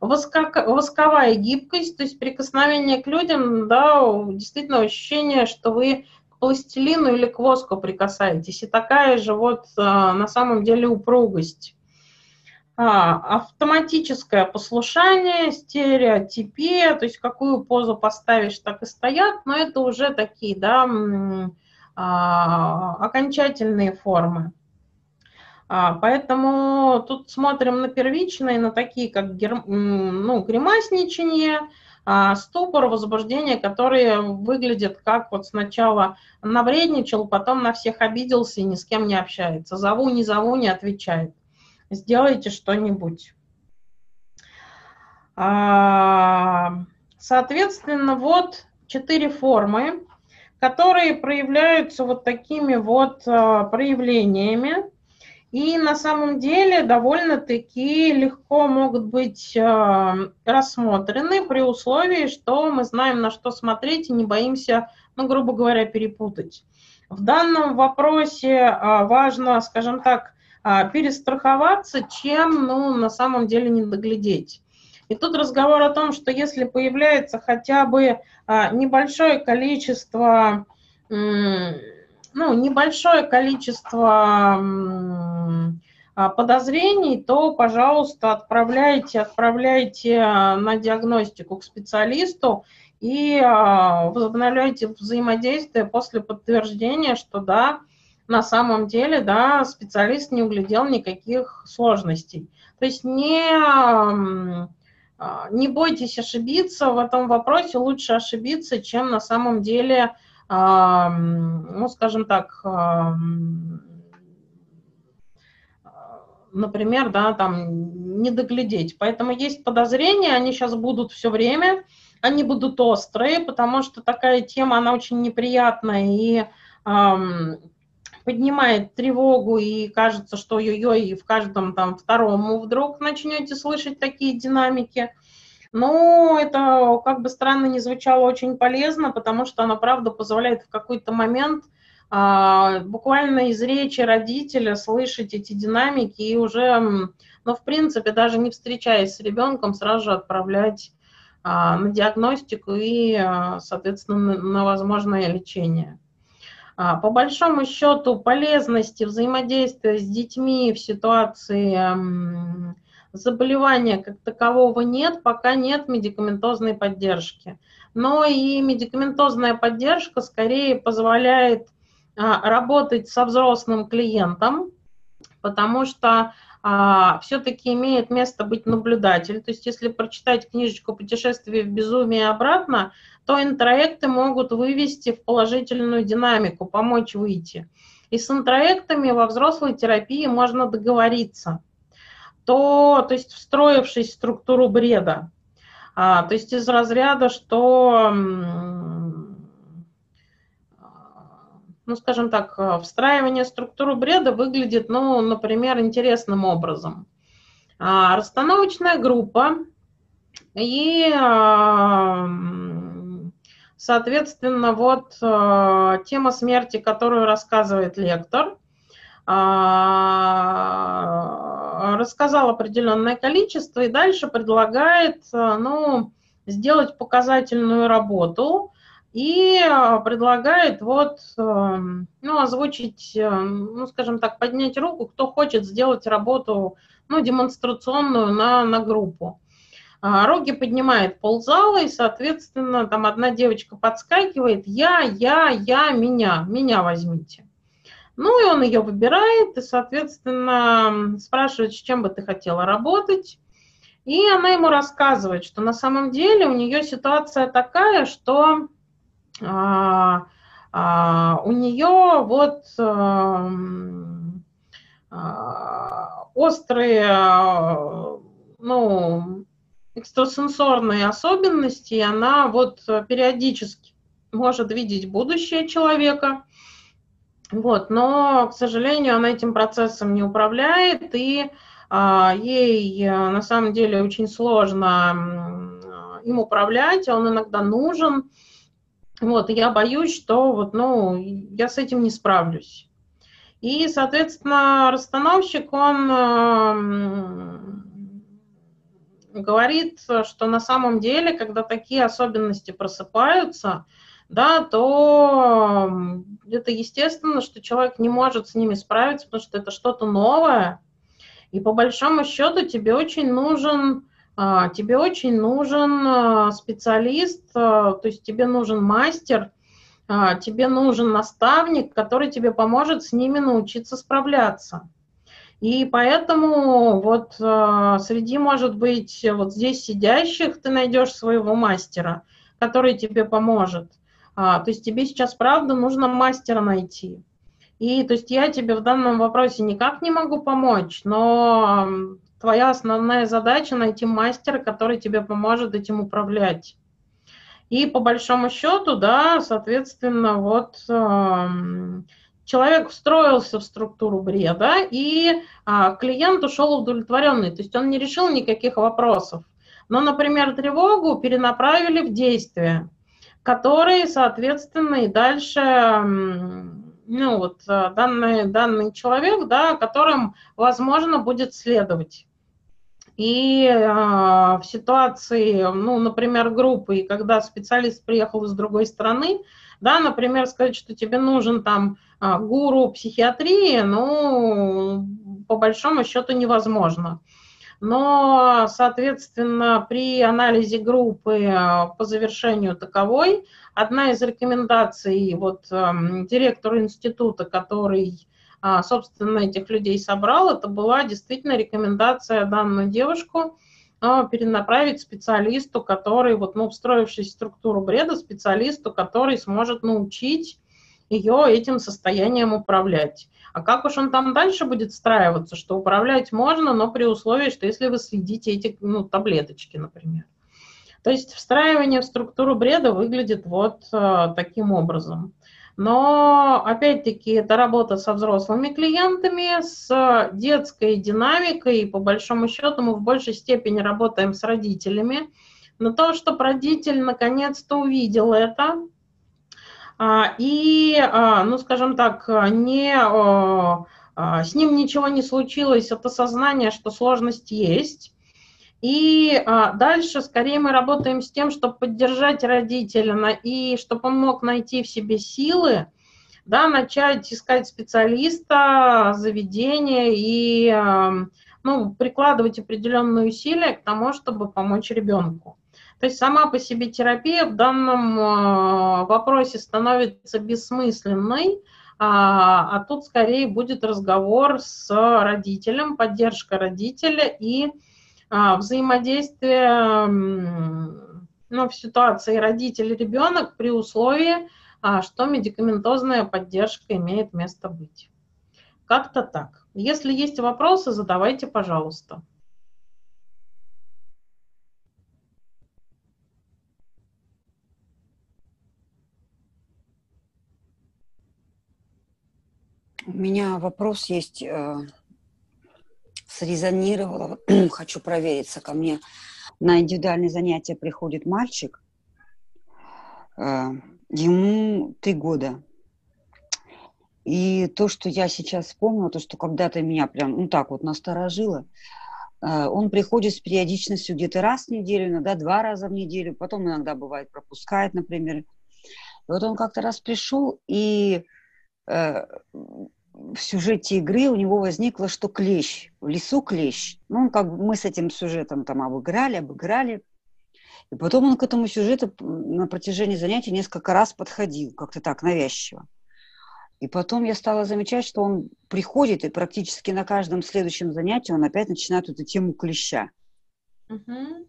восковая гибкость, то есть прикосновение к людям, да, действительно ощущение, что вы пластилину или к воску прикасаетесь. И такая же вот а, на самом деле упругость. А, автоматическое послушание, стереотипия, то есть какую позу поставишь, так и стоят, но это уже такие, да, окончательные формы. Поэтому тут смотрим на первичные, на такие, как ну, гримасничание, а, ступор, возбуждение, которые выглядят как вот сначала навредничал, потом на всех обиделся и ни с кем не общается. Зову, не зову, не отвечает. Сделайте что-нибудь. А, соответственно, вот четыре формы, которые проявляются вот такими вот а, проявлениями и на самом деле довольно-таки легко могут быть э, рассмотрены при условии, что мы знаем, на что смотреть и не боимся, ну, грубо говоря, перепутать. В данном вопросе э, важно, скажем так, э, перестраховаться, чем ну, на самом деле не доглядеть. И тут разговор о том, что если появляется хотя бы небольшое количество ну, небольшое количество а, подозрений, то, пожалуйста, отправляйте, отправляйте а, на диагностику к специалисту и а, возобновляйте взаимодействие после подтверждения, что да, на самом деле, да, специалист не углядел никаких сложностей. То есть не, не бойтесь ошибиться в этом вопросе, лучше ошибиться, чем на самом деле ну, скажем так, например, да, там не доглядеть. Поэтому есть подозрения, они сейчас будут все время, они будут острые, потому что такая тема, она очень неприятная и поднимает тревогу, и кажется, что ой-ой, в каждом там втором вдруг начнете слышать такие динамики. Но это, как бы странно не звучало, очень полезно, потому что оно, правда, позволяет в какой-то момент а, буквально из речи родителя слышать эти динамики и уже, ну, в принципе, даже не встречаясь с ребенком, сразу же отправлять а, на диагностику и, а, соответственно, на возможное лечение. А, по большому счету, полезности взаимодействия с детьми в ситуации Заболевания как такового нет, пока нет медикаментозной поддержки. Но и медикаментозная поддержка скорее позволяет а, работать со взрослым клиентом, потому что а, все-таки имеет место быть наблюдатель. То есть если прочитать книжечку «Путешествие в безумие» обратно, то интроекты могут вывести в положительную динамику, помочь выйти. И с интроектами во взрослой терапии можно договориться – то, то есть встроившись в структуру бреда, а, то есть из разряда, что, ну, скажем так, встраивание в структуру бреда выглядит, ну, например, интересным образом. А, расстановочная группа и, соответственно, вот тема смерти, которую рассказывает лектор, рассказал определенное количество и дальше предлагает, ну, сделать показательную работу, и э, предлагает вот, эм, ну, озвучить, эм, ну, скажем так, поднять руку, кто хочет сделать работу, ну, демонстрационную на, на группу. А, руки поднимает ползала, и, соответственно, там одна девочка подскакивает, я, я, я, меня, меня возьмите. Ну, и он ее выбирает, и, соответственно, спрашивает, с чем бы ты хотела работать. И она ему рассказывает, что на самом деле у нее ситуация такая, что а, а, у нее вот эм, а, острые, ну, экстрасенсорные особенности, и она вот периодически может видеть будущее человека, вот, но, к сожалению, она этим процессом не управляет, и а, ей э, на самом деле очень сложно им управлять, он иногда нужен, вот, я боюсь, что вот, ну, я с этим не справлюсь. И, соответственно, расстановщик, он э, говорит, что на самом деле, когда такие особенности просыпаются, да, то это естественно, что человек не может с ними справиться, потому что это что-то новое. И по большому счету тебе очень нужен а, тебе очень нужен а, специалист, а, то есть тебе нужен мастер, тебе нужен наставник, который тебе поможет с ними научиться справляться. И поэтому вот среди, может быть, вот здесь сидящих ты найдешь своего мастера, который тебе поможет. То есть тебе сейчас, правда, нужно мастера найти. И то есть я тебе в данном вопросе никак не могу помочь, но твоя основная задача найти мастера, который тебе поможет этим управлять. И по большому счету, да, соответственно, вот э, человек встроился в структуру бреда, и э, клиент ушел удовлетворенный, то есть он не решил никаких вопросов. Но, например, тревогу перенаправили в действие, которые, соответственно, и дальше ну, вот, э, данный, данный человек, да, которым, возможно, будет следовать. И э, в ситуации, ну, например, группы, когда специалист приехал из другой страны, да, например, сказать, что тебе нужен там э, гуру психиатрии, ну, по большому счету невозможно. Но, соответственно, при анализе группы э, по завершению таковой, одна из рекомендаций вот директору института, который а, собственно, этих людей собрал, это была действительно рекомендация данную девушку а, перенаправить специалисту, который, вот, ну, встроившись в структуру бреда, специалисту, который сможет научить ее этим состоянием управлять. А как уж он там дальше будет встраиваться, что управлять можно, но при условии, что если вы следите эти ну, таблеточки, например. То есть встраивание в структуру бреда выглядит вот э, таким образом. Но, опять-таки, это работа со взрослыми клиентами, с детской динамикой, и по большому счету мы в большей степени работаем с родителями. Но то, что родитель наконец-то увидел это, а, и, а, ну, скажем так, не, а, с ним ничего не случилось, это сознание, что сложность есть, и а, дальше скорее мы работаем с тем, чтобы поддержать родителя и чтобы он мог найти в себе силы, да, начать искать специалиста, заведение и а, ну, прикладывать определенные усилия к тому, чтобы помочь ребенку. То есть сама по себе терапия в данном а, вопросе становится бессмысленной, а, а тут скорее будет разговор с родителем, поддержка родителя и взаимодействие ну, в ситуации родитель-ребенок при условии, а, что медикаментозная поддержка имеет место быть. Как-то так. Если есть вопросы, задавайте, пожалуйста. У меня вопрос есть э, срезонировало. Хочу провериться. Ко мне на индивидуальные занятия приходит мальчик. Э, ему три года. И то, что я сейчас вспомнила, то, что когда-то меня прям, ну так вот насторожило, э, он приходит с периодичностью где-то раз в неделю, иногда два раза в неделю, потом иногда бывает пропускает, например. И вот он как-то раз пришел, и э, в сюжете игры у него возникло, что клещ, в лесу клещ. Ну, как бы мы с этим сюжетом там обыграли, обыграли. И потом он к этому сюжету на протяжении занятий несколько раз подходил, как-то так, навязчиво. И потом я стала замечать, что он приходит, и практически на каждом следующем занятии он опять начинает эту тему клеща. Угу.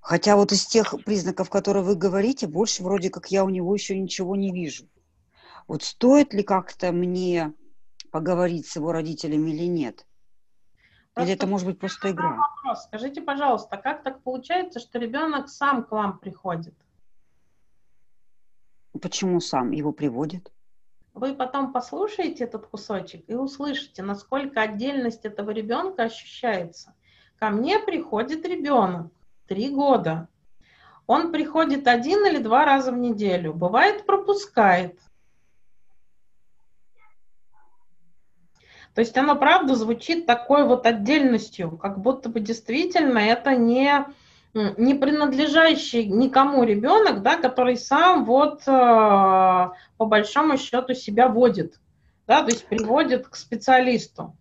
Хотя вот из тех признаков, которые вы говорите, больше вроде как я у него еще ничего не вижу. Вот стоит ли как-то мне поговорить с его родителями или нет? Просто или это может быть просто игра? Вопрос. Скажите, пожалуйста, как так получается, что ребенок сам к вам приходит? Почему сам его приводит? Вы потом послушаете этот кусочек и услышите, насколько отдельность этого ребенка ощущается. Ко мне приходит ребенок, три года. Он приходит один или два раза в неделю. Бывает, пропускает. То есть оно, правда, звучит такой вот отдельностью, как будто бы действительно это не не принадлежащий никому ребенок, да, который сам вот э, по большому счету себя водит, да, то есть приводит к специалисту.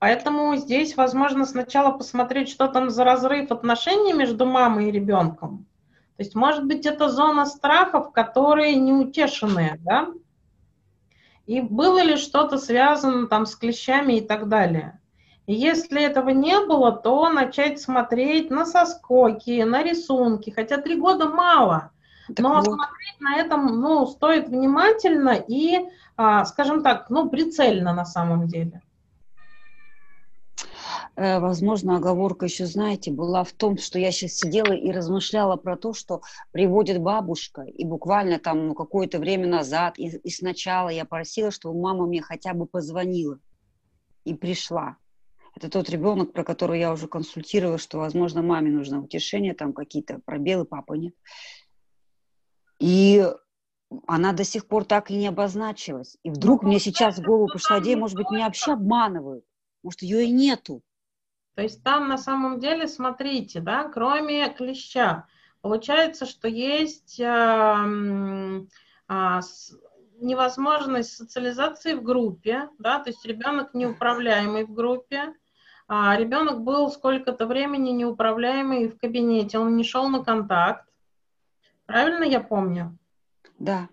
Поэтому здесь возможно сначала посмотреть, что там за разрыв отношений между мамой и ребенком. То есть, может быть, это зона страхов, которые неутешенные, да? И было ли что-то связано там с клещами и так далее. Если этого не было, то начать смотреть на соскоки, на рисунки, хотя три года мало. Так но вот. смотреть на этом ну, стоит внимательно и, а, скажем так, ну, прицельно на самом деле. Э, возможно, оговорка еще, знаете, была в том, что я сейчас сидела и размышляла про то, что приводит бабушка, и буквально там ну, какое-то время назад, и, и сначала я просила, чтобы мама мне хотя бы позвонила и пришла. Это тот ребенок, про которого я уже консультировала, что, возможно, маме нужно утешение, там какие-то пробелы, папа нет. И она до сих пор так и не обозначилась. И вдруг мне сейчас в голову пришла идея, может быть, меня вообще обманывают, может, ее и нету. То есть там на самом деле, смотрите, да, кроме клеща, получается, что есть э, э, невозможность социализации в группе, да, то есть ребенок неуправляемый в группе, а ребенок был сколько-то времени неуправляемый в кабинете, он не шел на контакт. Правильно я помню? Да.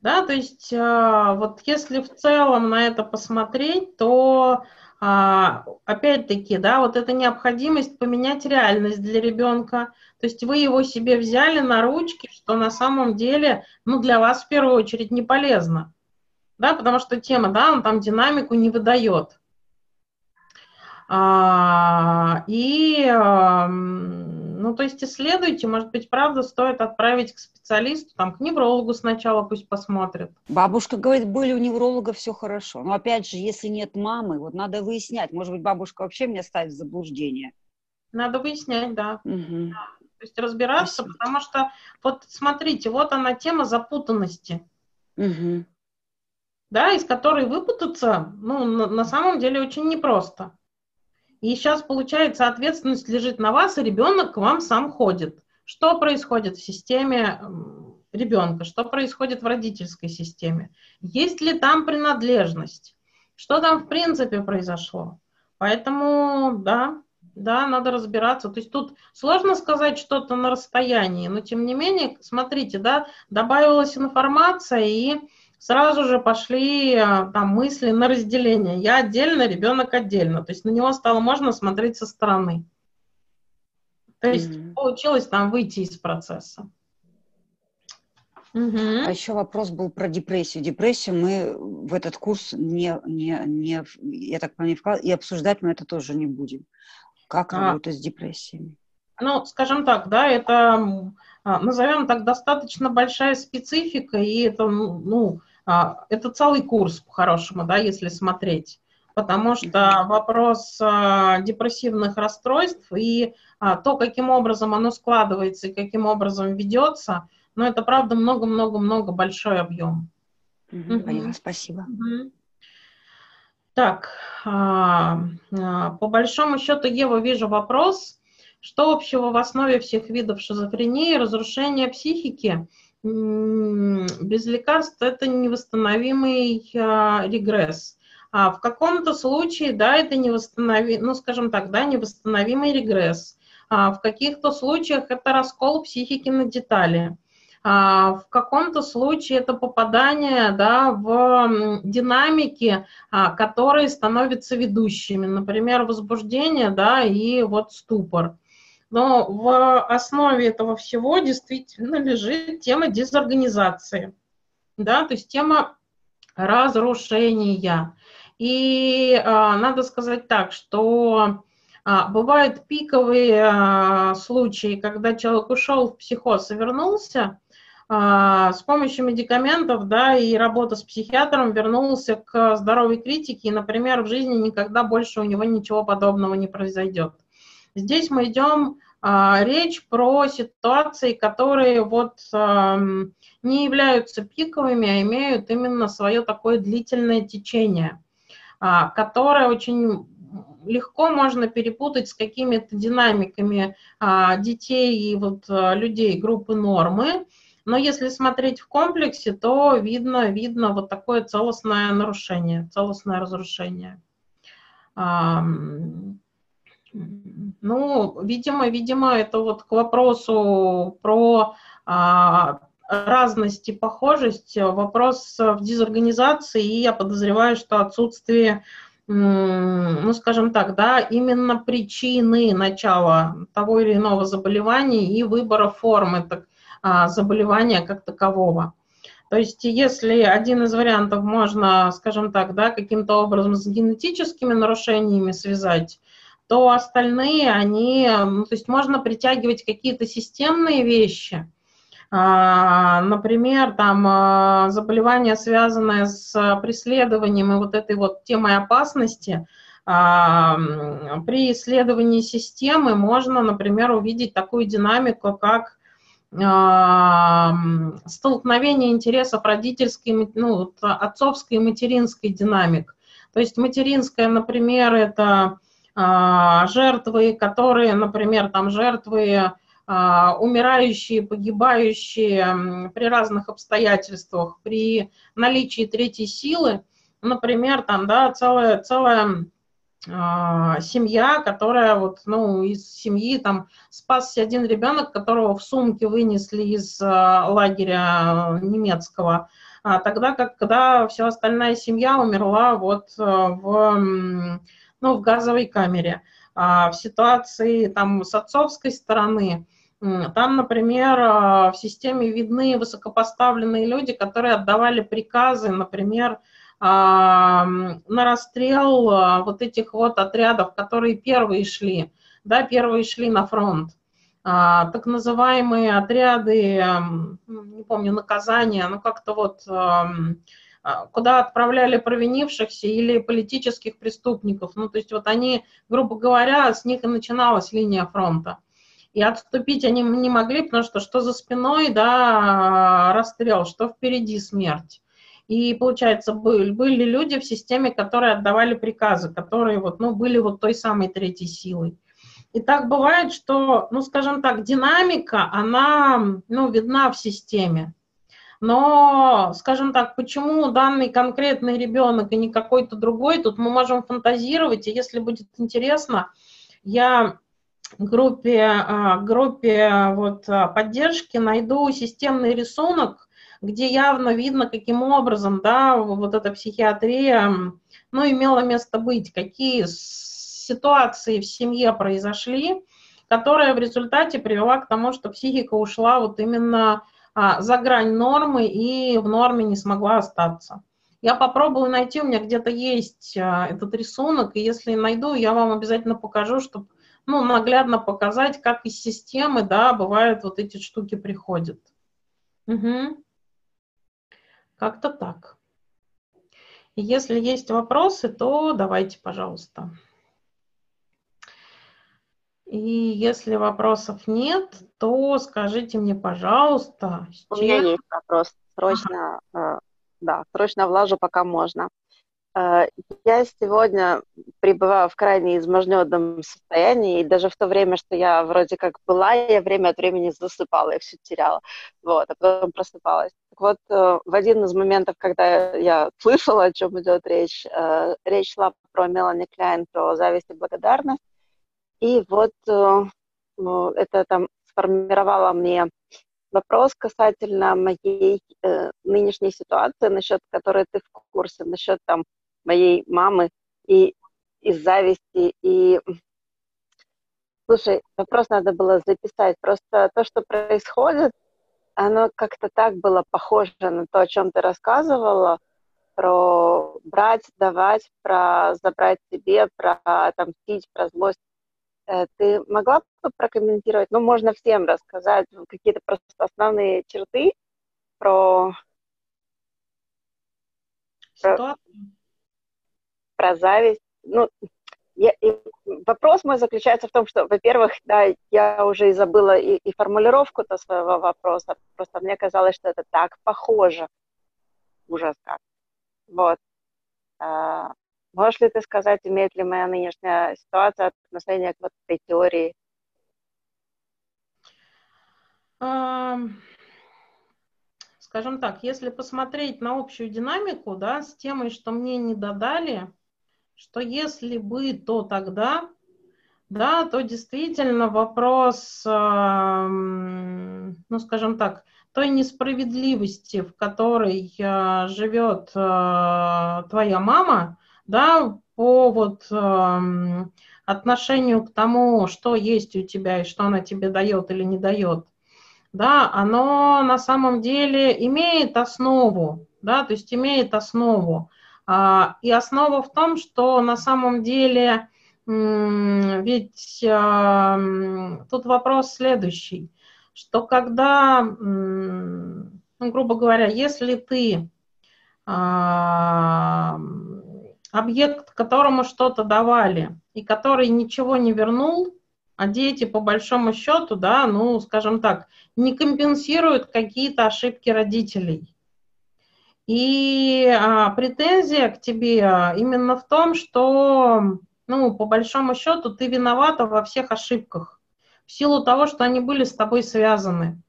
Да, то есть а, вот если в целом на это посмотреть, то а, опять-таки, да, вот эта необходимость поменять реальность для ребенка. То есть вы его себе взяли на ручки, что на самом деле, ну, для вас в первую очередь не полезно. Да, потому что тема, да, он там динамику не выдает. А, и, ну, то есть исследуйте, может быть, правда, стоит отправить к специалисту, там, к неврологу сначала пусть посмотрит. Бабушка говорит, были у невролога все хорошо. Но опять же, если нет мамы, вот надо выяснять, может быть, бабушка вообще меня ставит в заблуждение. Надо выяснять, да. Угу. То есть разбираться, Спасибо. потому что, вот смотрите, вот она тема запутанности. Угу. Да, из которой выпутаться, ну, на, на самом деле очень непросто. И сейчас, получается, ответственность лежит на вас, и ребенок к вам сам ходит. Что происходит в системе ребенка? Что происходит в родительской системе? Есть ли там принадлежность? Что там в принципе произошло? Поэтому, да, да, надо разбираться. То есть тут сложно сказать что-то на расстоянии, но тем не менее, смотрите, да, добавилась информация, и сразу же пошли а, там мысли на разделение. Я отдельно, ребенок отдельно. То есть на него стало можно смотреть со стороны. То есть mm-hmm. получилось там выйти из процесса. Угу. А еще вопрос был про депрессию. Депрессию мы в этот курс не, не, не я так понимаю, и обсуждать мы это тоже не будем. Как а, работать с депрессиями? Ну, скажем так, да, это, а, назовем так, достаточно большая специфика, и это, ну, это целый курс по-хорошему, да, если смотреть. потому что вопрос а, депрессивных расстройств и а, то, каким образом оно складывается и каким образом ведется, ну, это, правда, много-много-много большой объем. Поняла, спасибо. Угу. Так, а, а, по большому счету, Ева, вижу вопрос. Что общего в основе всех видов шизофрении, разрушения психики? Без лекарств это невосстановимый а, регресс. А в каком-то случае, да, это невосстановимый, ну, скажем так, да, невосстановимый регресс. А в каких-то случаях это раскол психики на детали. А, в каком-то случае это попадание да, в динамики, а, которые становятся ведущими, например, возбуждение да, и вот ступор. Но в основе этого всего действительно лежит тема дезорганизации, да, то есть тема разрушения. И э, надо сказать так, что а, бывают пиковые а, случаи, когда человек ушел в психоз и вернулся, а, с помощью медикаментов, да, и работа с психиатром вернулся к здоровой критике, и, например, в жизни никогда больше у него ничего подобного не произойдет. Здесь мы идем а, речь про ситуации, которые вот а, не являются пиковыми, а имеют именно свое такое длительное течение, а, которое очень легко можно перепутать с какими-то динамиками а, детей и вот а, людей группы нормы, но если смотреть в комплексе, то видно, видно вот такое целостное нарушение, целостное разрушение. Ну, видимо, видимо, это вот к вопросу про а, разность и похожесть, вопрос в дезорганизации, и я подозреваю, что отсутствие, ну, скажем так, да, именно причины начала того или иного заболевания и выбора формы, так, а, заболевания как такового. То есть если один из вариантов можно, скажем так, да, каким-то образом с генетическими нарушениями связать, то остальные, они, ну, то есть можно притягивать какие-то системные вещи, а, например, там а, заболевание, связанное с преследованием и вот этой вот темой опасности, при исследовании системы можно, например, увидеть такую динамику, как столкновение интересов родительской, ну, отцовской и материнской динамик. То есть материнская, например, это а, жертвы, которые, например, там жертвы а, умирающие, погибающие при разных обстоятельствах, при наличии третьей силы, например, там, да, целая, целая а, семья, которая вот, ну, из семьи там спасся один ребенок, которого в сумке вынесли из а, лагеря немецкого, а тогда как когда вся остальная семья умерла вот в, ну, в газовой камере. А в ситуации там с отцовской стороны, там, например, в системе видны высокопоставленные люди, которые отдавали приказы, например, на расстрел а, вот этих вот отрядов, которые первые шли, да, первые шли на фронт. А, так называемые отряды, не помню, наказания, ну как-то вот а, куда отправляли провинившихся или политических преступников. Ну, то есть вот они, грубо говоря, с них и начиналась линия фронта. И отступить они не могли, потому что что за спиной, да, расстрел, что впереди смерть. И, получается, были, были люди в системе, которые отдавали приказы, которые вот, ну, были вот той самой третьей силой. И так бывает, что, ну, скажем так, динамика, она, ну, видна в системе. Но, скажем так, почему данный конкретный ребенок и не какой-то другой, тут мы можем фантазировать, и если будет интересно, я группе, а, группе вот поддержки найду системный рисунок, где явно видно, каким образом, да, вот эта психиатрия, ну, имела место быть, какие ситуации в семье произошли, которая в результате привела к тому, что психика ушла вот именно а, за грань нормы и в норме не смогла остаться. Я попробую найти, у меня где-то есть а, этот рисунок, и если найду, я вам обязательно покажу, чтобы ну, наглядно показать, как из системы, да, бывают вот эти штуки приходят. Угу. Как-то так. Если есть вопросы, то давайте, пожалуйста. И если вопросов нет, то скажите мне, пожалуйста, У чем... меня есть вопрос. Срочно, ага. э, да, срочно влажу, пока можно. Э, я сегодня пребываю в крайне изможденном состоянии, и даже в то время, что я вроде как была, я время от времени засыпала, я все теряла, вот, а потом просыпалась. Так вот, э, в один из моментов, когда я слышала, о чем идет речь, э, речь шла про Мелани Кляйн, про зависть и благодарность, и вот это там сформировало мне вопрос касательно моей э, нынешней ситуации, насчет которой ты в курсе, насчет там моей мамы и из зависти. И, слушай, вопрос надо было записать. Просто то, что происходит, оно как-то так было похоже на то, о чем ты рассказывала, про брать, давать, про забрать себе, про отомстить, про злость. Э, ты могла бы прокомментировать, ну, можно всем рассказать какие-то просто основные черты про, про, про зависть. Ну, я, и вопрос мой заключается в том, что, во-первых, да, я уже и забыла и, и формулировку-то своего вопроса, просто мне казалось, что это так похоже. Ужас как. Вот. А, можешь ли ты сказать, имеет ли моя нынешняя ситуация отношение к вот этой теории? Скажем так, если посмотреть на общую динамику, да, с темой, что мне не додали, что если бы, то тогда, да, то действительно вопрос, ну, скажем так, той несправедливости, в которой э, живет э, твоя мама, да, по вот э, отношению к тому, что есть у тебя и что она тебе дает или не дает, да, оно на самом деле имеет основу, да, то есть имеет основу. А, и основа в том, что на самом деле ведь тут вопрос следующий, что когда, ну, грубо говоря, если ты а, объект, которому что-то давали, и который ничего не вернул, а дети, по большому счету, да, ну, скажем так, не компенсируют какие-то ошибки родителей. И а, претензия к тебе а, именно в том, что, ну, по большому счету, ты виновата во всех ошибках в силу того, что они были с тобой связаны.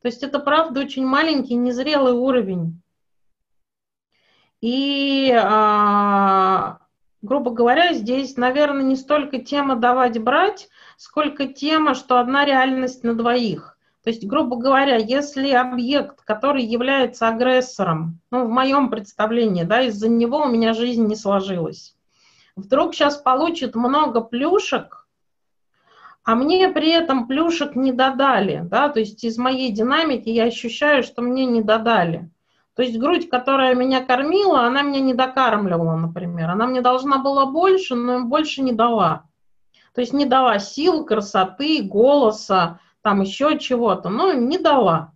То есть это, правда, очень маленький, незрелый уровень. И, а, грубо говоря, здесь, наверное, не столько тема давать-брать, сколько тема, что одна реальность на двоих. То есть, грубо говоря, если объект, который является агрессором, ну, в моем представлении, да, из-за него у меня жизнь не сложилась, вдруг сейчас получит много плюшек, а мне при этом плюшек не додали, да, то есть из моей динамики я ощущаю, что мне не додали. То есть грудь, которая меня кормила, она меня не докармливала, например. Она мне должна была больше, но больше не дала. То есть не дала сил, красоты, голоса, там еще чего-то, но не дала.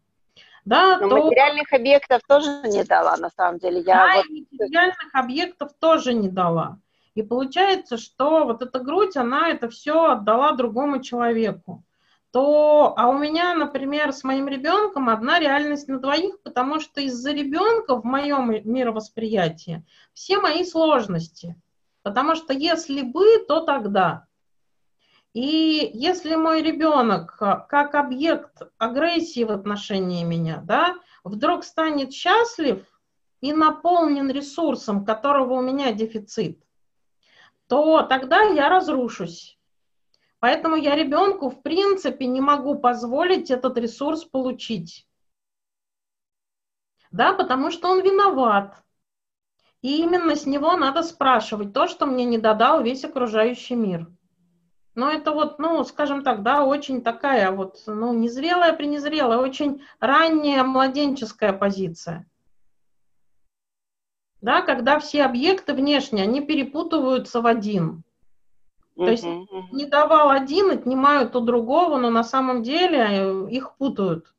Да, Но то... материальных объектов тоже не дала, на самом деле. Я да, вот... материальных объектов тоже не дала. И получается, что вот эта грудь, она это все отдала другому человеку. То, а у меня, например, с моим ребенком одна реальность на двоих, потому что из-за ребенка в моем мировосприятии все мои сложности. Потому что если бы, то тогда. И если мой ребенок э, как объект агрессии в отношении меня, да, вдруг станет счастлив и наполнен ресурсом, которого у меня дефицит, то тогда я разрушусь. Поэтому я ребенку в принципе не могу позволить этот ресурс получить. Да, потому что он виноват. И именно с него надо спрашивать то, что мне не додал весь окружающий мир. Но это вот, ну, скажем так, да, очень такая вот, ну, незрелая, принезрелая, очень ранняя младенческая позиция. Да, когда все объекты внешние, они перепутываются в один. То есть не давал один, отнимают у другого, но на самом деле э, их путают.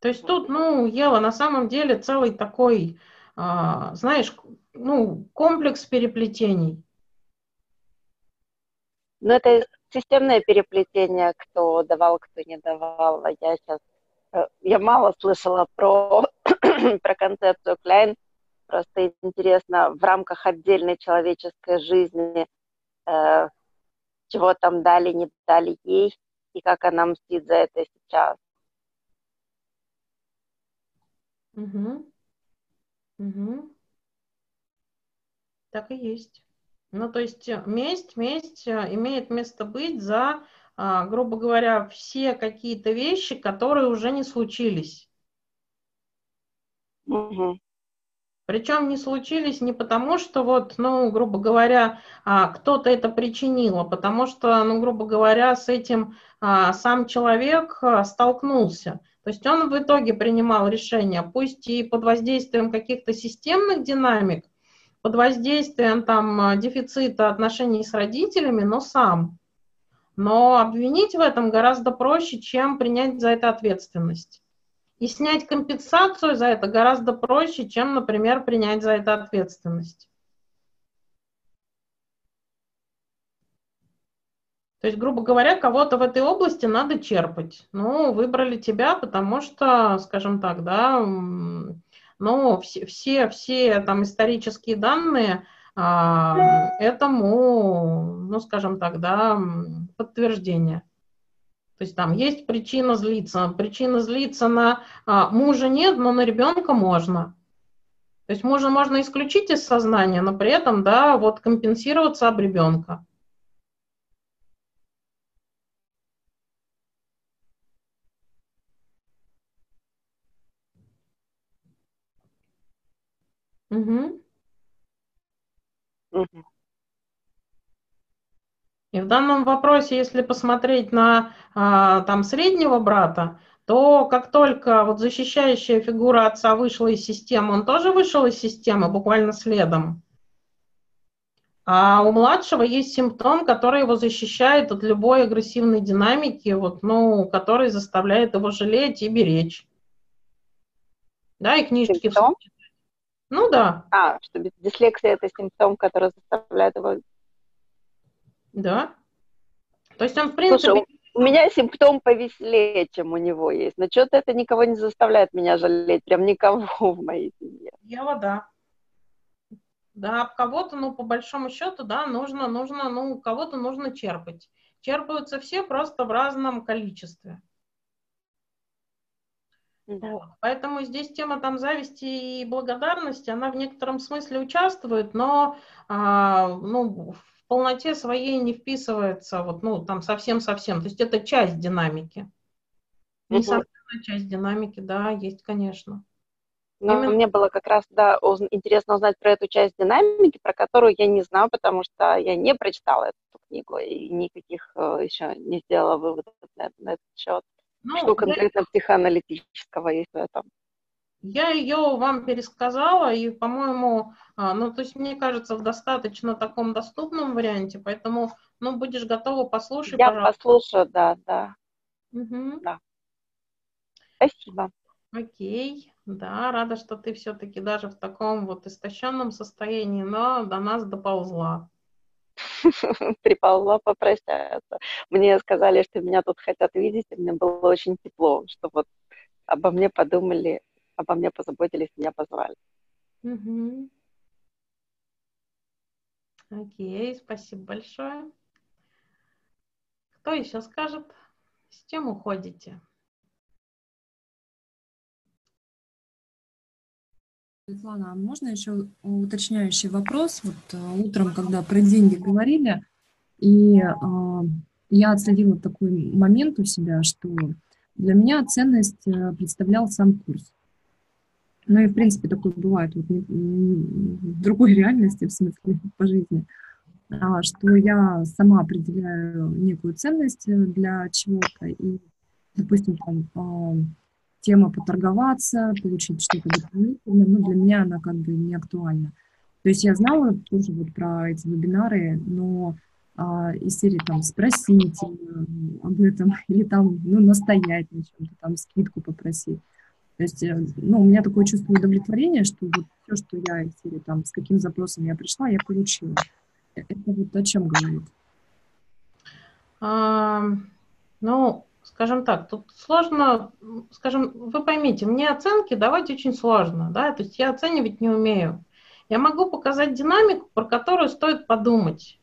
То есть тут, ну, Ева, на самом деле целый такой, а, знаешь, ну, комплекс переплетений. Ну, это системное переплетение, кто давал, кто не давал. А я сейчас, э, я мало слышала про, про концепцию Кляйн, просто интересно в рамках отдельной человеческой жизни, э, чего там дали, не дали ей, и как она мстит за это сейчас. Угу. Угу. Так и есть. Ну, то есть э, месть, месть э, имеет место быть за, а, грубо говоря, все какие-то вещи, которые уже не случились. Угу. Причем не случились не потому, что вот, ну, грубо говоря, а, кто-то это причинил, а потому что, ну, грубо говоря, с этим а, сам человек столкнулся. То есть он в итоге принимал решение, пусть и под воздействием каких-то системных динамик, под воздействием там дефицита отношений с родителями, но сам. Но обвинить в этом гораздо проще, чем принять за это ответственность. И снять компенсацию за это гораздо проще, чем, например, принять за это ответственность. То есть, грубо говоря, кого-то в этой области надо черпать. Ну, выбрали тебя, потому что, скажем так, да, ну, все, все, все там исторические данные а, этому, ну, скажем так, да, подтверждение. То есть там есть причина злиться. Причина злиться на а, мужа нет, но на ребенка можно. То есть мужа можно исключить из сознания, но при этом, да, вот компенсироваться об ребенка. Угу. Угу. И в данном вопросе, если посмотреть на а, там среднего брата, то как только вот защищающая фигура отца вышла из системы, он тоже вышел из системы буквально следом. А у младшего есть симптом, который его защищает от любой агрессивной динамики, вот, ну, который заставляет его жалеть и беречь. Да, и книжки. Симптом? Ну да. А, что дислексия это симптом, который заставляет его да. То есть он, в принципе... Слушай, у меня симптом повеселее, чем у него есть. Но что-то это никого не заставляет меня жалеть. Прям никого в моей семье. Я вода. Да, об кого-то, ну, по большому счету, да, нужно, нужно, ну, кого-то нужно черпать. Черпаются все просто в разном количестве. Да. Поэтому здесь тема там зависти и благодарности, она в некотором смысле участвует, но а, ну, полноте своей не вписывается, вот, ну, там совсем-совсем. То есть это часть динамики. Несомненно, часть динамики, да, есть, конечно. Но Именно... мне было как раз, да, уз... интересно узнать про эту часть динамики, про которую я не знаю, потому что я не прочитала эту книгу и никаких э, еще не сделала выводов на, на этот счет. Ну, что конкретно я... психоаналитического есть в этом? Я ее вам пересказала, и, по-моему, а, ну, то есть, мне кажется, в достаточно таком доступном варианте, поэтому, ну, будешь готова послушать, Я пожалуйста. послушаю, да, да. Угу. Да. Спасибо. Окей, да, рада, что ты все-таки даже в таком вот истощенном состоянии, но до нас доползла. Приползла попрощаться. Мне сказали, что меня тут хотят видеть, и мне было очень тепло, что вот обо мне подумали обо мне позаботились, меня позвали. Угу. Окей, спасибо большое. Кто еще скажет, с чем уходите? Светлана, а можно еще уточняющий вопрос? Вот э, утром, когда про деньги говорили, и э, я отследила такой момент у себя, что для меня ценность э, представлял сам курс. Ну и, в принципе, такое бывает вот в другой реальности, в смысле, по жизни, а, что я сама определяю некую ценность э, для чего-то, и, допустим, там, а, тема поторговаться, получить что-то дополнительное, но для меня она как бы не актуальна. То есть я знала тоже вот про эти вебинары, но а, из серии там спросить об этом или там ну, настоять на чем-то, там скидку попросить. То есть, э, ну, у меня такое чувство удовлетворения, что вот все, что я или там с каким запросом я пришла, я получила. Э, это вот о чем говорит? А, ну, скажем так, тут сложно, скажем, вы поймите, мне оценки давать очень сложно, да, то есть я оценивать не умею. Я могу показать динамику, про которую стоит подумать.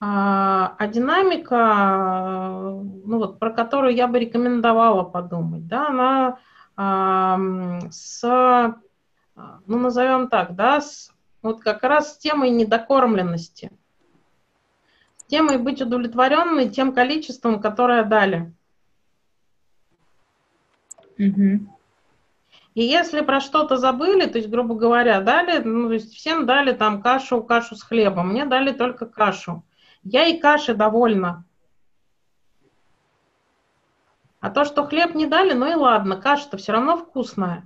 А, а динамика, ну вот, про которую я бы рекомендовала подумать, да, она а, с, ну назовем так, да, с, вот как раз с темой недокормленности – темой быть удовлетворенной тем количеством, которое дали. Угу. И если про что-то забыли, то есть, грубо говоря, дали, ну, то есть всем дали там кашу, кашу с хлебом, мне дали только кашу. Я и каши довольна. А то, что хлеб не дали, ну и ладно, каша-то все равно вкусная.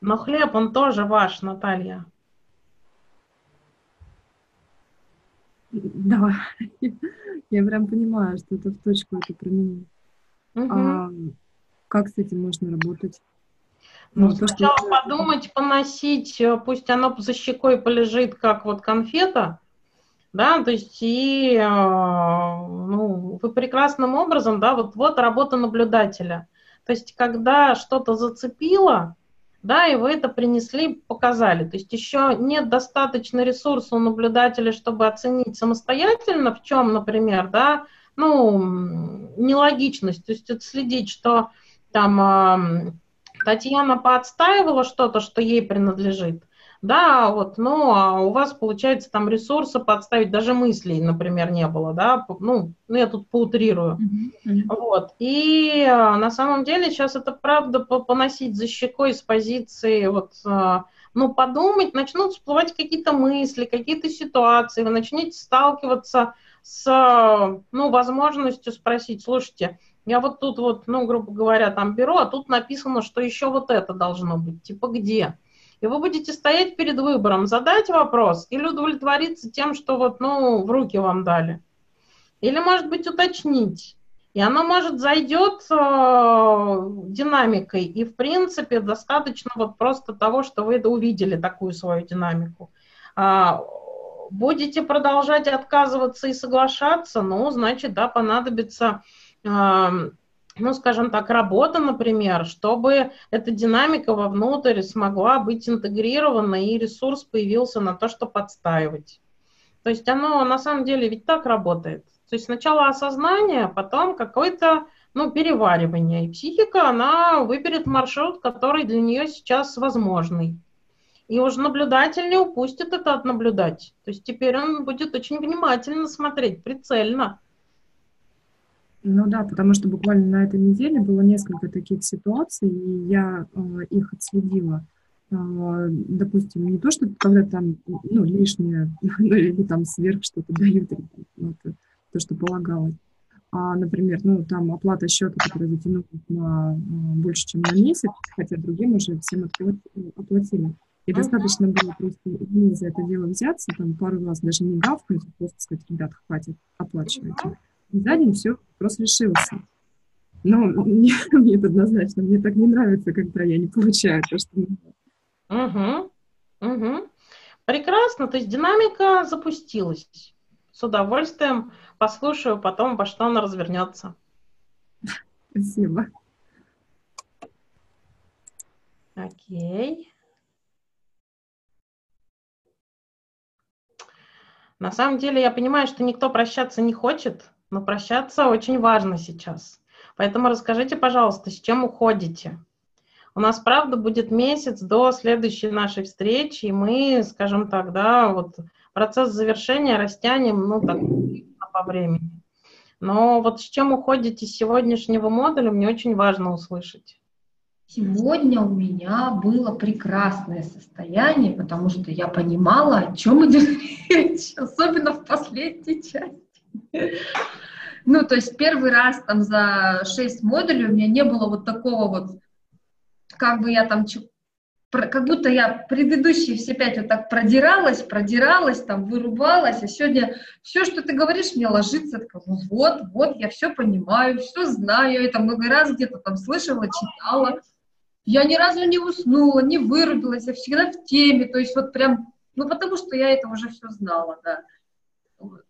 Но хлеб, он тоже ваш, Наталья. Да, я прям понимаю, что это в точку это про меня. Угу. А как с этим можно работать? Ну, ну сначала что... подумать, поносить, э, пусть оно за щекой полежит, как вот конфета, да, то есть и, э, ну, вы прекрасным образом, да, вот, вот работа наблюдателя. То есть, когда что-то зацепило, да, и вы это принесли, показали. То есть еще нет достаточно ресурса у наблюдателя, чтобы оценить самостоятельно, в чем, например, да, ну, нелогичность, то есть отследить, что там Татьяна поотстаивала что-то, что ей принадлежит, да, вот, ну, а у вас, получается, там ресурса подставить, даже мыслей, например, не было, да, ну, ну я тут поутрирую, mm-hmm. вот, и а, на самом деле сейчас это правда поносить за щекой с позиции, вот, а, ну, подумать, начнут всплывать какие-то мысли, какие-то ситуации, вы начнете сталкиваться с, ну, возможностью спросить, слушайте, я вот тут вот, ну, грубо говоря, там беру, а тут написано, что еще вот это должно быть, типа где? И вы будете стоять перед выбором, задать вопрос или удовлетвориться тем, что вот, ну, в руки вам дали. Или, может быть, уточнить. И оно, может, зайдет э, динамикой. И, в принципе, достаточно вот просто того, что вы это увидели, такую свою динамику. А, будете продолжать отказываться и соглашаться, ну, значит, да, понадобится э, ну, скажем так, работа, например, чтобы эта динамика вовнутрь смогла быть интегрирована и ресурс появился на то, что подстаивать. То есть оно на самом деле ведь так работает. То есть сначала осознание, потом какое-то ну, переваривание. И психика, она выберет маршрут, который для нее сейчас возможный. И уже наблюдатель не упустит это от наблюдать. То есть теперь он будет очень внимательно смотреть, прицельно – ну да, потому что буквально на этой неделе было несколько таких ситуаций, и я э, их отследила. Э, допустим, не то, что когда там ну, лишнее ну, или там сверх что-то дают, вот, то, что полагалось. А, например, ну, там оплата счета, которая затянулась на э, больше, чем на месяц, хотя другим уже всем оплатили. И достаточно было просто ну, за это дело взяться, там пару раз даже не гавкнуть, а просто сказать, ребят, хватит, оплачивайте. И за день все, вопрос решился. Но мне, мне это однозначно, мне так не нравится, когда я не получаю то, что нужно. Угу, угу. Прекрасно, то есть динамика запустилась. С удовольствием послушаю потом, во что она развернется. Спасибо. Окей. На самом деле я понимаю, что никто прощаться не хочет, но прощаться очень важно сейчас. Поэтому расскажите, пожалуйста, с чем уходите? У нас, правда, будет месяц до следующей нашей встречи, и мы, скажем так, да, вот процесс завершения растянем, ну, так, по времени. Но вот с чем уходите с сегодняшнего модуля, мне очень важно услышать. Сегодня у меня было прекрасное состояние, потому что я понимала, о чем идет речь, особенно в последней части. Ну, то есть первый раз там за шесть модулей у меня не было вот такого вот, как бы я там как будто я предыдущие все пять вот так продиралась, продиралась, там, вырубалась, а сегодня все, что ты говоришь, мне ложится, так, вот, вот, я все понимаю, все знаю, это много раз где-то там слышала, читала. Я ни разу не уснула, не вырубилась, я всегда в теме, то есть вот прям, ну, потому что я это уже все знала, да.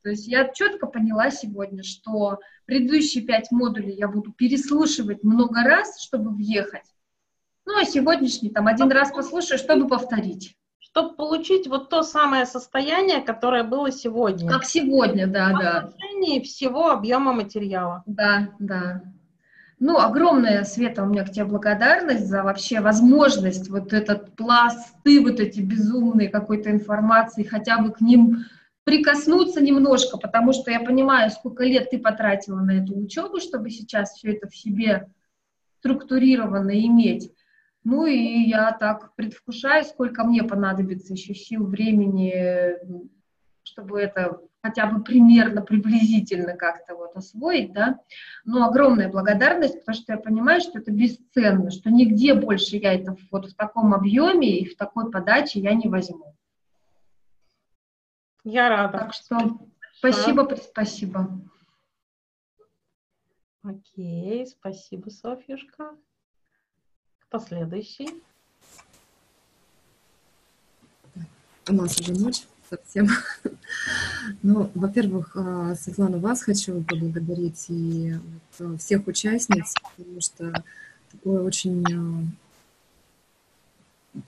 То есть я четко поняла сегодня, что предыдущие пять модулей я буду переслушивать много раз, чтобы въехать. Ну, а сегодняшний там один раз послушаю, чтобы повторить. Чтобы получить вот то самое состояние, которое было сегодня. Как сегодня, да, да. В всего объема материала. Да, да. Ну, огромная, Света, у меня к тебе благодарность за вообще возможность вот этот пласты, вот эти безумные какой-то информации, хотя бы к ним прикоснуться немножко, потому что я понимаю, сколько лет ты потратила на эту учебу, чтобы сейчас все это в себе структурированно иметь. Ну и я так предвкушаю, сколько мне понадобится еще сил, времени, чтобы это хотя бы примерно, приблизительно как-то вот освоить, да. Но огромная благодарность, потому что я понимаю, что это бесценно, что нигде больше я это вот в таком объеме и в такой подаче я не возьму. Я рада. Так что спасибо, спасибо. Окей, спасибо, Софьюшка. Кто следующий? У нас уже ночь совсем. Ну, во-первых, а, Светлана, вас хочу поблагодарить и всех участниц, потому что такое очень а,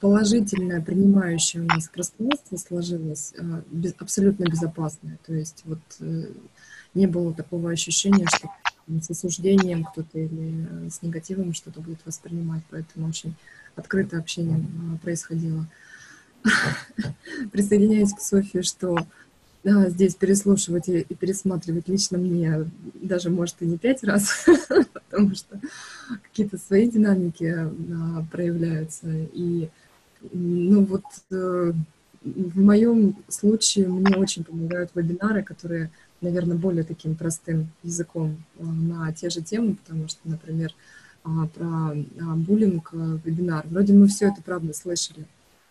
положительное, принимающее у нас пространство сложилось, без, абсолютно безопасное. То есть вот э, не было такого ощущения, что с осуждением кто-то или э, с негативом что-то будет воспринимать, поэтому очень открытое общение происходило. Присоединяюсь к Софии, что здесь переслушивать и, и пересматривать лично мне даже, может, и не пять раз, потому что какие-то свои динамики да, проявляются. И, ну вот, э, в моем случае мне очень помогают вебинары, которые наверное, более таким простым языком э, на те же темы, потому что, например, а, про а, буллинг э, вебинар. Вроде мы все это, правда, слышали,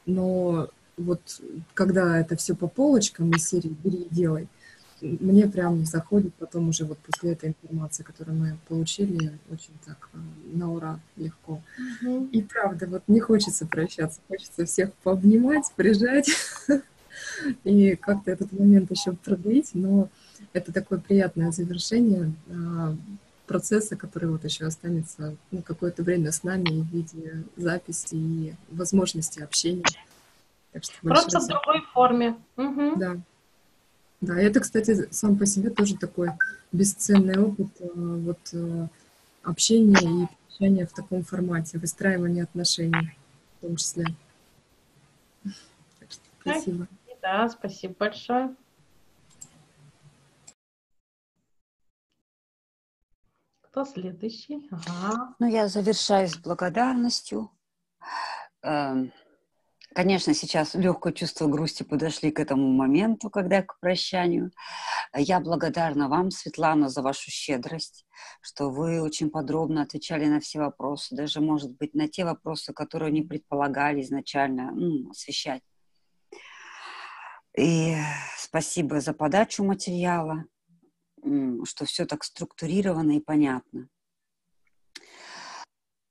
но вот когда это все по полочкам из серии «бери и делай», мне прям заходит потом уже вот после этой информации, которую мы получили, очень так э, на ура легко. Mm-hmm. И правда, вот не хочется прощаться, хочется всех пообнимать, прижать и как-то этот момент еще продлить, но это такое приятное завершение а, процесса, который вот еще останется ну, какое-то время с нами в виде записи и возможности общения. Так что Просто в другой форме. Угу. Да. Да, это, кстати, сам по себе тоже такой бесценный опыт а, вот а, общения и общения в таком формате, выстраивания отношений в том числе. Так что спасибо. Да, спасибо большое. Кто следующий? Ага. Ну, я завершаю с благодарностью. Конечно, сейчас легкое чувство грусти подошли к этому моменту, когда к прощанию. Я благодарна вам, Светлана, за вашу щедрость, что вы очень подробно отвечали на все вопросы, даже, может быть, на те вопросы, которые не предполагали изначально ну, освещать. И спасибо за подачу материала что все так структурировано и понятно.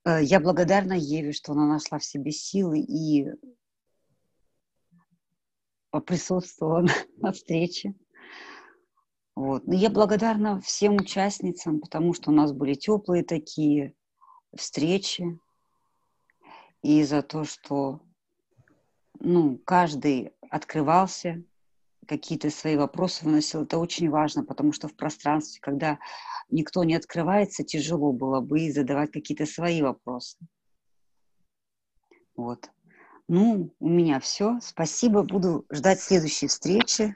Э, я благодарна Еве, что она нашла в себе силы и присутствовала на встрече. Вот. Но я благодарна всем участницам, потому что у нас были теплые такие встречи. И за то, что ну, каждый открывался, какие-то свои вопросы выносил. Это очень важно, потому что в пространстве, когда никто не открывается, тяжело было бы задавать какие-то свои вопросы. Вот. Ну, у меня все. Спасибо. Буду ждать следующей встречи.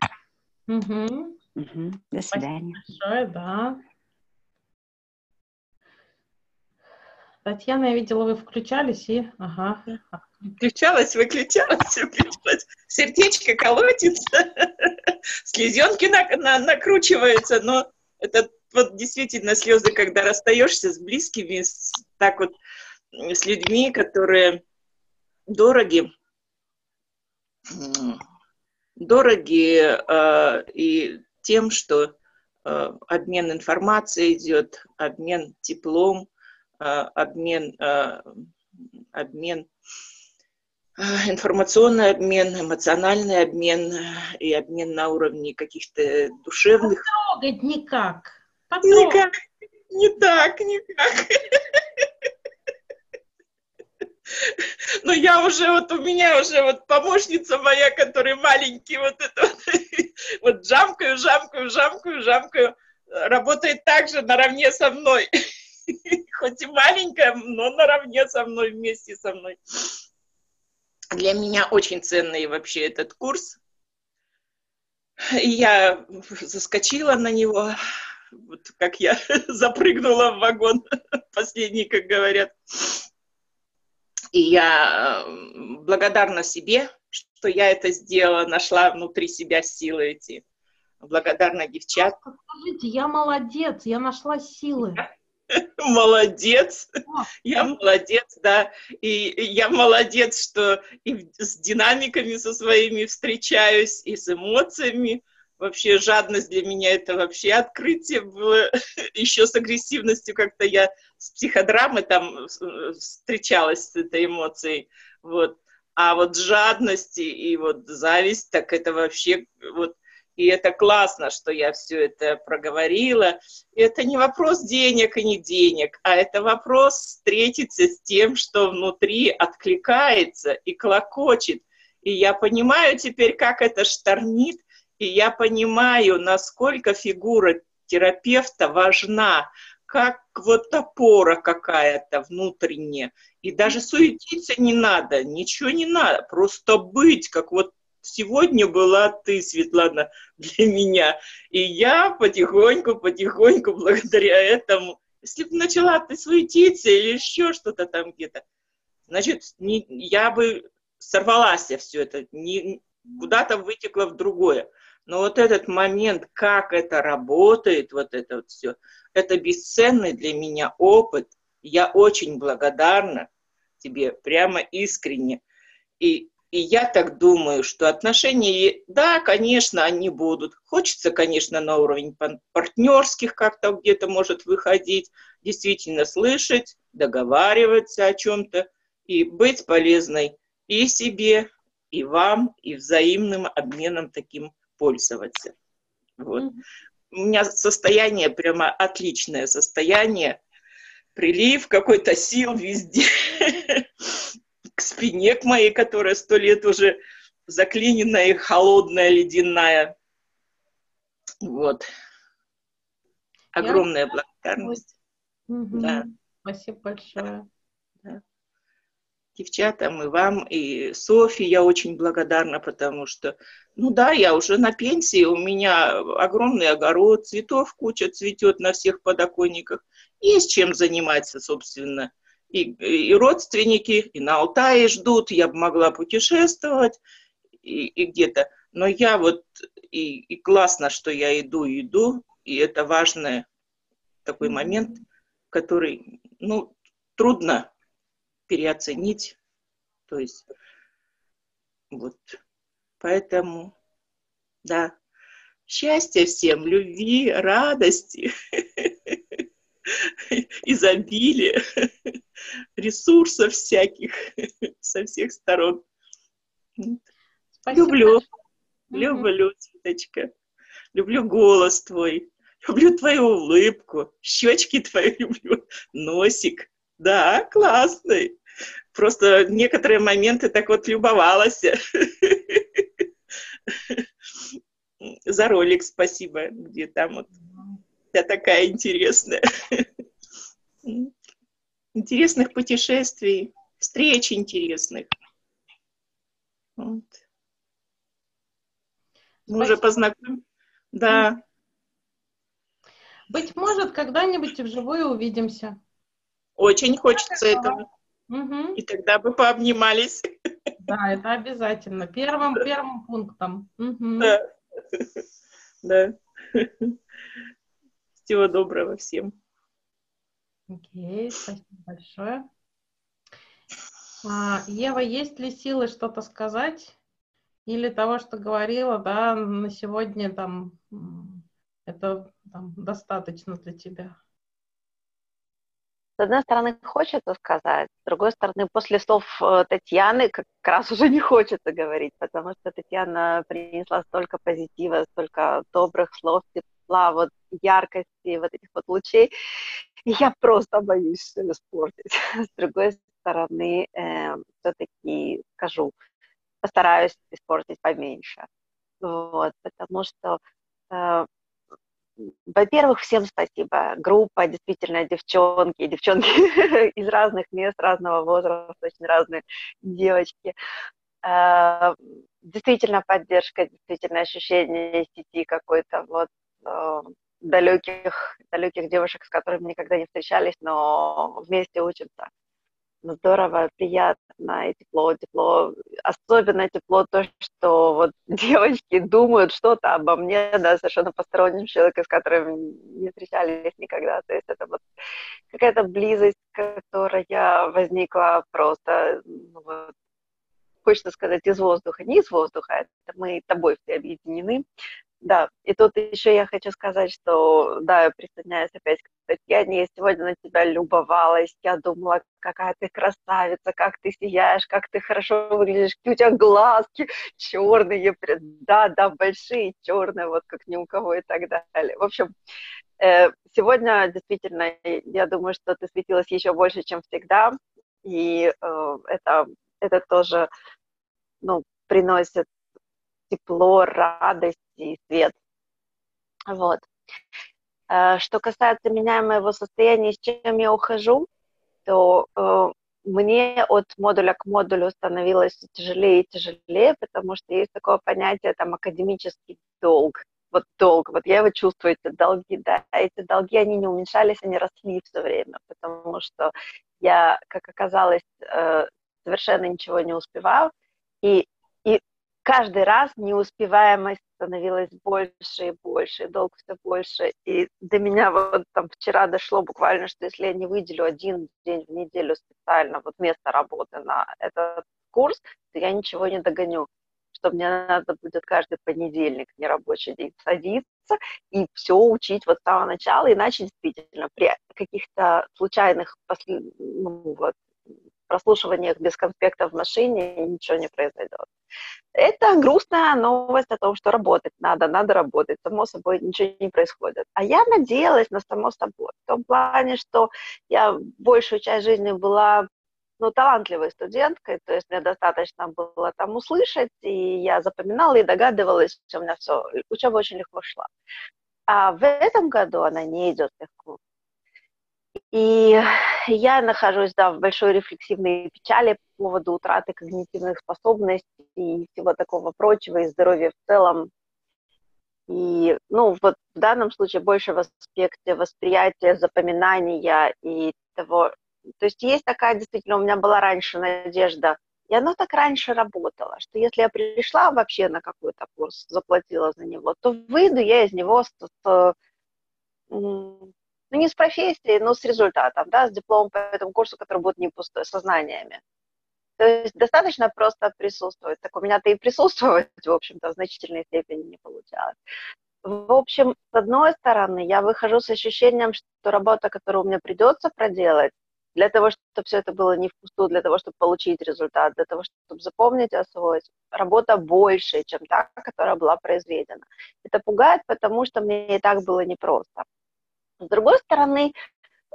Угу. Угу. До свидания. Спасибо большое, да. Татьяна, я видела, вы включались и... Ага. Включалась, выключалась, выключалась. Сердечко колотится, слезенки на, на, накручиваются, но это вот действительно слезы, когда расстаешься с близкими, с, так вот с людьми, которые дороги, дороги э, и тем, что э, обмен информацией идет, обмен теплом, э, обмен, э, обмен э, информационный обмен, эмоциональный обмен и обмен на уровне каких-то душевных. Потрогать никак. Потрогать. Никак, не так, никак. Но я уже, вот у меня уже вот помощница моя, которая маленький, вот это вот, вот жамкаю, жамкаю, жамкаю, жамкаю, работает также наравне со мной. Хоть и маленькая, но наравне со мной, вместе со мной. Для меня очень ценный вообще этот курс. Я заскочила на него, вот как я запрыгнула в вагон последний, как говорят. И я э, благодарна себе, что я это сделала, нашла внутри себя силы эти. Благодарна девчаткам. Скажите, я молодец, я нашла силы. Молодец, я молодец, да, и я молодец, что и с динамиками со своими встречаюсь, и с эмоциями, вообще жадность для меня это вообще открытие было. Еще с агрессивностью как-то я с психодрамой там встречалась с этой эмоцией. Вот. А вот жадность и вот зависть, так это вообще вот и это классно, что я все это проговорила. И это не вопрос денег и не денег, а это вопрос встретиться с тем, что внутри откликается и клокочет. И я понимаю теперь, как это штормит, и я понимаю, насколько фигура терапевта важна, как вот опора какая-то внутренняя. И даже суетиться не надо, ничего не надо, просто быть, как вот сегодня была ты, Светлана, для меня. И я потихоньку, потихоньку, благодаря этому, если бы начала ты суетиться или еще что-то там где-то, значит, не, я бы сорвалась все это, не, куда-то вытекла в другое. Но вот этот момент, как это работает, вот это вот все, это бесценный для меня опыт. Я очень благодарна тебе, прямо искренне. И, и я так думаю, что отношения, да, конечно, они будут. Хочется, конечно, на уровень партнерских как-то где-то может выходить, действительно слышать, договариваться о чем-то и быть полезной и себе, и вам, и взаимным обменом таким пользоваться. Вот. Mm-hmm. У меня состояние прямо отличное состояние. Прилив какой-то сил везде. К спине к моей, которая сто лет уже заклиненная, холодная, ледяная. Вот. Огромная благодарность. Да. Спасибо большое. Девчатам, и вам, и Софи я очень благодарна, потому что, ну да, я уже на пенсии, у меня огромный огород, цветов куча цветет на всех подоконниках, есть чем заниматься, собственно. И, и родственники, и на Алтае ждут, я бы могла путешествовать, и, и где-то. Но я вот, и, и классно, что я иду, иду, и это важный такой момент, который, ну, трудно переоценить. То есть вот. Поэтому, да, счастья всем, любви, радости, изобилия, ресурсов всяких со всех сторон. Спасибо. Люблю, люблю, Цветочка. Люблю голос твой, люблю твою улыбку, щечки твои люблю, носик. Да, классный. Просто некоторые моменты так вот любовалась. За ролик спасибо, где там вот я такая интересная. Интересных путешествий, встреч интересных. Вот. Мы уже познакомились. Да. Быть может, когда-нибудь вживую увидимся. Очень хочется этого. Угу. И тогда бы пообнимались. Да, это обязательно. Первым, первым пунктом. Угу. Да. Да. Всего доброго всем. Окей, спасибо большое. А, Ева, есть ли силы что-то сказать? Или того, что говорила, да, на сегодня там это там, достаточно для тебя? С одной стороны, хочется сказать, с другой стороны, после слов э, Татьяны как раз уже не хочется говорить, потому что Татьяна принесла столько позитива, столько добрых слов, тепла, вот яркости, вот этих вот лучей. И я просто боюсь все испортить. С другой стороны, э, все-таки скажу, постараюсь испортить поменьше. Вот, потому что э, во-первых, всем спасибо. Группа, действительно, девчонки, девчонки из разных мест, разного возраста, очень разные девочки. А, действительно поддержка, действительно ощущение сети какой-то вот а, далеких, далеких девушек, с которыми никогда не встречались, но вместе учимся здорово, приятно и тепло, тепло. Особенно тепло то, что вот девочки думают что-то обо мне, да, совершенно посторонним человеком, с которым не встречались никогда. То есть это вот какая-то близость, которая возникла просто, ну, вот, хочется сказать, из воздуха. Не из воздуха, это мы тобой все объединены. Да, и тут еще я хочу сказать, что, да, я присоединяюсь опять к Татьяне, я сегодня на тебя любовалась, я думала, какая ты красавица, как ты сияешь, как ты хорошо выглядишь, у тебя глазки черные, да, да, большие, черные, вот как ни у кого и так далее. В общем, э, сегодня действительно, я думаю, что ты светилась еще больше, чем всегда, и э, это, это тоже, ну, приносит тепло, радость и свет. Вот. Э, что касается меня и моего состояния, с чем я ухожу, то э, мне от модуля к модулю становилось тяжелее и тяжелее, потому что есть такое понятие, там, академический долг. Вот долг, вот я его чувствую, эти долги, да, эти долги, они не уменьшались, они росли все время, потому что я, как оказалось, э, совершенно ничего не успеваю, и, и каждый раз неуспеваемость становилась больше и больше, долг все больше. И до меня вот там вчера дошло буквально, что если я не выделю один день в неделю специально вот вместо работы на этот курс, то я ничего не догоню что мне надо будет каждый понедельник, нерабочий день, садиться и все учить вот с самого начала, иначе действительно при каких-то случайных после, ну, вот, прослушиваниях без конспекта в машине ничего не произойдет. Это грустная новость о том, что работать надо, надо работать. Само собой ничего не происходит. А я надеялась на само собой. В том плане, что я большую часть жизни была ну, талантливой студенткой, то есть мне достаточно было там услышать, и я запоминала и догадывалась, что у меня все, учеба очень легко шла. А в этом году она не идет легко. И я нахожусь да, в большой рефлексивной печали по поводу утраты когнитивных способностей и всего такого прочего, и здоровья в целом. И, ну, вот в данном случае больше в аспекте восприятия, запоминания и того. То есть есть такая, действительно, у меня была раньше надежда, и оно так раньше работало, что если я пришла вообще на какой-то курс, заплатила за него, то выйду я из него с, с ну, не с профессией, но с результатом, да, с дипломом по этому курсу, который будет не пустой, со знаниями. То есть достаточно просто присутствовать. Так у меня-то и присутствовать, в общем-то, в значительной степени не получалось. В общем, с одной стороны, я выхожу с ощущением, что работа, которую мне придется проделать, для того, чтобы все это было не впустую, для того, чтобы получить результат, для того, чтобы запомнить и освоить, работа больше, чем та, которая была произведена. Это пугает, потому что мне и так было непросто. С другой стороны,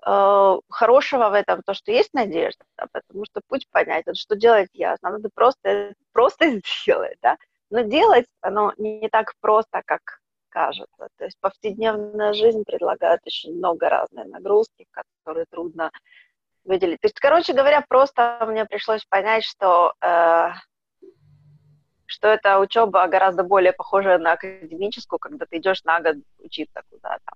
э, хорошего в этом то, что есть надежда, да, потому что путь понятен, что делать ясно, надо просто, просто сделать, да, но делать оно не так просто, как кажется. То есть повседневная жизнь предлагает очень много разной нагрузки, которые трудно выделить. То есть, короче говоря, просто мне пришлось понять, что э, что эта учеба гораздо более похожа на академическую, когда ты идешь на год учиться куда-то.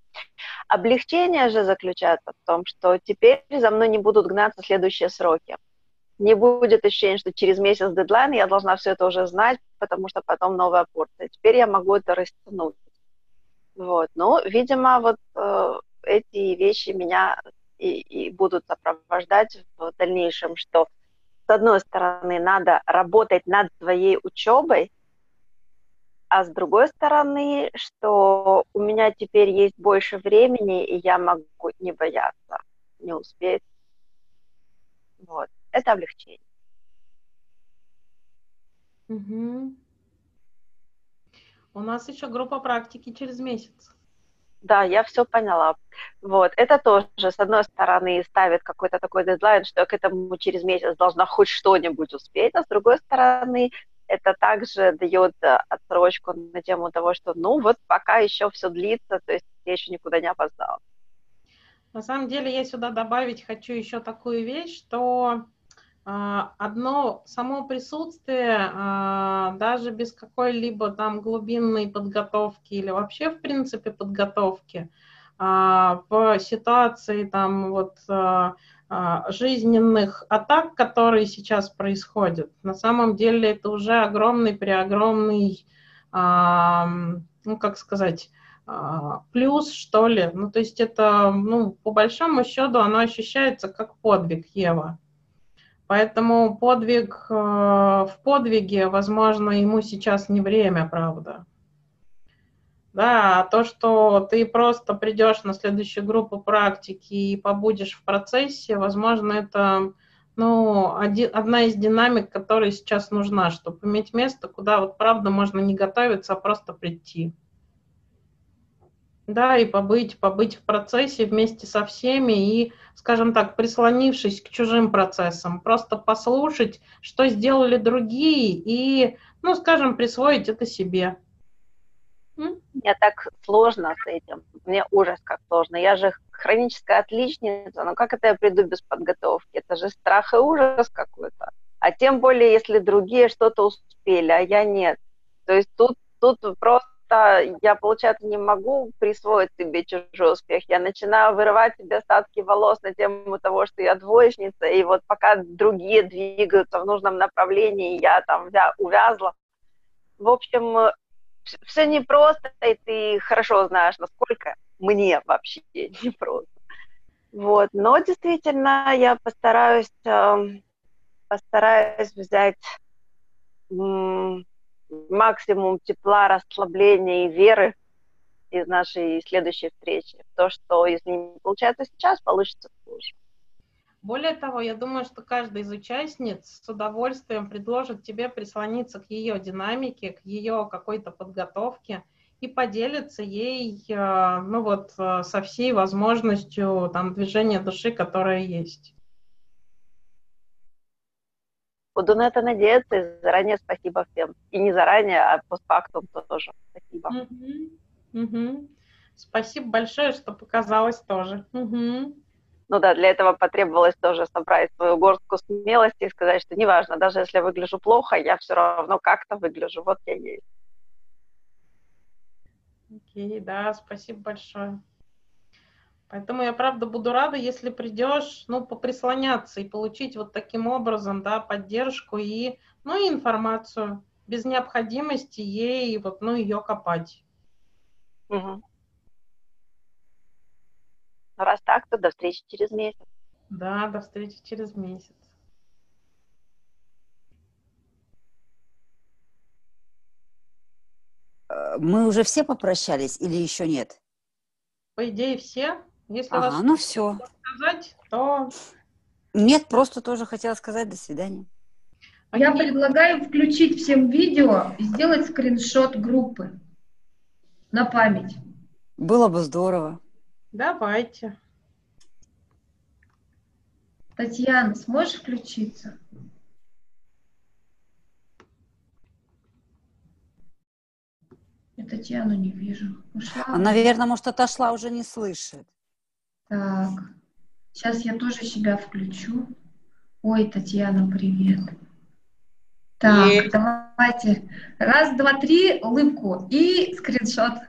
Облегчение же заключается в том, что теперь за мной не будут гнаться следующие сроки. Не будет ощущения, что через месяц дедлайн я должна все это уже знать, потому что потом новая порция. Теперь я могу это растянуть. Вот. Ну, видимо, вот э, эти вещи меня и, и будут сопровождать в дальнейшем, что с одной стороны, надо работать над своей учебой, а с другой стороны, что у меня теперь есть больше времени, и я могу не бояться, не успеть. Вот. Это облегчение. Угу. У нас еще группа практики через месяц. Да, я все поняла. Вот, это тоже, с одной стороны, ставит какой-то такой дедлайн, что я к этому через месяц должна хоть что-нибудь успеть, а с другой стороны, это также дает э, отсрочку на тему того, что, ну, вот пока еще все длится, то есть я еще никуда не опоздала. На самом деле я сюда добавить хочу еще такую вещь, что одно само присутствие, а, даже без какой-либо там глубинной подготовки или вообще, в принципе, подготовки, а, в ситуации там вот жизненных атак, которые сейчас происходят, на самом деле это уже огромный, преогромный, ну, как сказать, плюс, что ли. Ну, то есть это, ну, по большому счету, оно ощущается как подвиг Ева. Поэтому подвиг э, в подвиге, возможно, ему сейчас не время, правда. Да, а то, что ты просто придешь на следующую группу практики и побудешь в процессе, возможно, это ну, один, одна из динамик, которая сейчас нужна, чтобы иметь место, куда вот правда можно не готовиться, а просто прийти да, и побыть, побыть в процессе вместе со всеми и, скажем так, прислонившись к чужим процессам, просто послушать, что сделали другие и, ну, скажем, присвоить это себе. Мне так сложно с этим, мне ужас как сложно. Я же хроническая отличница, но как это я приду без подготовки? Это же страх и ужас какой-то. А тем более, если другие что-то успели, а я нет. То есть тут, тут просто я, получается, не могу присвоить себе чужой успех. Я начинаю вырывать себе остатки волос на тему того, что я двоечница, и вот пока другие двигаются в нужном направлении, я там увязла. В общем, все непросто, и ты хорошо знаешь, насколько мне вообще непросто. Вот. Но действительно я постараюсь, эм, постараюсь взять максимум тепла, расслабления и веры из нашей следующей встречи. То, что если не получается сейчас, получится позже. Более того, я думаю, что каждая из участниц с удовольствием предложит тебе прислониться к ее динамике, к ее какой-то подготовке и поделиться ей, э, ну вот, э, со всей возможностью там движения души, которая есть. Буду на это надеяться. И заранее спасибо всем. И не заранее, а постфактум тоже спасибо. Угу. Угу. Спасибо большое, что показалось тоже. Угу. Ну да, для этого потребовалось тоже собрать свою горстку смелости и сказать, что неважно, даже если я выгляжу плохо, я все равно как-то выгляжу. Вот я есть. Окей, да, спасибо большое. Поэтому я правда буду рада, если придешь, ну, поприслоняться и получить вот таким образом, да, поддержку и, ну, и информацию без необходимости ей вот, ну, ее копать. Угу. Раз так, то до встречи через месяц. Да, до встречи через месяц. Э, мы уже все попрощались или еще нет? По идее, все. Если ага, вас ну все. сказать, то... Нет, просто тоже хотела сказать до свидания. Я предлагаю включить всем видео и сделать скриншот группы на память. Было бы здорово. Давайте. Татьяна, сможешь включиться? Я Татьяну не вижу. Ушла. Она, наверное, может, отошла, уже не слышит. Так, сейчас я тоже себя включу. Ой, Татьяна, привет. Так, Есть. давайте. Раз, два, три, улыбку и скриншот.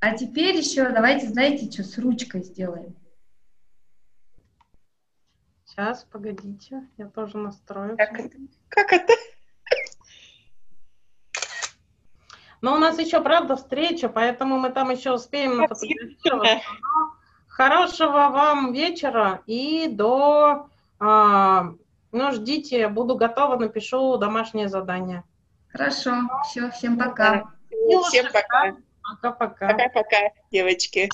А теперь еще давайте, знаете, что с ручкой сделаем. Сейчас, погодите, я тоже настрою. Как это? Как это? Но у нас еще, правда, встреча, поэтому мы там еще успеем Хорошего вам вечера и до а, Ну, ждите, буду готова, напишу домашнее задание. Хорошо, все, всем пока. Всем пока. Пока-пока. Пока-пока, девочки.